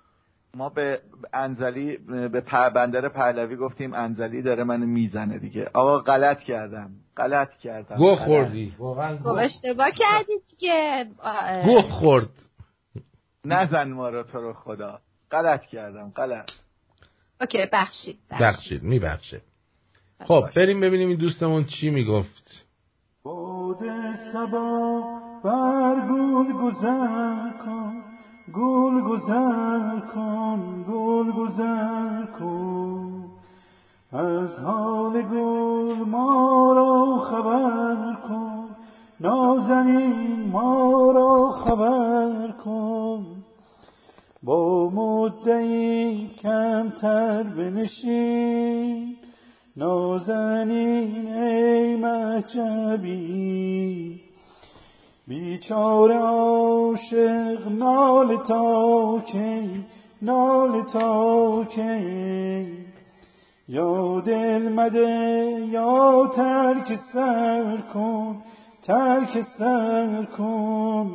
ما به انزلی به پر- بندر پهلوی گفتیم انزلی داره منو می‌زنه دیگه. آقا غلط کردم. غلط کردم. گوه غلط. خوردی. واقعا خب اشتباه کردی دیگه. گوه خورد. نزن ما رو تو رو خدا. غلط کردم. غلط. اوکی بخشید بخشید. میبخشه خب بریم ببینیم این دوستمون چی می‌گفت. باد سبا بر گل گذر کن گل گذر کن گل گذر کن. از حال گل ما را خبر کن نازنین ما را خبر کن. با مدعی کمتر بنشین نازنین ای محجبی بیچاره عاشق نال تا کی نال تا کی. یا دل مده یا ترک سر کن ترک سر کن.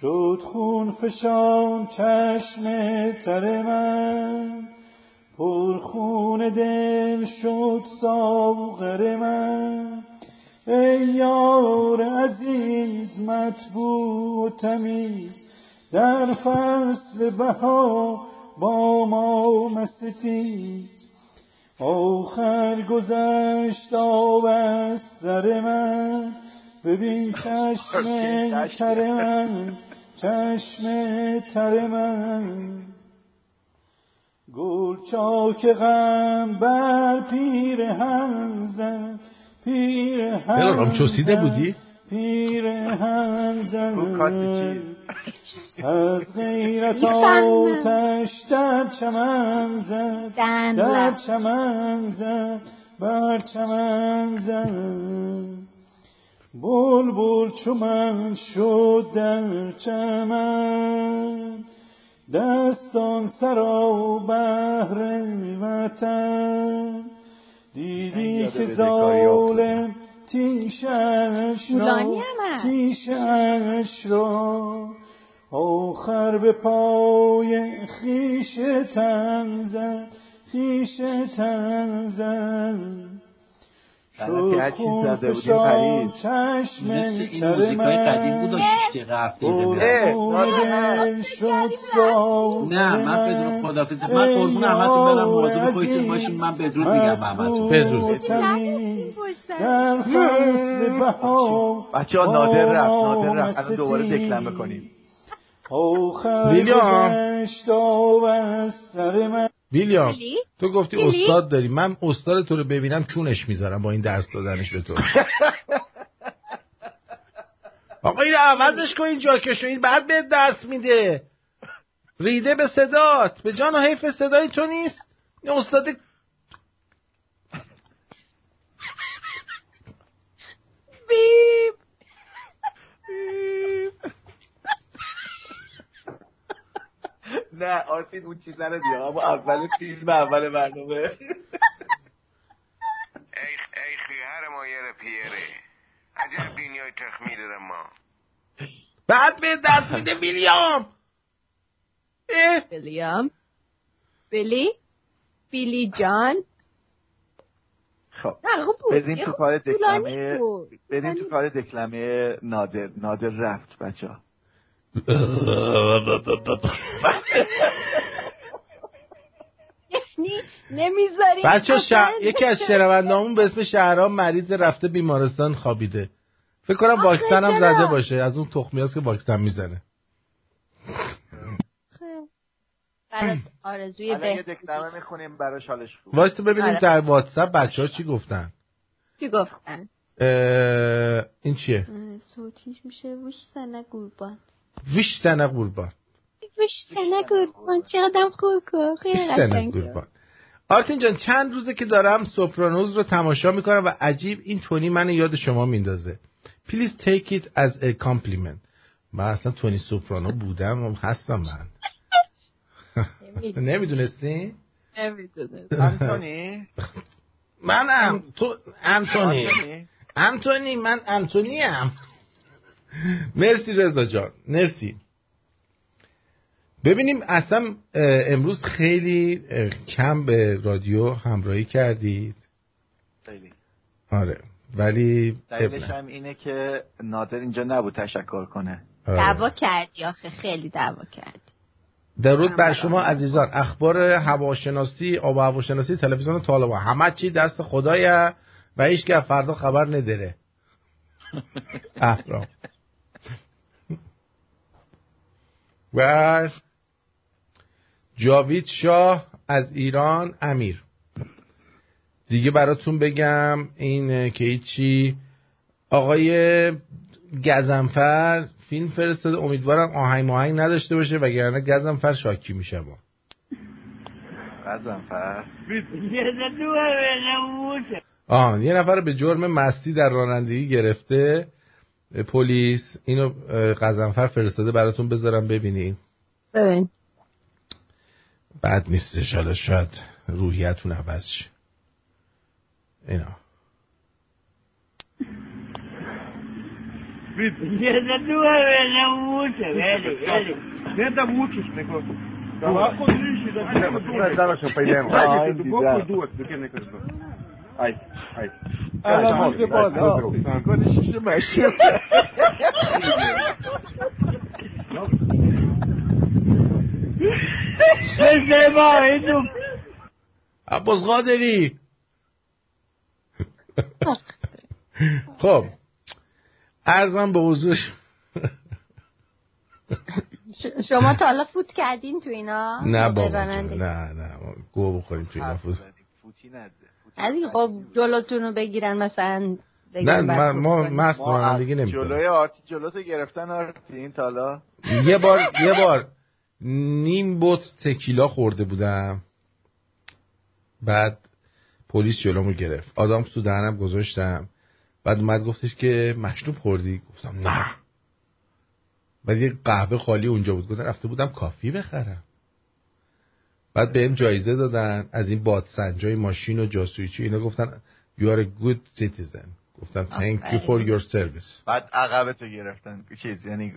شد خون فشان چشم تر من. پر خون دل شد ساغر من. ای یار عزیز مطبوع و تمیز. در فصل بها با ما مستیز. آخر گذشت آب از سر من. ببین چشم تر من چشم تر من. گل چاک غم بر پیر هم زد پیر هم چوسیده زد، بودی؟ پیر هم زد از غیرت. آتش در چمن زد در. چمن زد بر چمن زد بلبل چو من شد در چمن دستان سرا بهر وطن. دیدی که ظالم تیشش را. تیشش را آخر به پای خیش تن زد خیش تن زد. غلطی هر شد چی خون زده بودیم پرید. مثل این موزیکای قدیم بود و شیش دقیقه هفت دقیقه نه. من بدون خدافظ من قربون همتون برم مواظب خودتون باشین من بدرود میگم همتون. بدرود. بچه ها نادر رفت نادر رفت. الان دوباره دکلم بکنیم. آخر ویلیام. ویلیام ویلی؟ تو گفتی ویلی؟ استاد داری. من استاد تو رو ببینم چونش می‌ذارم با این درس دادنش به تو. آقا این عوضش کن این جاکشو. این بعد به درس میده. ریده به صدات. به جان و حیف صدای تو نیست. این استاد بیب نه آرتین اون چیز نره دیگه اما اول فیلم اول برنامه. ایخ ایخی هر مایر پیره. عجب دنیای داره ما. بعد به دست میده ویلیام ویلیام بیلی؟ بیلی جان. خب بدین خب تو کار دکلمه بدین تو کار دکلمه نادر نادر رفت بچه ها یعنی نمی‌ذاریم بچه اصلا یکی از شنوندهامون به اسم شهرام مریض رفته بیمارستان خوابیده. فکر کنم واکسن هم؟ زده باشه. از اون تخمی هست که واکسن می‌زنه. برات آرزوی می‌خونیم براش حالش خوب واسه ببینیم آره. در واتساپ بچه ها چی گفتن. چی گفتن؟ اه، این چیه؟ صوتیش میشه وش سنه قربان ویش سنه قربان وش سنه قربان چقدر خوب خیلی ویش قشنگ قربان آرتین جان چند روزه که دارم سوپرانوز رو تماشا می‌کنم و عجیب این تونی من یاد شما میندازه Please take it as a compliment. من اصلا تونی سوپرانو بودم و هستم من نمی‌دونستی؟ نمی‌دونه انتونی منم تو انتونی آنتونی؟ انتونی من انتونی هم مرسی رضا جان. مرسی. ببینیم اصلا امروز خیلی کم به رادیو همراهی کردید. خیلی. آره. ولی دلیلش. هم اینه که نادر اینجا نبود تشکر کنه. آره. دعوا کردی آخه خیلی دعوا کردی. درود بر شما عزیزان اخبار هواشناسی آب و هواشناسی تلویزیون طالبان. همه چی دست خدایه و هیچ که فردا خبر نداره. احرام. و جاوید شاه از ایران امیر. دیگه براتون بگم این که هیچی. آقای گزنفر فیلم فرستاده. امیدوارم آهنگ ماهنگ نداشته باشه وگرنه گزنفر شاکی میشه ما غزنفر آه یه نفر به جرم مستی در رانندگی گرفته. پلیس اینو اه، قزنفر فرستاده براتون بذارم ببینید ببین بد نیستش حالا شاید روحیتون عوض شه اینا Senta muchos, mejor. Trabajo rígido. Zaraz pojedziemy. Dajcie tu widzę. boku dół, do Aj, aj. الان میگه بالا می‌کنه شیشه مشروب عباس قادری خب ارزم به حضور ش- شما تا حالا فوت کردین تو اینا؟ نه موقع بابا؟ نه نه. ما گو بخوریم توی نفوس فوتی نده. علی خب جلوتون رو بگیرن مثلا نه بگیرن ما. مست رانندگی از نمی‌کنیم جلوی آرتی جلوتو گرفتن آرتین تا حالا یه بار یه بار نیم بوت تکیلا خورده بودم. بعد پلیس جلومو گرفت. آدم تو دهنم گذاشتم. بعد اومد گفتش که مشروب خوردی؟ گفتم نه. بعد یه قهوه خالی اونجا بود. گفتم رفته بودم کافی بخرم. بعد بهم جایزه دادن از این بادسنجای ماشین و جاسویچی. اینا گفتن you are a good citizen. گفتم thank you for your service. بعد عقبتو گرفتن. چیز یعنی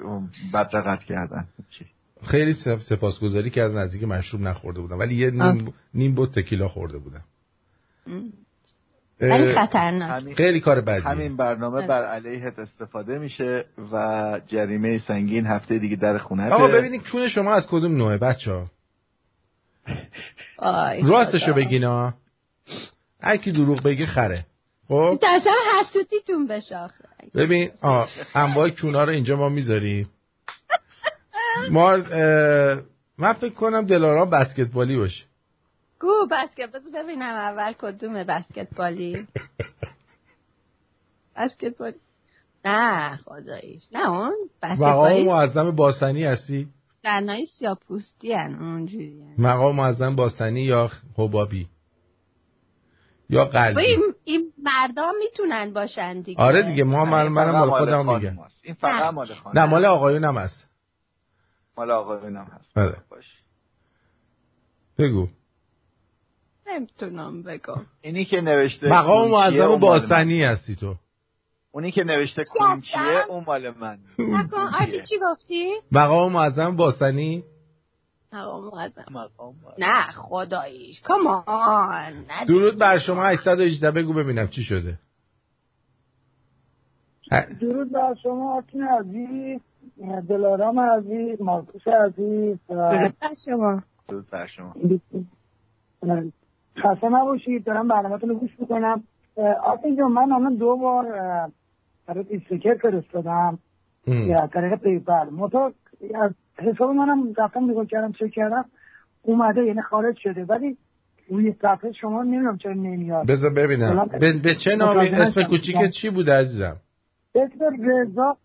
بدرقت کردن. چی؟ خیلی سپ- سپاسگزاری کردن از اینکه مشروب نخورده بودم ولی یه نیم, نیم بوت تکیلا خورده بودم ولی خطرناک. خیلی کار بدیه. همین برنامه بر علیهت استفاده میشه و جریمه سنگین هفته دیگه در خونه آقا ببینید چون شما از کدوم نوعه؟ بچه ها راستشو خدا. بگین ها هر کی دروغ بگه خره. خب؟ تصم حسوتیتون بشه آخه. ببین آه انواع کونا رو اینجا ما می‌ذاریم. ما من فکر کنم دلارام بسکتبالی باشه. گو بسکت بذار ببینم اول کدوم بسکتبالی. بسکتبالی. نه خداییش. نه اون بسکتبالی. معظم باسنی هستی؟ زنای سیاپوستی هن اونجوری هن. مقام معظم باسنی یا حبابی؟ یا قلبی؟ این, این مردا می‌تونن باشن دیگه. آره دیگه ما من منم مال خودم میگم. هست. این فقط مال خانم نه مال آقایون هم هست. مال آقایونم هست. آره. باش. بگو. نمی‌تونم بگم. اینی که نوشته مقام معظم مال باسنی هستی تو. اونی که نوشته کونچیه اون مال من. نکن آرتی چی گفتی؟ مقام معظم باسنی؟ مقام معظم. نه خداییش. کمان درود بر شما 818 بگو ببینم چی شده. درود بر شما آرتین عزیز دلارام عزیز مارکوس عزیز درود بر شما. درود بر شما. خسته نباشید دارم برنامه‌تون رو گوش می‌کنم. آرتین جان من الان دو بار برای استیکر فرستادم. یا طریق پیپر. مطور از حساب منم رفتم نگاه کردم چک کردم. اومده یعنی خارج شده. ولی روی صفحه شما نمی‌دونم چرا نمیاد. بذار ببینم. به, به چه نامی اسم کوچیکت چی بوده عزیزم؟ اسم رضا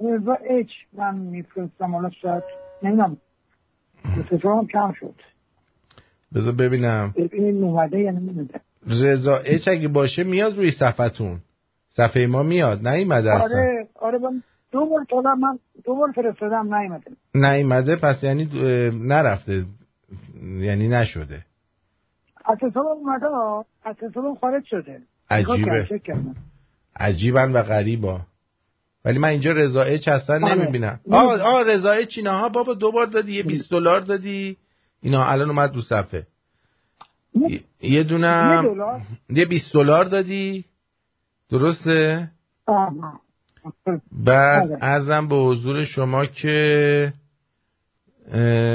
رضا اچ من میفرستم. حالا شاید نمی‌دونم. هم کم شد. بذار ببینم. ببینید اومده یا نمیده. رضا اچ اگه باشه میاد روی صفحتون. صفحه ما میاد. نیومده آره آره من دو بار تا من دو بار فرستادم نیومده. نیومده پس یعنی نرفته. یعنی نشده. حساب اومده حساب خارج شده. عجیبه. عجیبن و غریبا. ولی من اینجا رضا اچ اصلا نمی‌بینم. آه آه رضا اچ اینا ها بابا دو بار دادی یه 20 دلار دادی. اینا الان اومد رو صفحه. یه دونم یه 20 دلار دادی. درسته؟ بعد ارزم به حضور شما که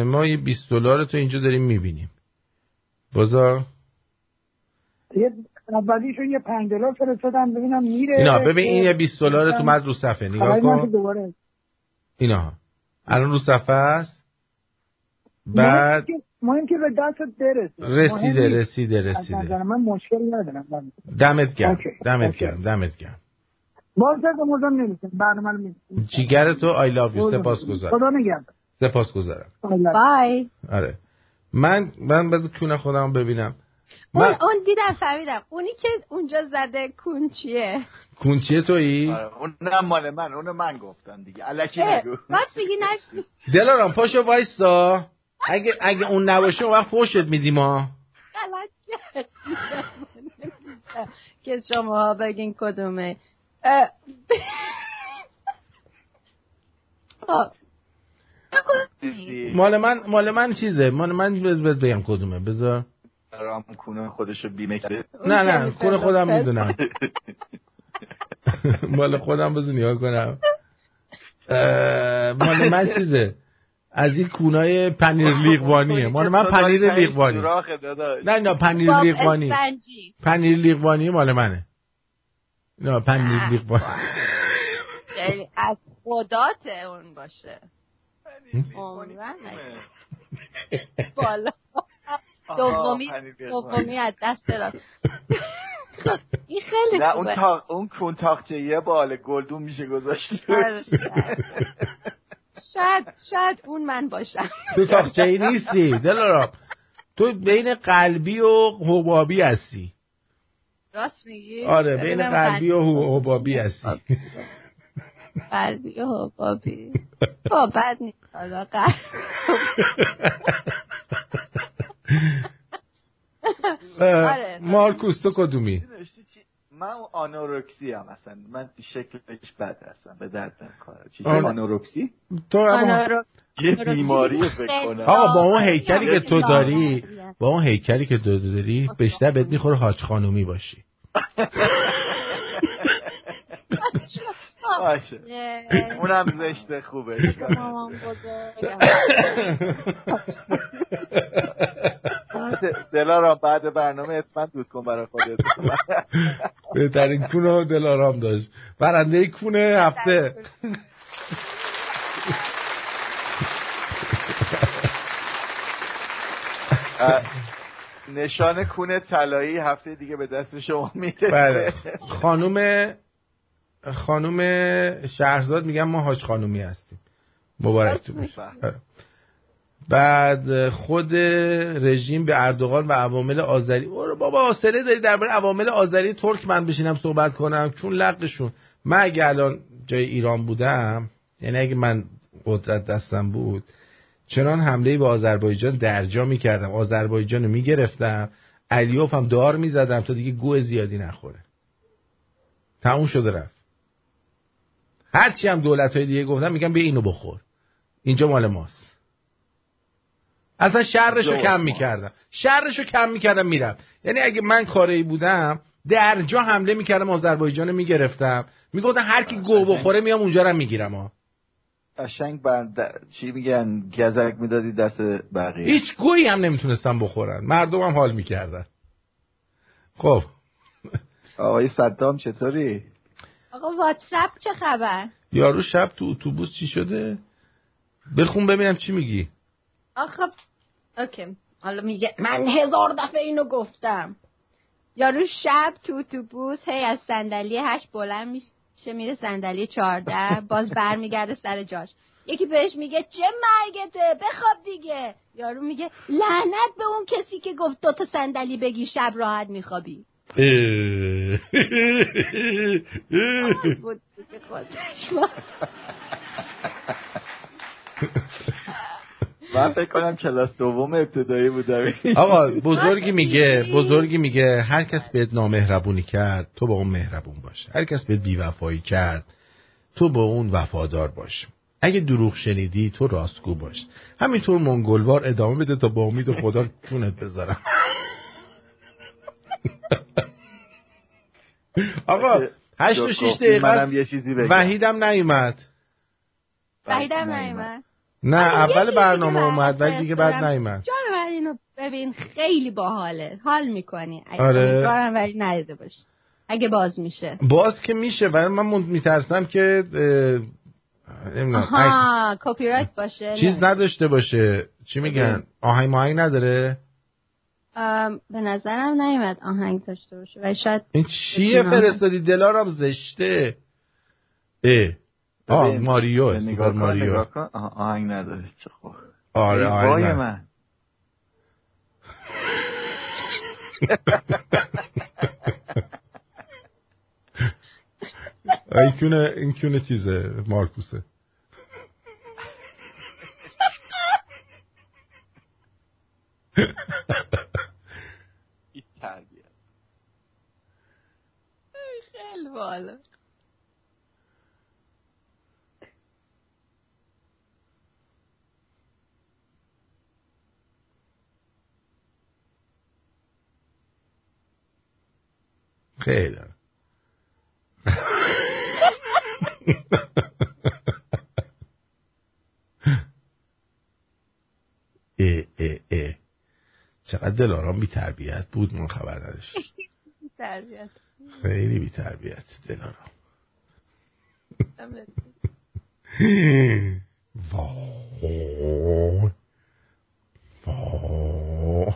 ما یه 20 دلار تو اینجا داریم می‌بینیم. بازار؟ یه اولیشو یه 5 دلار فرستادم ببینم میره. اینا ببین این یه 20 دلار تو مد رو صفحه. نگاه کن. اینا الان رو صفحه است. بعد مهم که به دستت برسه رسیده رسیده رسیده. من مشکل ندارم. دمت گرم دمت گرم دمت گرم. باز مردم نمیسن برنامه رو جیگر تو آی لاف یو سپاس گذارم. خدا نگرد سپاس گذارم. بای آره. من من بذار کونه خودم ببینم. اون اون دیدم فهمیدم. اونی که اونجا زده کونچیه کونچیه تویی؟ آره اونم مال من اونو من گفتم دیگه. الکی نگو. بس میگی نشنی دلارم پاشو وایستا. اگه اگه اون نباشه اون وقت فوشت میدیم ها. غلط کرد. که شما بگین کدومه. مال من مال من چیزه؟ مال من بذار بگم کدومه. بذار. رام کونه خودشو بیمه کرده. نه نه کونه خودم می‌دونم. مال خودم بذار نگاه کنم. مال من چیزه؟ از این کونای پنیر لیقوانیه. مال من پنیر لیقوانی. نه نه پنیر لیقوانی. پنیر لیقوانی مال منه. نه پنیر لیقوانی. خیلی از خدات اون باشه. بالا. دومی دومی از دست راست این خیلی نه اون تا... اون کون تاخچه یه بال گلدون میشه گذاشت شاید شاید اون من باشم. تو تاخچه ای نیستی دلارا تو بین قلبی و حبابی هستی. راست میگی؟ آره بین قلبی و حبابی هستی. قلبی و حبابی. با بد نیست حالا قلب. مارکوس تو کدومی؟ من آنورکسی هم اصلا. من شکلش بد هستم به درد نمی‌خوره. چیزی آنورکسی؟ تو یه بیماری فکر کنم. آقا با اون هیکلی که تو داری با اون هیکلی که تو داری بیشتر بهت می‌خوره حاج خانومی باشی. باشه. اونم زشته خوبه. دلارام بعد برنامه اسمت دوست کن برای خودت. بهترین کونه دلارام داشت. برنده کونه هفته. نشان کونه طلایی هفته دیگه به دست شما میده بله. خانوم خانوم شهرزاد میگم ما حاج خانومی هستیم. مبارک تو بعد خود رژیم به اردوغان و عوامل آذری. بابا حوصله داری درباره عوامل آذری ترک من بشینم صحبت کنم؟ چون لقشون من اگه الان جای ایران بودم یعنی اگه من قدرت دستم بود چنان حمله به آذربایجان درجا می‌کردم. آذربایجان رو می‌گرفتم. علیوف هم دار می‌زدم تا دیگه گوه زیادی نخوره. تموم شده رفت. هرچی هم دولت های دیگه گفتن میگن بیا اینو بخور. اینجا مال ماست. اصلا شرشو کم می‌کردم. شرشو کم می‌کردم میرم یعنی اگه من کاری بودم در جا حمله می‌کردم آذربایجان می‌گرفتم. می‌گفتن هر کی گو بخوره میام اونجا رو می‌گیرم ها قشنگ بر چی میگن؟ گزک می‌دادی دست بقیه. هیچ گویی هم نمی‌تونستم بخورن. مردم هم حال می‌کردن. خب. آقای صدام چطوری؟ آقا واتساپ چه خبر؟ یارو شب تو اتوبوس چی شده؟ بخون ببینم چی میگی. آخه اوکی. حالا میگه من هزار دفعه اینو گفتم. یارو شب تو اتوبوس هی از صندلی هشت بلند میشه میره صندلی چهارده باز برمیگرده سر جاش. یکی بهش میگه چه مرگته؟ بخواب دیگه. یارو میگه لعنت به اون کسی که گفت دو تا صندلی بگی شب راحت میخوابی. من فکر کنم کلاس دوم ابتدایی بودم. آقا بزرگی میگه بزرگی میگه هر کس بهت نامهربونی کرد تو با اون مهربون باش. هر کس بهت بیوفایی کرد تو با اون وفادار باش. اگه دروغ شنیدی تو راستگو باش. همینطور منگلوار ادامه بده تا با امید خدا جونت بذارم. آقا هشت و شیش دقیقه منم است. یه چیزی بگم. وحیدم نیومد. وحیدم نیومد. نه آره، اول برنامه اومد ولی دیگه بعد. نیومد. جان من اینو ببین خیلی باحاله. حال می‌کنی. اگه آره. ولی ندیده باشی. اگه باز میشه. باز که میشه ولی من میترسم که آها کپی رایت باشه چیز نه. نداشته باشه. چی میگن؟ آهنگ ماهنگ نداره؟ به نظرم نیومد آهنگ داشته باشه ولی شاید این چیه. فرستادی؟ دلارم زشته. اه. آه ماریو نگاه کن، ماریو. نگاه کن. آها، آهنگ نداره چه خوب. آره آهنگ. من. این کونه این کونه چیزه مارکوسه. خیلی بالا خیلی. اه اه اه چقدر دلارام بی تربیت بود من خبر نداشت. تربیت خیلی بی تربیت دلارام وای. وای.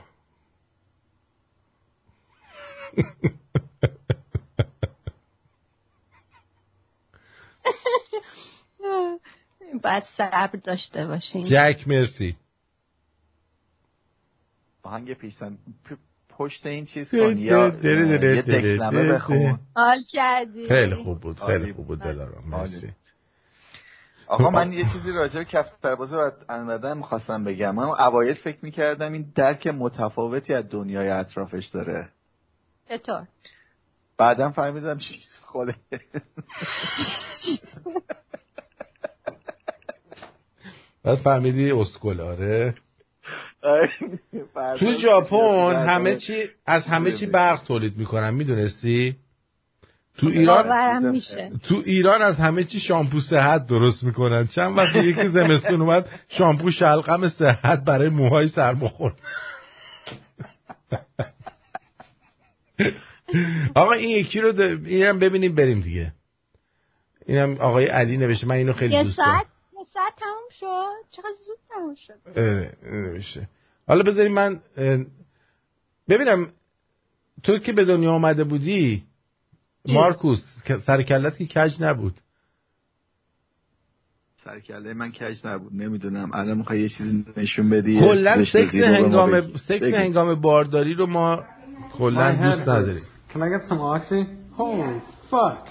باید صبر داشته باشین. جک مرسی. آهنگ پیشتن پشت این چیز کن. یا یه دکلمه بخون. حال کردی؟ خیلی خوب بود خیلی خوب بود. دلارام مرسی. آقا من یه چیزی راجع به کف سربازه و انقدر می‌خواستم بگم. من اوایل فکر می‌کردم این درک متفاوتی از دنیای اطرافش داره. چطور؟ بعدم فهمیدم چیز خوله بعد فهمیدی اسکل آره. فردا تو ژاپن همه آره. چی از همه چی برق تولید می‌کنن می‌دونستی؟ تو ایران باورم میشه. تو ایران از همه چی شامپو صحت درست می‌کنن. چند وقت یکی زمستون اومد شامپو شلقم صحت برای موهای سرماخور آقا این یکی رو اینم ببینیم بریم دیگه. اینم آقای علی نوشته من اینو خیلی دوست دارم. ساعت تموم شد چقدر زود تموم شد نوشته حالا بذاریم من ببینم تو که به دنیا آمده بودی مارکوس که سرکلت که کج نبود سرکله من کج نبود نمی‌دونم الان می‌خوای یه چیزی نشون بدی کلا سکس هنگام. سکس. هنگام بارداری رو ما کلا دوست. نداریم Can I get some oxy? Holy fuck.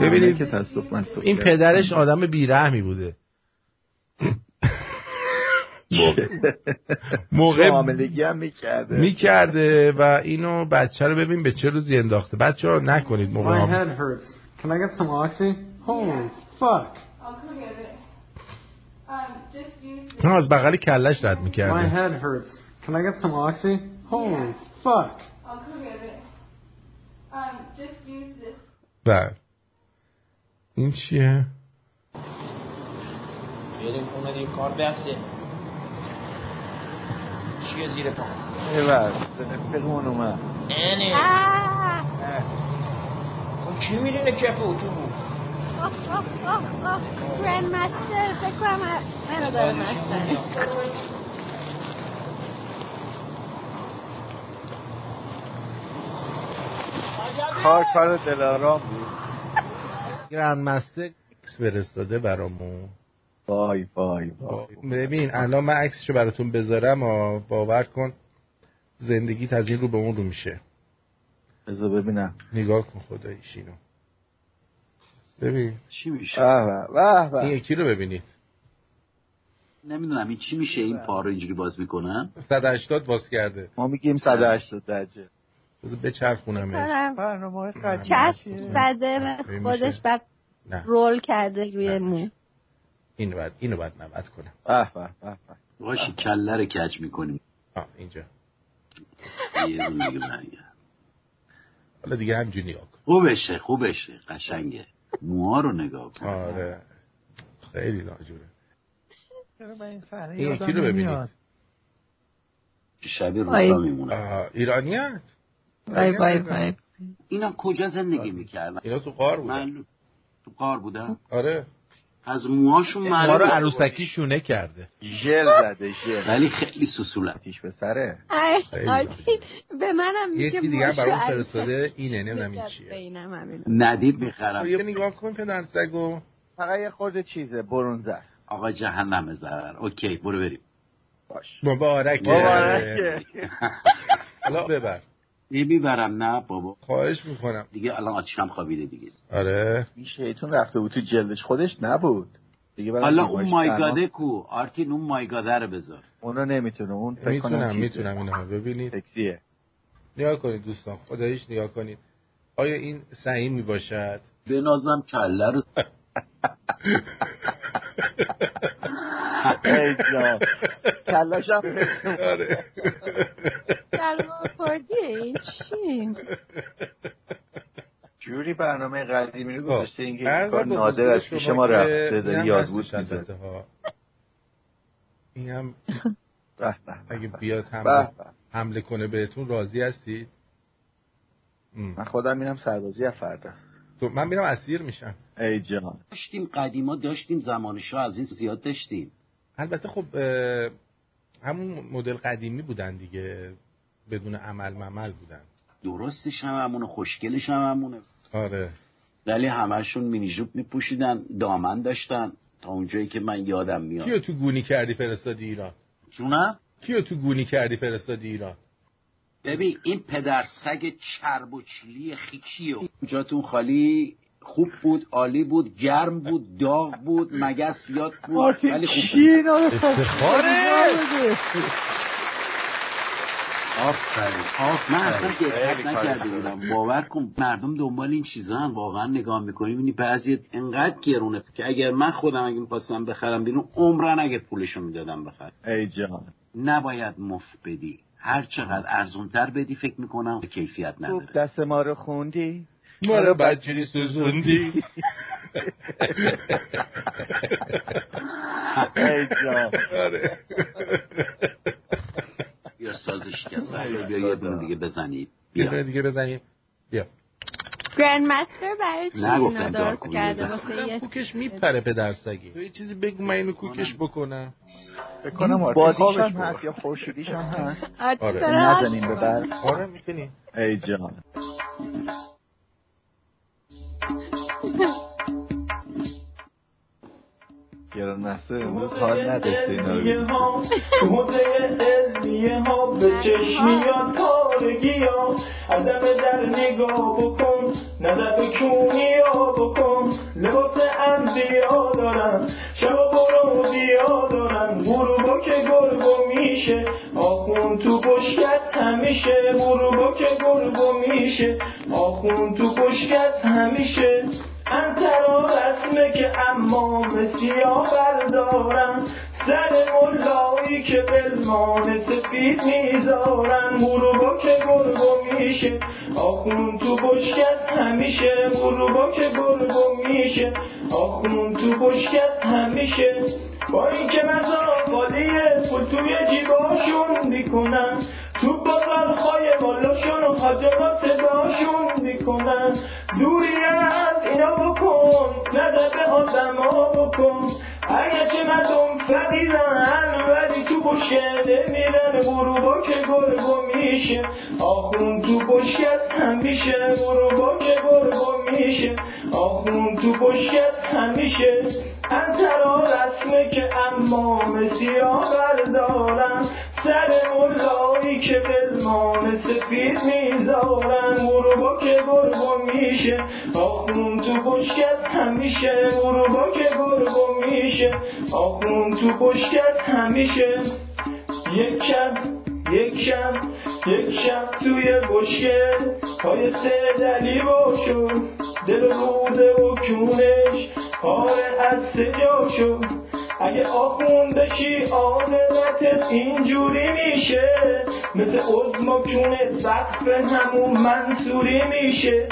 ببینید که این. پدرش آدم بیرحمی بوده موقع معاملگی هم می‌کرده می‌کرده و اینو بچه رو ببین به چه روزی انداخته بچه ها نکنید موقع My حامل- head hurts. Can I get some oxy? Holy fuck. نه از بغل کلش رد My می‌کرده head hurts. Can I get some oxy? Holy fuck. بله این چیه؟ بریم اومد یه کار بسته چیه زیر پا؟ ببر رفیقمون اومد. اینه. خب کی می‌دونه کف اتوبوس آخ آخ آخ آخ گرند مستر فکر کنم منو داره مستر. کار کار دلارام بود. گرند مستر عکس فرستاده برامون. وای وای وای. ببین الان من عکسشو براتون بذارم و باور کن زندگیت از این رو به اون رو میشه. بذار ببینم. نگاه کن خداییش اینو ببین. چی میشه؟ به به به این به یکی رو ببینید. نمی‌دونم این چی میشه؟ این پا رو اینجوری باز می‌کنن 180 باز کرده. ما میگیم 180 درجه. بذار چسب چیه؟ زده؟ خودش بعد رول کرده روی مو. اینو بعد اینو بعد نبد کنم. به به به به. باشی کله رو کج می‌کنیم آه اینجا. یه دونه دیگه برگرد. حالا دیگه همجوری نگاه کن. خوبشه خوبشه قشنگه. موها رو نگاه کن. آره. خیلی ناجوره. چرا من این یکی رو نمیاد؟ ببینید شبیه. روسا میمونه. آه، ایرانیان وای وای وای. اینا کجا زندگی می‌کردن؟ اینا تو قار بودن. معلوم تو قار بودن آره. از موهاشون ما رو عروسکی شونه کرده. ژل زده ژل. ولی خیلی سوسولن آتیش به سره. به منم میگه یکی دیگه برام فرستاده. اینه نمی‌دونم این چیه. ندید می‌خرم. یه نگاه کن پدر سگو فقط یه خورده چیزه برونزه است. آقا جهنم ضرر اوکی برو بریم. باش. مبارکه مبارکه حالا ببر. نمی‌برم نه بابا. خواهش می‌کنم. دیگه الان آتیشم خوابیده دیگه. آره. این شیطون رفته بود تو جلدش خودش نبود. دیگه حالا اون مایگاده کو؟ آرتین اون مایگاده رو بذار. اون رو نمی‌تونه. اون فکر کنم می‌تونم. می‌تونم اینو ببینید. سکسیه نگاه کنید دوستان خداییش نگاه کنید. آیا این سعیم می باشد بنازم کله رو ای جان. کلاش هم آره. این چی؟ جوری برنامه قدیمی رو خب، گذاشته این که عرض کار نادر از پیش ما رفته داری یاد بود. این هم اگه بیاد حمله. حمله کنه بهتون راضی هستید. من خودم میرم سربازی از فردا. تو من میرم اسیر میشم. ای جان. داشتیم قدیما داشتیم زمانشو از این زیاد داشتیم. البته خب همون مدل قدیمی بودن دیگه بدون عمل ممل بودن. درستش هم همونه خوشگلش هم همونه آره. ولی همشون مینی جوب میپوشیدن دامن داشتن. تا اونجایی که من یادم میاد. کیو تو گونی کردی فرستادی ایران؟ جونم؟ کیو تو گونی کردی فرستادی ایران؟ ببین این پدر سگ چرب و چلی خیکیو جاتون خالی خوب بود عالی بود گرم بود داغ بود مگس زیاد بود ولی خوب بود. آفرین آف من اصلا دقت نکرده. بودم. باور کن مردم دنبال این چیزا هم واقعا نگاه می‌کنی می‌بینی بعضی انقدر گرونه که اگر من خودم اگه می‌خواستم بخرم بیرون عمرن اگه پولشو می‌دادم بخرم. ای جان. نباید مفت بدی. هر چقدر ارزونتر بدی فکر می‌کنم کیفیت خوب نداره. دست ما رو خوندی؟ ما رو بچه سوزوندی. آره. یا سازش شکسته بیا یه دونه دیگه بزنید یه بیا. دونه دیگه بزنیم. بیا. گرند مستر برای چی دار درست کرده. واسه کوکش میپره پدر سگی تو یه چیزی بگو من اینو کوکش بکنم. فکر کنم این بادیش خوابش هم برد. هست یا خورشیدیش هم هست؟ آرتین آره. نزنیم به بر. آره می‌تونی. ای جان. گران نسته امروز حال نداشته اینا رو بگیره. موزه علمیه ها به چشم میاد پارگی ها عدم در نگاه بکن. نظر به کونی ها بکن. لباس انبیا دارن. شب و برودیا دارن. غروبا که گرگو میشه. آخون تو پشکست همیشه. غروبا که گرگو میشه. آخون تو پشکست همیشه. که امام سیاه بردارن. سر ملایی که بلمان سفید می‌ذارن غروبا که گرگو میشه. آخون تو بشکست همیشه غروبا که گرگو میشه. آخون تو بشکست همیشه. با اینکه مزاقالیه پول توی جیباشون می‌کنن تو بازارخای بالاشون و حاجبا صداشون می‌کنن. دوری از اینا بکن نده به آدما بکن. اگه چه مردم فقیرن ولی تو بشه نمیرن غروبا که گرگو میشه. آخون تو بشکست همیشه غروبا که گرگو میشه. آخون تو بشکست همیشه انترا رسمه که امام سیاه بردارن سر ملایی که بلمان سفید می‌ذارن غروبا که گرگو میشه. آخون تو بشکست همیشه غروبا که گرگو میشه. آخون تو بشکست همیشه. یک شب یک شب یک شب توی بشکه. پای سه دلی باشو. دل روده و کونش پاره از سجا شد اگه آخون بشی عاقبتت اینجوری میشه. مثل عزما کونه وقف همون منصوری میشه.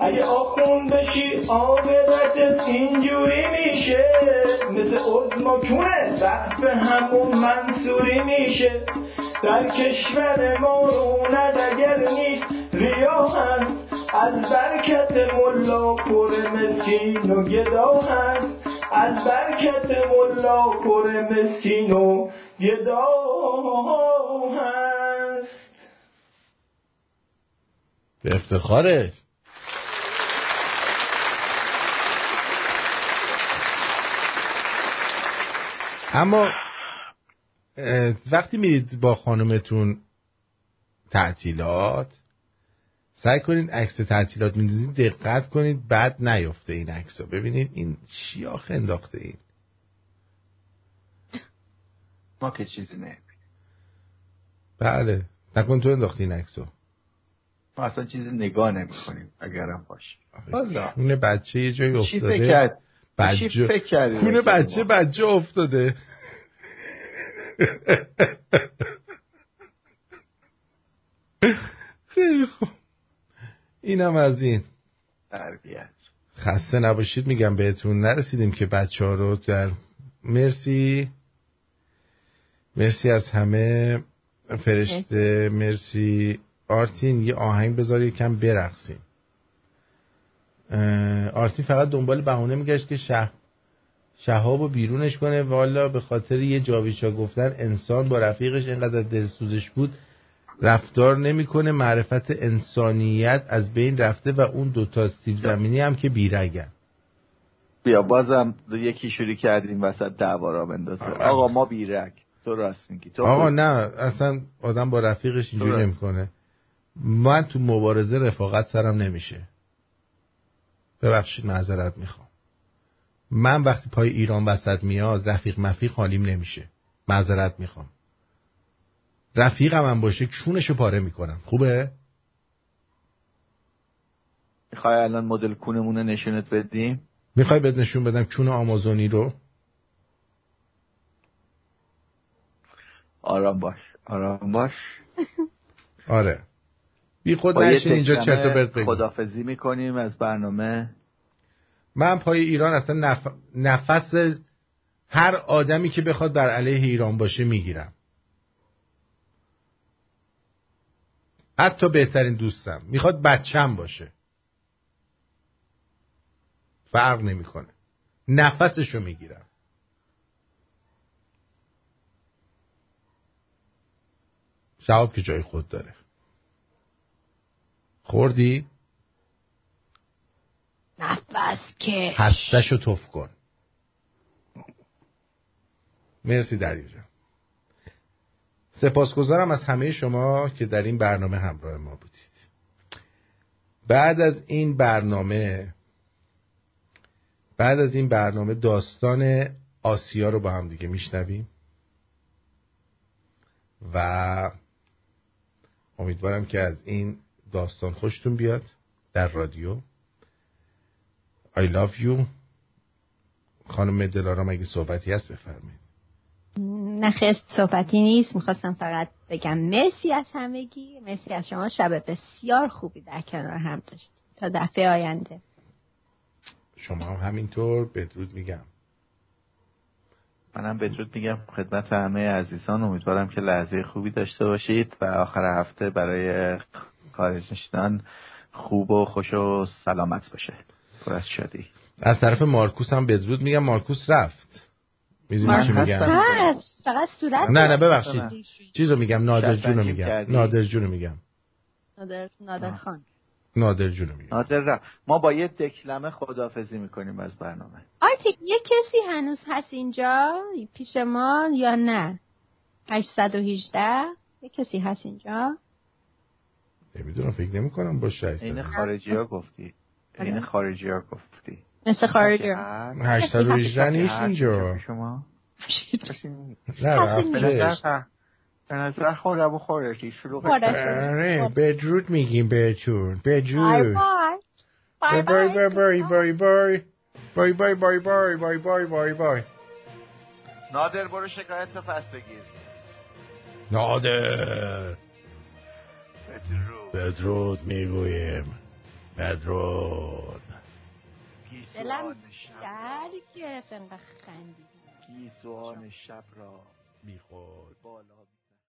اگه آخون بشی عاقبتت اینجوری میشه. مثل عزما کونه؟ وقف همون منصوری میشه. در کشور ما رونت اگر نیست ریا هست. از برکت ملا پر مسکین و گدا هست. از برکت ملا پر مسکین و گدا هست. به افتخارش. اما وقتی میرید با خانومتون تعطیلات سعی کنید عکس تعطیلات میندازید دقت کنید بعد نیفته این عکس ببینید این شیاخ انداخته این. ما که چیزی نه بله. نکن تو انداختی این عکسو ما اصلا چیزی نگاه نمی کنیم اگرم باشه. والا. کونه بچه یه جایی چی افتاده. فکر کرد؟ بچه چی فکر کردی کونه بچه بچه افتاده. خیلی خوب. اینم از این. تربیت. خسته نباشید میگم بهتون نرسیدیم که بچه ها رو در مرسی. مرسی از همه. فرشته مرسی. آرتین یه آهنگ بذار یکم برقصیم. اه، آرتین فقط دنبال بهونه میگشت که شه شهاب رو بیرونش کنه. والا به خاطر یه جاویچا گفتن انسان با رفیقش اینقدر دلسوزش بود رفتار نمی‌کنه. معرفت انسانیت از بین رفته و اون دوتا سیب زمینی هم که بیرگن. بیا بازم یکی شروع کردیم وسط دعوا را بندازه. آقا ما بیرک تو راست میگی. تو آقا نه اصلا آدم با رفیقش اینجوری. نمی‌کنه. من تو مبارزه رفاقت سرم نمیشه. ببخشید معذرت می‌خوام. من وقتی پای ایران وسط میاد رفیق مفیق حالیم نمیشه. معذرت می‌خوام. رفیقم هم باشه کونشو پاره می‌کنم. خوبه؟ می‌خوای الان مدل کونمون نشونت بدیم؟ می‌خوای بهت نشون بدم کون آمازونی رو؟ آرام باش. آرام باش. آره. بی خود نشین اینجا چرت و پرت بگو. خدافزی می‌کنیم از برنامه. من پای ایران اصلا نف... نفس هر آدمی که بخواد بر علیه ایران باشه می‌گیرم. حتی بهترین دوستم. می‌خواد بچم باشه. فرق نمی‌کنه. نفسشو می‌گیرم. شهاب که جای خود داره. خوردی؟ نفس که. هستشو توف کن. مرسی دریا جان. سپاسگزارم از همه شما که در این برنامه همراه ما بودید. بعد از این برنامه بعد از این برنامه داستان آسیا رو با هم دیگه میشنویم. و امیدوارم که از این داستان خوشتون بیاد در رادیو. I love you. خانم دلارام اگه صحبتی هست بفرمایید. نه خیلی صحبتی نیست. می‌خواستم فقط بگم مرسی از همگی. مرسی از شما. شب بسیار خوبی در کنار هم داشتیم تا دفعه آینده. شما هم همینطور. بدرود میگم. منم بدرود میگم. خدمت همه عزیزان امیدوارم که لحظه خوبی داشته باشید و آخر هفته برای خارج نشدن خوب و خوش و سلامت باشه. پر از شادی. از طرف مارکوس هم بدرود میگم. مارکوس رفت. می‌دونی چی میگم؟ هست. فقط صورت نه نه ببخشید. چیزو میگم. نادر جونو میگم. نادر جونو میگم. نادر نادر خان. نادر جونو میگم. نادر رفت. ما با یه دکلمه خدافزی می‌کنیم از برنامه. آرتیک یه کسی هنوز هست اینجا؟ پیش ما یا نه؟ 818 یه کسی هست اینجا؟ نمی‌دونم فکر نمی کنم باشه این خارجی ها گفتی. این خارجی ها گفتی. مثل خارجی ها. 818 نیست اینجا. شما. نه رفته به نظر خودم خارجی شروع آره بدرود میگیم بهتون. بدرود. بای بای. بای بای بای بای. بای بای بای بای. بای بای بای بای نادر برو شکایت تو پس بگیر. نادر. بدرود بدرود می‌گوییم. بدرود. دلم درد گرفت انقدر خندید گیسوان شب را بی خود بالا